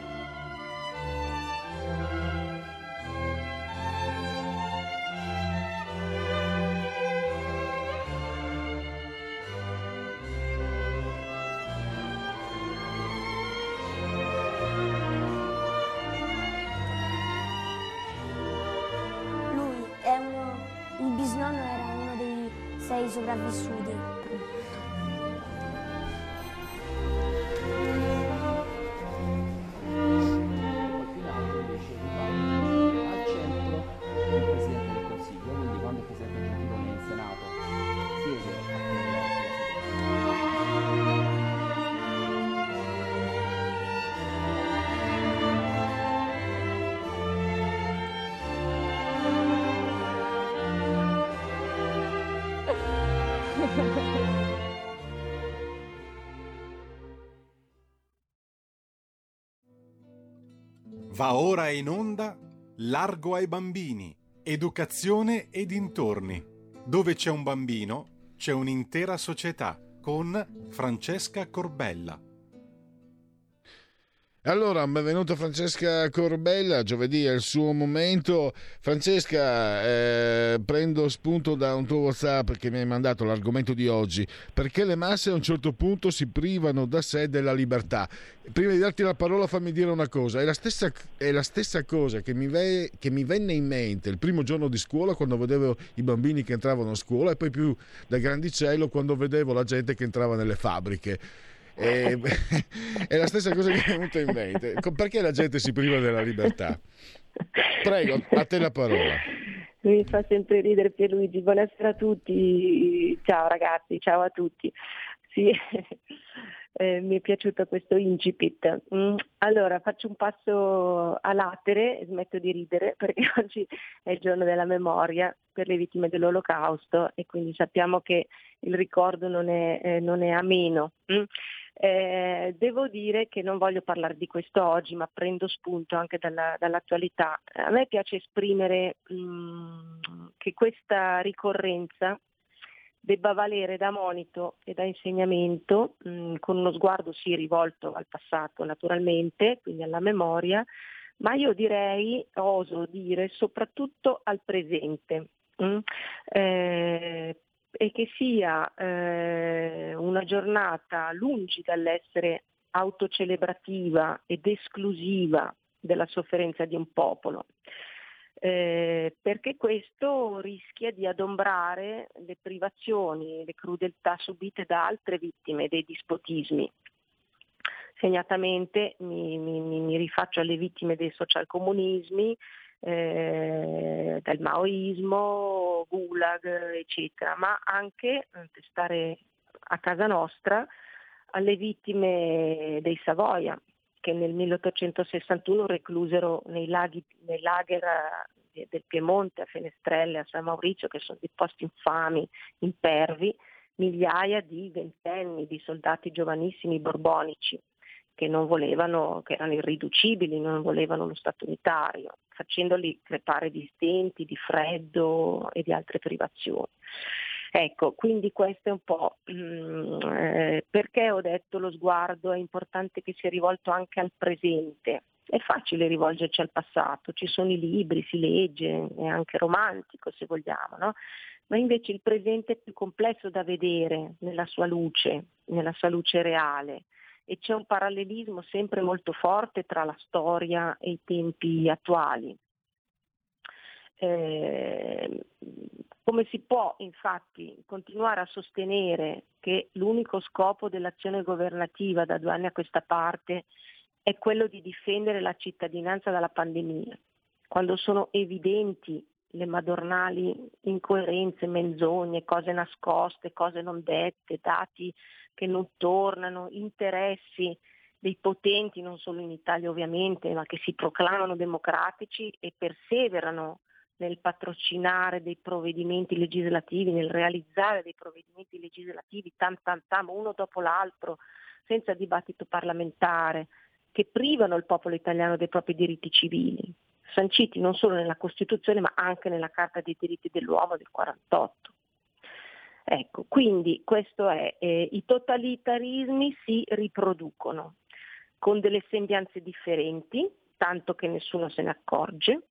Lui è uno, il bisnonno era uno dei sei sopravvissuti Va ora in onda Largo ai bambini, educazione e dintorni. Dove c'è un bambino, c'è un'intera società con Francesca Corbella. Allora, benvenuta Francesca Corbella, giovedì è il suo momento. Francesca, eh, prendo spunto da un tuo WhatsApp che mi hai mandato l'argomento di oggi. Perché le masse a un certo punto si privano da sé della libertà? Prima di darti la parola fammi dire una cosa, è la stessa, è la stessa cosa che mi, ve, che mi venne in mente il primo giorno di scuola quando vedevo i bambini che entravano a scuola e poi più da grandicello quando vedevo la gente che entrava nelle fabbriche. E, è la stessa cosa che mi è venuta in mente. Perché la gente si priva della libertà? Prego, a te la parola. Mi fa sempre ridere Pierluigi. Buonasera a tutti. Ciao ragazzi, ciao a tutti. Sì, eh, mi è piaciuto questo incipit. Mm, allora, faccio un passo a latere e smetto di ridere perché oggi è il giorno della memoria per le vittime dell'olocausto e quindi sappiamo che il ricordo non è, eh, non è ameno. Mm. Eh, devo dire che non voglio parlare di questo oggi, ma prendo spunto anche dalla, dall'attualità. A me piace esprimere mh, mm, che questa ricorrenza debba valere da monito e da insegnamento, mh, mm, con uno sguardo sì rivolto al passato naturalmente, quindi alla memoria, ma io direi, oso dire, soprattutto al presente. Mm? Eh, e che sia eh, una giornata lungi dall'essere autocelebrativa ed esclusiva della sofferenza di un popolo, eh, perché questo rischia di adombrare le privazioni, le crudeltà subite da altre vittime dei dispotismi. Segnatamente mi, mi, mi rifaccio alle vittime dei socialcomunismi, eh, del maoismo, gulag, eccetera, ma anche, per stare a casa nostra, alle vittime dei Savoia, che nel 1861 reclusero nei, laghi, nei lager eh, del Piemonte, a Fenestrelle, a San Maurizio, che sono dei posti infami, impervi, migliaia di ventenni, di soldati giovanissimi borbonici che non volevano, che erano irriducibili, non volevano lo Stato unitario, facendoli crepare di stenti, di freddo e di altre privazioni. Ecco, quindi questo è un po' mm, eh, perché ho detto lo sguardo è importante che sia rivolto anche al presente. È facile rivolgerci al passato, ci sono i libri, si legge, è anche romantico se vogliamo, no? ma invece il presente è più complesso da vedere nella sua luce, nella sua luce reale e c'è un parallelismo sempre molto forte tra la storia e i tempi attuali. Eh, come si può infatti continuare a sostenere che l'unico scopo dell'azione governativa da due anni a questa parte è quello di difendere la cittadinanza dalla pandemia, quando sono evidenti le madornali incoerenze, menzogne, cose nascoste, cose non dette, dati che non tornano, interessi dei potenti, non solo in Italia ovviamente, ma che si proclamano democratici e perseverano nel patrocinare dei provvedimenti legislativi, nel realizzare dei provvedimenti legislativi tam tam tam, uno dopo l'altro, senza dibattito parlamentare, che privano il popolo italiano dei propri diritti civili, sanciti non solo nella Costituzione ma anche nella Carta dei diritti dell'uomo del 48. Ecco, quindi questo è, eh, i totalitarismi si riproducono con delle sembianze differenti, tanto che nessuno se ne accorge,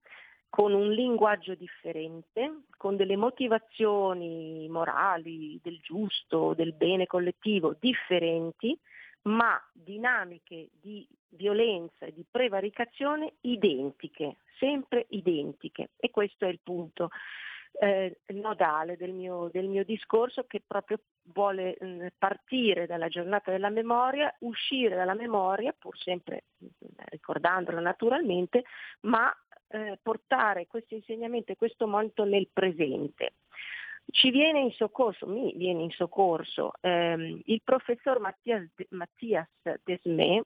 con un linguaggio differente, con delle motivazioni morali, del giusto, del bene collettivo differenti, ma dinamiche di violenza e di prevaricazione identiche, sempre identiche. E questo è il punto. eh, nodale del mio, del mio, discorso che proprio vuole mh, mm, partire dalla giornata della memoria, uscire dalla memoria, pur sempre mh, mm, ricordandola naturalmente, ma eh, portare questo insegnamento e questo monito nel presente. Ci viene in soccorso, mi viene in soccorso ehm, il professor Mattias, Desmé,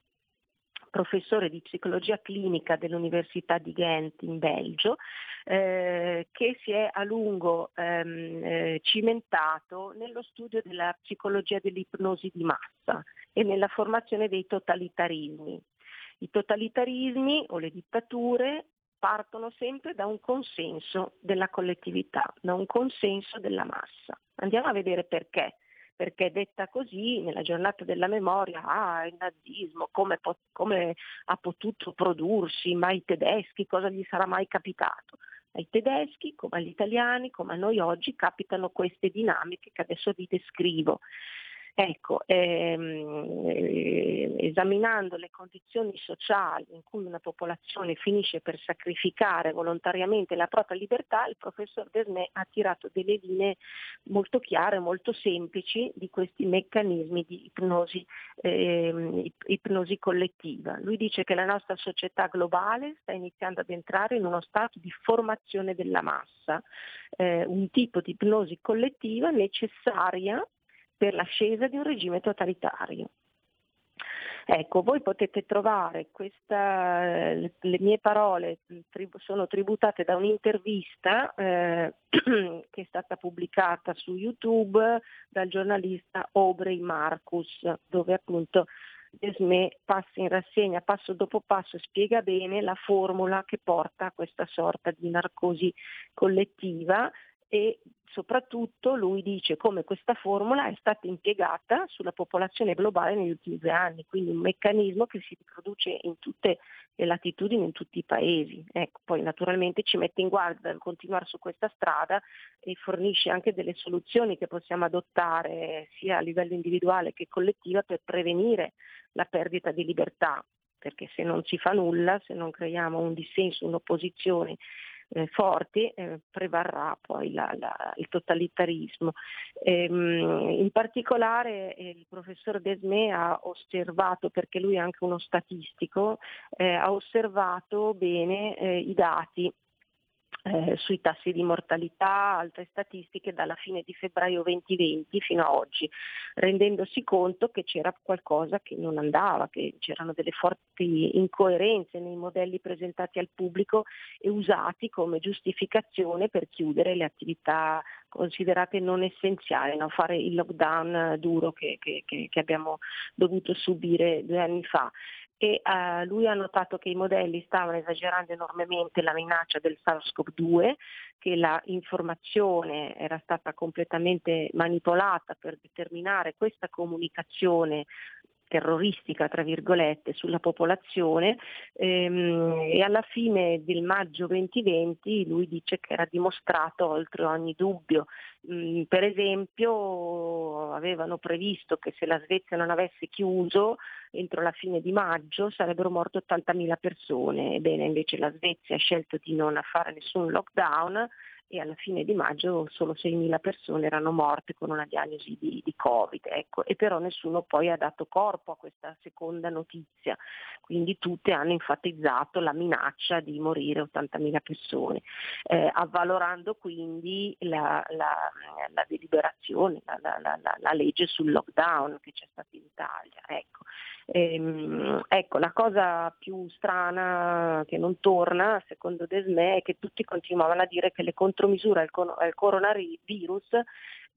professore di psicologia clinica dell'Università di Ghent in Belgio, eh, che si è a lungo ehm, eh, cimentato nello studio della psicologia dell'ipnosi di massa e nella formazione dei totalitarismi. I totalitarismi o le dittature partono sempre da un consenso della collettività, da un consenso della massa. Andiamo a vedere perché perché detta così nella giornata della memoria, ah, il nazismo, come, po- come ha potuto prodursi, ma i tedeschi, cosa gli sarà mai capitato? Ai tedeschi, come agli italiani, come a noi oggi, capitano queste dinamiche che adesso vi descrivo. Ecco, ehm, eh, esaminando le condizioni sociali in cui una popolazione finisce per sacrificare volontariamente la propria libertà, il professor Desmet ha tirato delle linee molto chiare, molto semplici di questi meccanismi di ipnosi, ehm, ipnosi collettiva. Lui dice che la nostra società globale sta iniziando ad entrare in uno stato di formazione della massa, eh, un tipo di ipnosi collettiva necessaria per l'ascesa di un regime totalitario. Ecco, voi potete trovare questa, le mie parole sono tributate da un'intervista eh, che è stata pubblicata su YouTube dal giornalista Aubrey Marcus, dove appunto Desme passa in rassegna passo dopo passo spiega bene la formula che porta a questa sorta di narcosi collettiva e soprattutto lui dice come questa formula è stata impiegata sulla popolazione globale negli ultimi due anni, quindi un meccanismo che si riproduce in tutte le latitudini, in tutti i paesi. Ecco, poi naturalmente ci mette in guardia dal continuare su questa strada e fornisce anche delle soluzioni che possiamo adottare sia a livello individuale che collettiva per prevenire la perdita di libertà, perché se non si fa nulla, se non creiamo un dissenso, un'opposizione eh, forti, eh, prevarrà poi la, la, il totalitarismo. Ehm, in particolare eh, il professor Desme ha osservato, perché lui è anche uno statistico, eh, ha osservato bene eh, i dati eh, sui tassi di mortalità, altre statistiche dalla fine di febbraio 2020 fino a oggi, rendendosi conto che c'era qualcosa che non andava, che c'erano delle forti incoerenze nei modelli presentati al pubblico e usati come giustificazione per chiudere le attività considerate non essenziali, no? fare il lockdown duro che, che, che abbiamo dovuto subire due anni fa e uh, lui ha notato che i modelli stavano esagerando enormemente la minaccia del SARS-CoV-2, che la informazione era stata completamente manipolata per determinare questa comunicazione terroristica, tra virgolette, sulla popolazione ehm, e alla fine del maggio 2020 lui dice che era dimostrato oltre ogni dubbio. Mm, per esempio avevano previsto che se la Svezia non avesse chiuso entro la fine di maggio sarebbero morte 80.000 persone, ebbene invece la Svezia ha scelto di non fare nessun lockdown e alla fine di maggio solo 6.000 persone erano morte con una diagnosi di, di Covid, ecco. e però nessuno poi ha dato corpo a questa seconda notizia, quindi tutte hanno enfatizzato la minaccia di morire 80.000 persone, eh, avvalorando quindi la, la, la deliberazione, la, la, legge sul lockdown che c'è stata in Italia. Ecco. Ehm, ecco, la cosa più strana che non torna, secondo Desme, è che tutti continuavano a dire che le contromisure al, coronavirus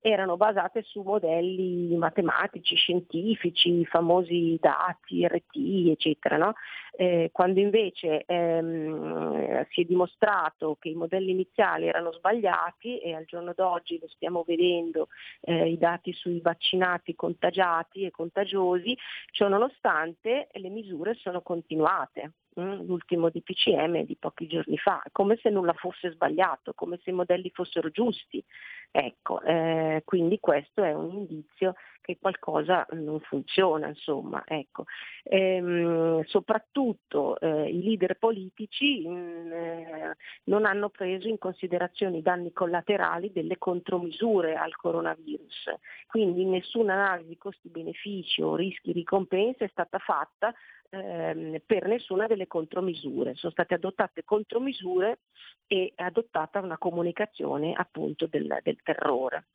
erano basate su modelli matematici, scientifici, famosi dati, RT, eccetera, no? eh, quando invece ehm, si è dimostrato che i modelli iniziali erano sbagliati e al giorno d'oggi lo stiamo vedendo eh, i dati sui vaccinati contagiati e contagiosi, ciò nonostante le misure sono continuate. Mm, l'ultimo DPCM di pochi giorni fa, come se nulla fosse sbagliato, come se i modelli fossero giusti. Ecco, eh, quindi questo è un indizio che qualcosa non funziona, insomma. Ecco. Ehm, soprattutto eh, i leader politici mh, mm, eh, non hanno preso in considerazione i danni collaterali delle contromisure al coronavirus, quindi nessuna analisi costi-benefici o rischi-ricompense è stata fatta ehm, per nessuna delle contromisure. Sono state adottate contromisure e adottata una comunicazione appunto del, del terrore.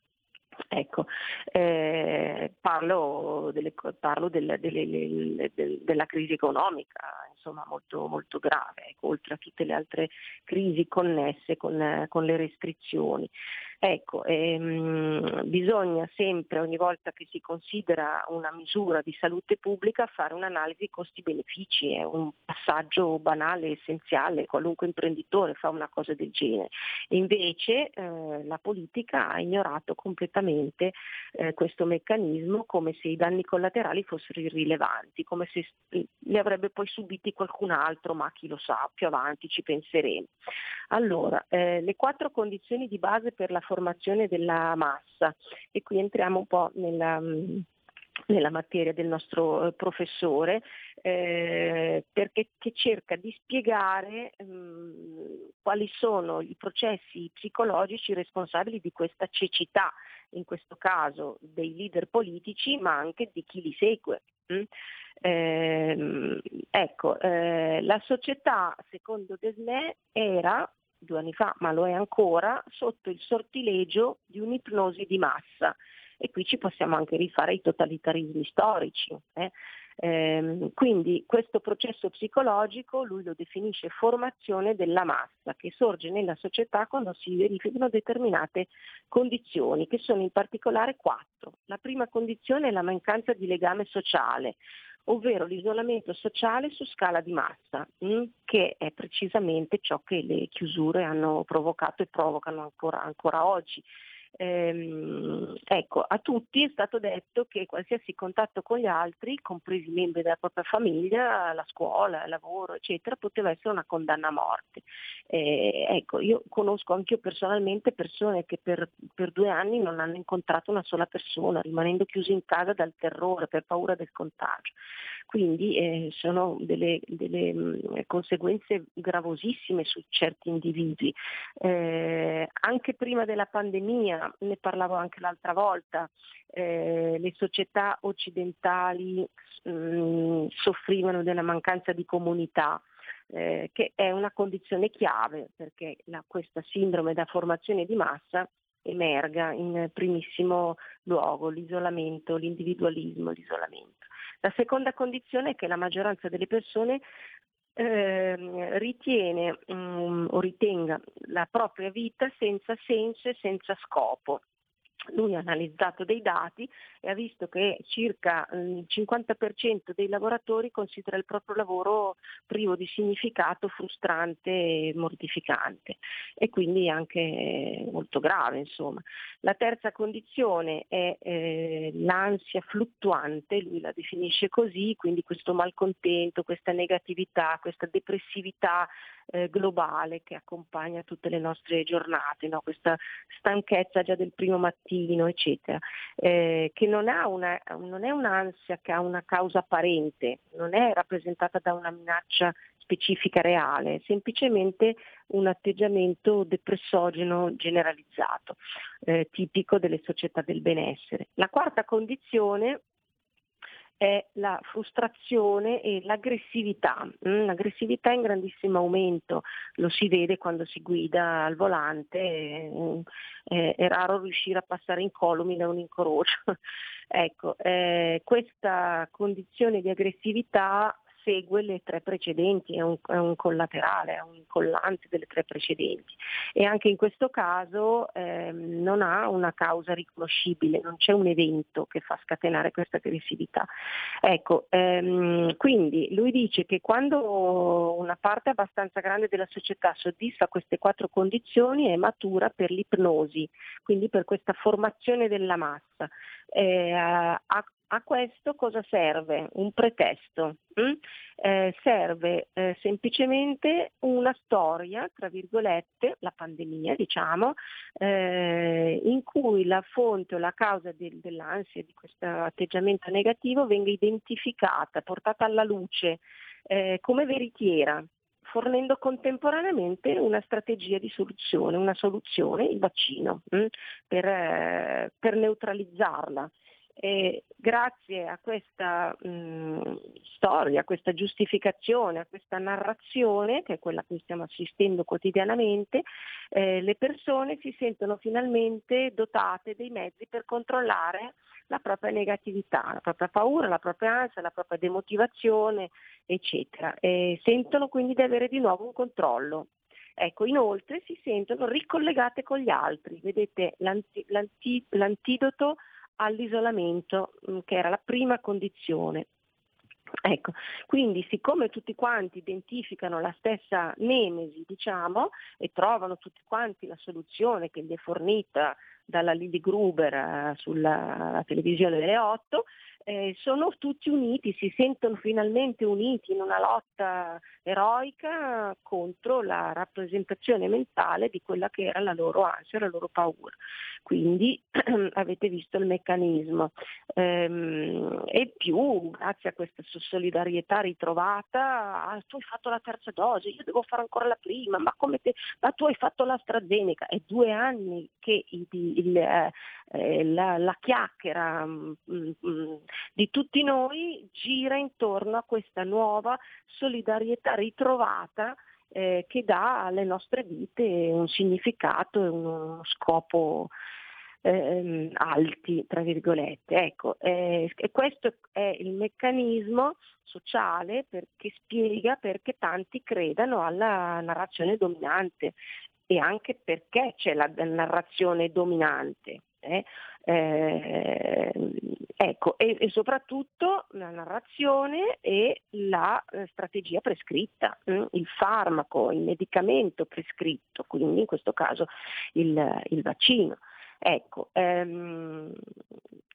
Ecco, eh, parlo, delle, parlo del, delle, del, della crisi economica, insomma molto, molto grave, ecco, oltre a tutte le altre crisi connesse con, con le restrizioni. Ecco, ehm, bisogna sempre, ogni volta che si considera una misura di salute pubblica, fare un'analisi costi-benefici, è un passaggio banale, essenziale, qualunque imprenditore fa una cosa del genere. Invece eh, la politica ha ignorato completamente eh, questo meccanismo come se i danni collaterali fossero irrilevanti, come se li avrebbe poi subiti qualcun altro, ma chi lo sa, più avanti ci penseremo. Allora, eh, le quattro condizioni di base per la formazione della massa e qui entriamo un po' nella nella materia del nostro eh, professore, eh, perché cerca di spiegare mh, mm, quali sono i processi psicologici responsabili di questa cecità, in questo caso dei leader politici, ma anche di chi li segue. Mm? Eh, ecco, eh, la società, secondo Desmet, era due anni fa, ma lo è ancora, sotto il sortilegio di un'ipnosi di massa. E qui ci possiamo anche rifare ai totalitarismi storici. Eh? Ehm, quindi questo processo psicologico lui lo definisce formazione della massa che sorge nella società quando si verificano determinate condizioni, che sono in particolare quattro. La prima condizione è la mancanza di legame sociale, ovvero l'isolamento sociale su scala di massa, mm, che è precisamente ciò che le chiusure hanno provocato e provocano ancora, ancora oggi. Ehm, ecco, a tutti è stato detto che qualsiasi contatto con gli altri, compresi i membri della propria famiglia, la scuola, il lavoro, eccetera, poteva essere una condanna a morte. Eh, ecco, io conosco anche io personalmente persone che per, per, due anni non hanno incontrato una sola persona, rimanendo chiusi in casa dal terrore, per paura del contagio. Quindi eh, sono delle, delle mh, mm, conseguenze gravosissime su certi individui. Eh, anche prima della pandemia, ne parlavo anche l'altra volta, eh, le società occidentali mh, mm, soffrivano della mancanza di comunità. Eh, che è una condizione chiave perché la, questa sindrome da formazione di massa emerga in primissimo luogo l'isolamento, l'individualismo, l'isolamento. La seconda condizione è che la maggioranza delle persone eh, ritiene um, o ritenga la propria vita senza senso e senza scopo lui ha analizzato dei dati e ha visto che circa il 50% dei lavoratori considera il proprio lavoro privo di significato, frustrante e mortificante e quindi anche molto grave. Insomma. La terza condizione è eh, l'ansia fluttuante, lui la definisce così, quindi questo malcontento, questa negatività, questa depressività eh, globale che accompagna tutte le nostre giornate, no? questa stanchezza già del primo mattino, eccetera, eh, che non, una, non è un'ansia che ha una causa apparente, non è rappresentata da una minaccia specifica reale, semplicemente un atteggiamento depressogeno generalizzato, eh, tipico delle società del benessere. La quarta condizione è la frustrazione e l'aggressività. Mm, l'aggressività è in grandissimo aumento, lo si vede quando si guida al volante, mm, è, raro riuscire a passare incolumi da un incrocio. ecco, eh, questa condizione di aggressività segue le tre precedenti, è un, è un, collaterale, è un collante delle tre precedenti e anche in questo caso ehm, non ha una causa riconoscibile, non c'è un evento che fa scatenare questa aggressività. Ecco, ehm, quindi lui dice che quando una parte abbastanza grande della società soddisfa queste quattro condizioni è matura per l'ipnosi, quindi per questa formazione della massa. Eh, ha A questo cosa serve? Un pretesto. Mm? Eh, serve eh, semplicemente una storia, tra virgolette, la pandemia diciamo, eh, in cui la fonte o la causa del, dell'ansia, di questo atteggiamento negativo venga identificata, portata alla luce eh, come veritiera fornendo contemporaneamente una strategia di soluzione, una soluzione, il vaccino, mm, per, eh, per, neutralizzarla. E grazie a questa mh, storia, a questa giustificazione, a questa narrazione, che è quella cui stiamo assistendo quotidianamente, eh, le persone si sentono finalmente dotate dei mezzi per controllare la propria negatività, la propria paura, la propria ansia, la propria demotivazione, eccetera. E sentono quindi di avere di nuovo un controllo. Ecco, inoltre si sentono ricollegate con gli altri. Vedete, l'anti- l'anti- l'antidoto all'isolamento, mm, che era la prima condizione. Ecco, quindi siccome tutti quanti identificano la stessa nemesi, diciamo, e trovano tutti quanti la soluzione che gli è fornita dalla Lily Gruber eh, sulla televisione delle 8, eh, sono tutti uniti, si sentono finalmente uniti in una lotta eroica contro la rappresentazione mentale di quella che era la loro ansia, la loro paura. Quindi avete visto il meccanismo. Ehm, e più, grazie a questa solidarietà ritrovata, ah, tu hai fatto la terza dose, io devo fare ancora la prima, ma, te, ma tu hai fatto l'AstraZeneca. È due anni che il, il, eh, eh, la, la, chiacchiera mh, mm, mh, mm, di tutti noi gira intorno a questa nuova solidarietà ritrovata eh, che dà alle nostre vite un significato e uno scopo eh, alti, tra virgolette. Ecco, eh, e questo è il meccanismo sociale che spiega perché tanti credano alla narrazione dominante e anche perché c'è la narrazione dominante. Eh? Eh, ecco, e, e, soprattutto la narrazione e la eh, strategia prescritta, hm? il farmaco, il medicamento prescritto, quindi in questo caso il, il vaccino. Ecco, ehm,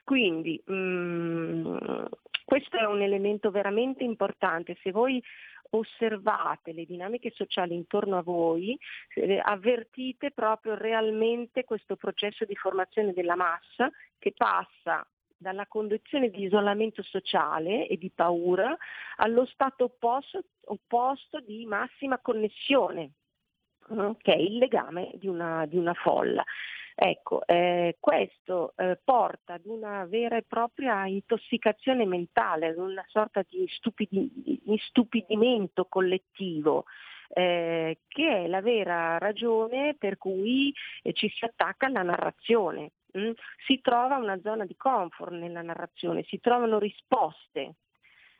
quindi mh, mm, questo è un elemento veramente importante. Se voi osservate le dinamiche sociali intorno a voi, eh, avvertite proprio realmente questo processo di formazione della massa che passa dalla condizione di isolamento sociale e di paura allo stato opposto, opposto di massima connessione, che è il legame di una, di una folla. Ecco, eh, questo eh, porta ad una vera e propria intossicazione mentale, ad una sorta di, stupidi- di stupidimento collettivo. Eh, che è la vera ragione per cui eh, ci si attacca alla narrazione. Mm? Si trova una zona di comfort nella narrazione, si trovano risposte.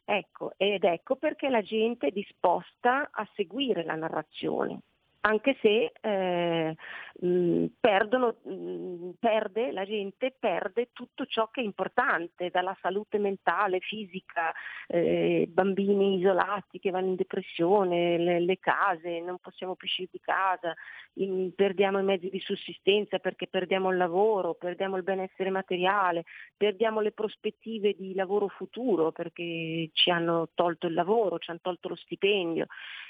Ecco, ed ecco perché la gente è disposta a seguire la narrazione anche se eh, mh, perdono, mh, perde, la gente perde tutto ciò che è importante, dalla salute mentale, fisica, eh, bambini isolati che vanno in depressione, le, le case, non possiamo più uscire di casa, in, perdiamo i mezzi di sussistenza perché perdiamo il lavoro, perdiamo il benessere materiale, perdiamo le prospettive di lavoro futuro perché ci hanno tolto il lavoro, ci hanno tolto lo stipendio.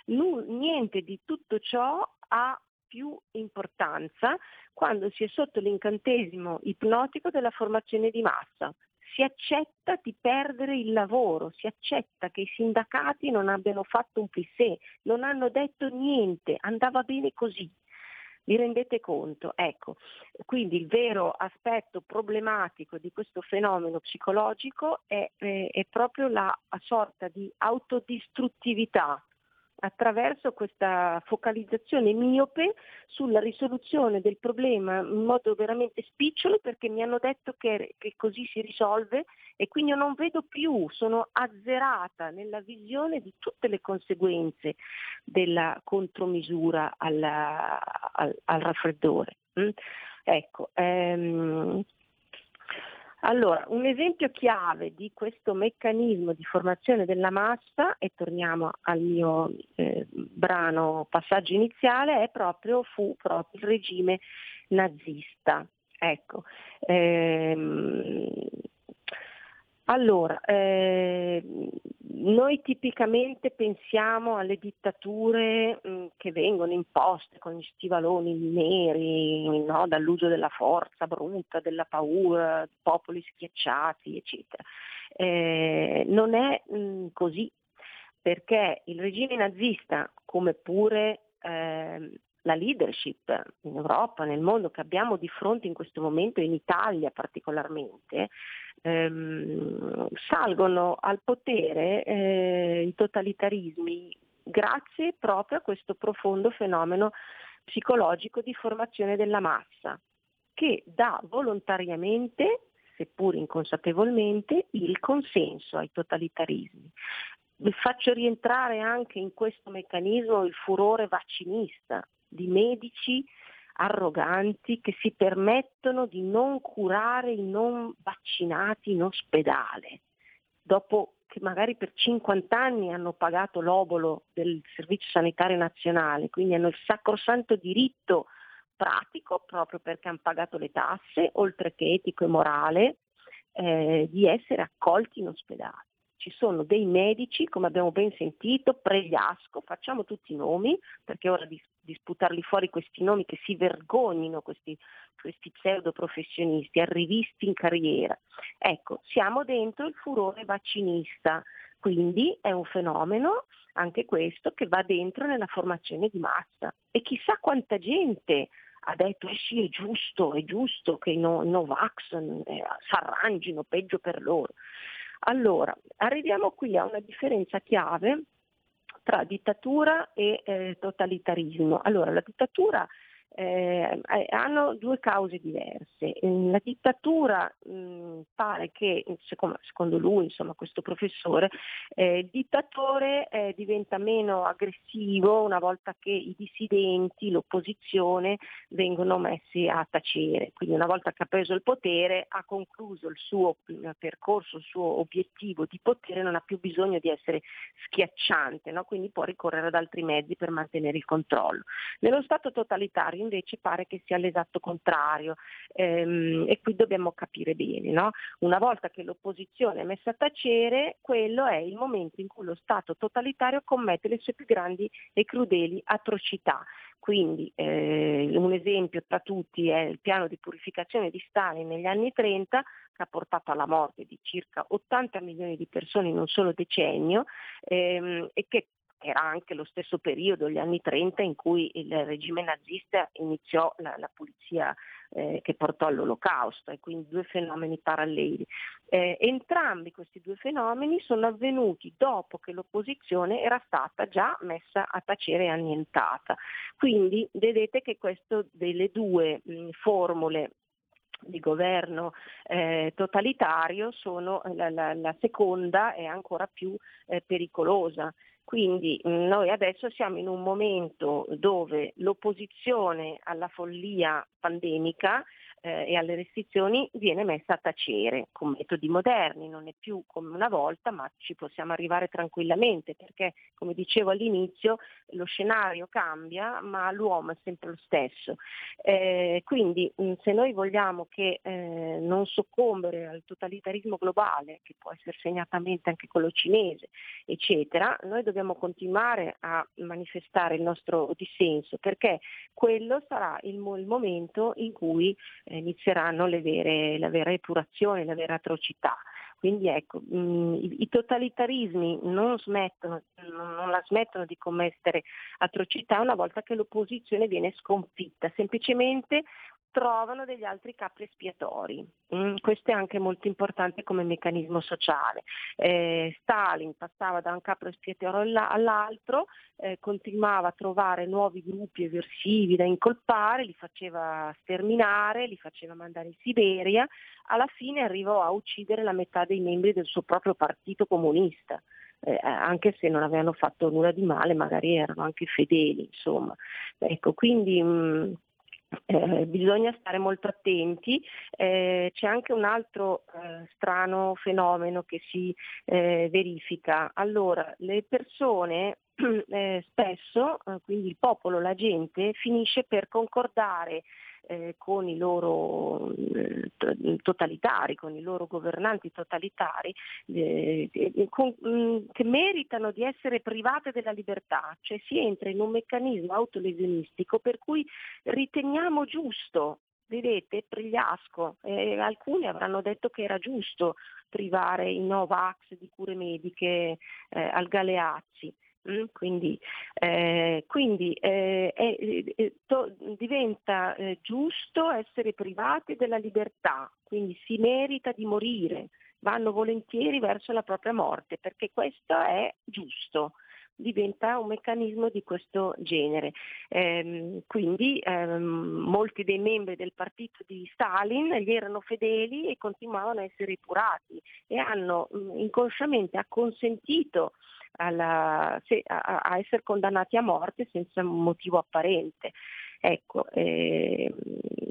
N- niente di tutto ciò ha più importanza quando si è sotto l'incantesimo ipnotico della formazione di massa. Si accetta di perdere il lavoro, si accetta che i sindacati non abbiano fatto un plissé, non hanno detto niente, andava bene così. Vi rendete conto? Ecco, quindi il vero aspetto problematico di questo fenomeno psicologico è, è, è proprio la sorta di autodistruttività attraverso questa focalizzazione miope sulla risoluzione del problema in modo veramente spicciolo perché mi hanno detto che, che, così si risolve e quindi io non vedo più, sono azzerata nella visione di tutte le conseguenze della contromisura alla, al, al, raffreddore. Mm? Ecco, ehm, allora, un esempio chiave di questo meccanismo di formazione della massa, e torniamo al mio eh, brano passaggio iniziale, proprio, fu proprio il regime nazista. Ecco, ehm, Allora, eh, noi tipicamente pensiamo alle dittature mh, mm, che vengono imposte con gli stivaloni neri, no? dall'uso della forza bruta, della paura, popoli schiacciati, eccetera. Eh, non è mh, mm, così, perché il regime nazista, come pure eh, la leadership in Europa, nel mondo che abbiamo di fronte in questo momento, in Italia particolarmente, ehm, salgono al potere eh, i totalitarismi grazie proprio a questo profondo fenomeno psicologico di formazione della massa, che dà volontariamente, seppur inconsapevolmente, il consenso ai totalitarismi. Faccio rientrare anche in questo meccanismo il furore vaccinista di medici arroganti che si permettono di non curare i non vaccinati in ospedale, dopo che magari per 50 anni hanno pagato l'obolo del Servizio Sanitario Nazionale, quindi hanno il sacrosanto diritto pratico, proprio perché hanno pagato le tasse, oltre che etico e morale, eh, di essere accolti in ospedale ci sono dei medici, come abbiamo ben sentito, Pregliasco, facciamo tutti i nomi, perché è ora di, di sputarli fuori questi nomi che si vergognino, questi, questi pseudo arrivisti in carriera. Ecco, siamo dentro il furore vaccinista, quindi è un fenomeno, anche questo, che va dentro nella formazione di massa. E chissà quanta gente ha detto eh sì è giusto, è giusto che i no, Novax eh, si arrangino, peggio per loro. Allora, arriviamo qui a una differenza chiave tra dittatura e eh, totalitarismo. Allora, la dittatura eh, eh, hanno due cause diverse. La dittatura mh, pare che, secondo, secondo, lui, insomma, questo professore, eh, il dittatore eh, diventa meno aggressivo una volta che i dissidenti, l'opposizione vengono messi a tacere. Quindi una volta che ha preso il potere, ha concluso il suo percorso, il suo obiettivo di potere, non ha più bisogno di essere schiacciante, no? quindi può ricorrere ad altri mezzi per mantenere il controllo. Nello Stato totalitario invece pare che sia l'esatto contrario ehm, e qui dobbiamo capire bene. No? Una volta che l'opposizione è messa a tacere, quello è il momento in cui lo Stato totalitario commette le sue più grandi e crudeli atrocità. Quindi eh, un esempio tra tutti è il piano di purificazione di Stalin negli anni 30 che ha portato alla morte di circa 80 milioni di persone in un solo decennio ehm, e che era anche lo stesso periodo, gli anni 30, in cui il regime nazista iniziò la, la pulizia eh, che portò all'olocausto e quindi due fenomeni paralleli. Eh, entrambi questi due fenomeni sono avvenuti dopo che l'opposizione era stata già messa a tacere e annientata. Quindi vedete che questo delle due mh, formule di governo eh, totalitario sono la, la, la, seconda è ancora più eh, pericolosa. Quindi mm, noi adesso siamo in un momento dove l'opposizione alla follia pandemica eh, e alle restrizioni viene messa a tacere con metodi moderni, non è più come una volta, ma ci possiamo arrivare tranquillamente perché, come dicevo all'inizio, lo scenario cambia, ma l'uomo è sempre lo stesso. Eh, quindi mm, se noi vogliamo che eh, non soccombere al totalitarismo globale, che può essere segnatamente anche quello cinese, eccetera, noi dobbiamo continuare a manifestare il nostro dissenso perché quello sarà il, il momento in cui inizieranno le vere, la vera epurazione, la vera atrocità. Quindi ecco, mm, i, totalitarismi non, smettono, non la smettono di commettere atrocità una volta che l'opposizione viene sconfitta, semplicemente trovano degli altri capri espiatori. Mm, questo è anche molto importante come meccanismo sociale. Eh, Stalin passava da un capo espiatorio all'altro, eh, continuava a trovare nuovi gruppi eversivi da incolpare, li faceva sterminare, li faceva mandare in Siberia, alla fine arrivò a uccidere la metà dei membri del suo proprio partito comunista. Eh, anche se non avevano fatto nulla di male, magari erano anche fedeli, insomma. Ecco, quindi mh, mm, eh, bisogna stare molto attenti. Eh, c'è anche un altro eh, strano fenomeno che si eh, verifica. Allora, le persone eh, spesso, eh, quindi il popolo, la gente, finisce per concordare eh, con i loro eh, totalitari, con i loro governanti totalitari, eh, con, mh, mm, che meritano di essere private della libertà, cioè si entra in un meccanismo autolesionistico per cui riteniamo giusto vedete, Prigliasco, eh, alcuni avranno detto che era giusto privare i Novax di cure mediche eh, al Galeazzi. Mm, quindi, eh, quindi eh, eh, to, diventa eh, giusto essere privati della libertà, quindi si merita di morire, vanno volentieri verso la propria morte, perché questo è giusto diventa un meccanismo di questo genere. Eh, quindi ehm, molti dei membri del partito di Stalin gli erano fedeli e continuavano a essere epurati e hanno mh, mm, inconsciamente acconsentito alla, se, a, a, essere condannati a morte senza motivo apparente. Ecco, eh,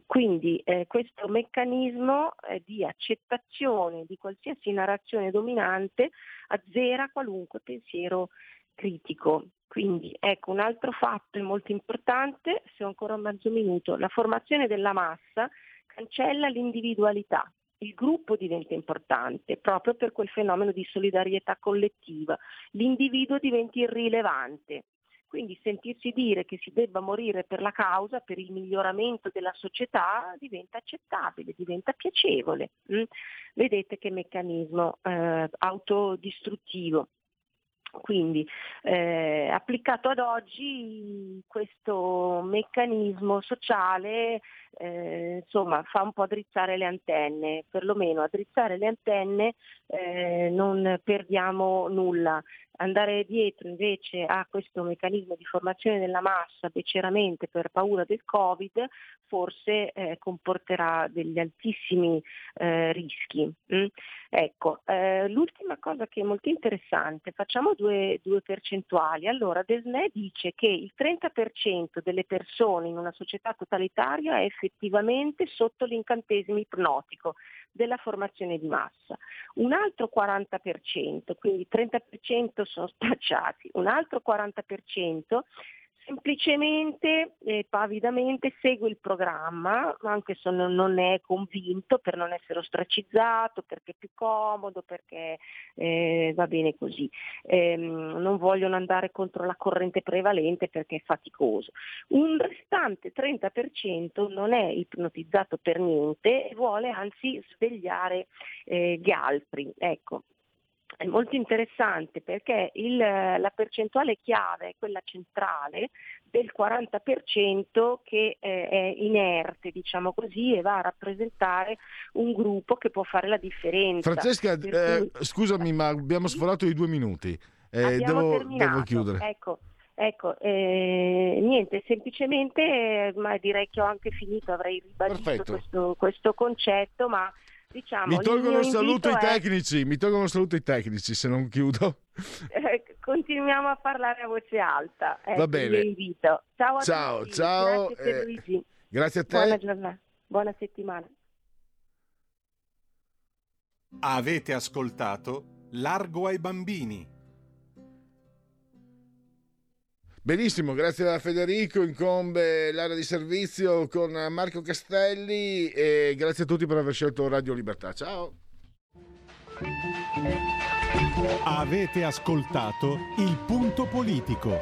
quindi eh, questo meccanismo eh, di accettazione di qualsiasi narrazione dominante azzera qualunque pensiero critico. Quindi ecco un altro fatto molto importante, se ho ancora mezzo minuto, la formazione della massa cancella l'individualità, il gruppo diventa importante proprio per quel fenomeno di solidarietà collettiva, l'individuo diventa irrilevante. Quindi sentirsi dire che si debba morire per la causa, per il miglioramento della società, diventa accettabile, diventa piacevole. Mm? Vedete che meccanismo eh, autodistruttivo. Quindi eh, applicato ad oggi questo meccanismo sociale eh, insomma, fa un po' drizzare le antenne, perlomeno a drizzare le antenne eh, non perdiamo nulla. Andare dietro invece a questo meccanismo di formazione della massa beceramente per paura del Covid forse eh, comporterà degli altissimi eh, rischi. Mm? Ecco, eh, l'ultima cosa che è molto interessante, facciamo due, due percentuali. Allora, Desne dice che il 30% delle persone in una società totalitaria è effettivamente sotto l'incantesimo ipnotico della formazione di massa. Un altro 40%, quindi 30% sono spacciati, un altro 40% semplicemente e pavidamente segue il programma, anche se non, non è convinto per non essere ostracizzato, perché è più comodo, perché eh, va bene così. Eh, non vogliono andare contro la corrente prevalente perché è faticoso. Un restante 30% non è ipnotizzato per niente e vuole anzi svegliare eh, gli altri. Ecco, è molto interessante perché il, la percentuale chiave è quella centrale del 40% che eh, è inerte, diciamo così, e va a rappresentare un gruppo che può fare la differenza. Francesca, cui... eh, scusami, ma abbiamo sforato i due minuti. Eh, devo, devo, chiudere. Ecco. Ecco, eh, niente, semplicemente, ma direi che ho anche finito, avrei ribadito questo, questo concetto, ma diciamo, mi tolgono saluto i tecnici, è... mi tolgono saluto i tecnici se non chiudo. Eh, continuiamo a parlare a voce alta. Eh, Va bene. invito. Ciao a ciao, tutti. ciao. Grazie, eh, Luigi. grazie a te. Buona giornata. Buona settimana. Avete ascoltato Largo ai bambini Benissimo, grazie a Federico, incombe l'area di servizio con Marco Castelli e grazie a tutti per aver scelto Radio Libertà. Ciao. Avete ascoltato il punto politico.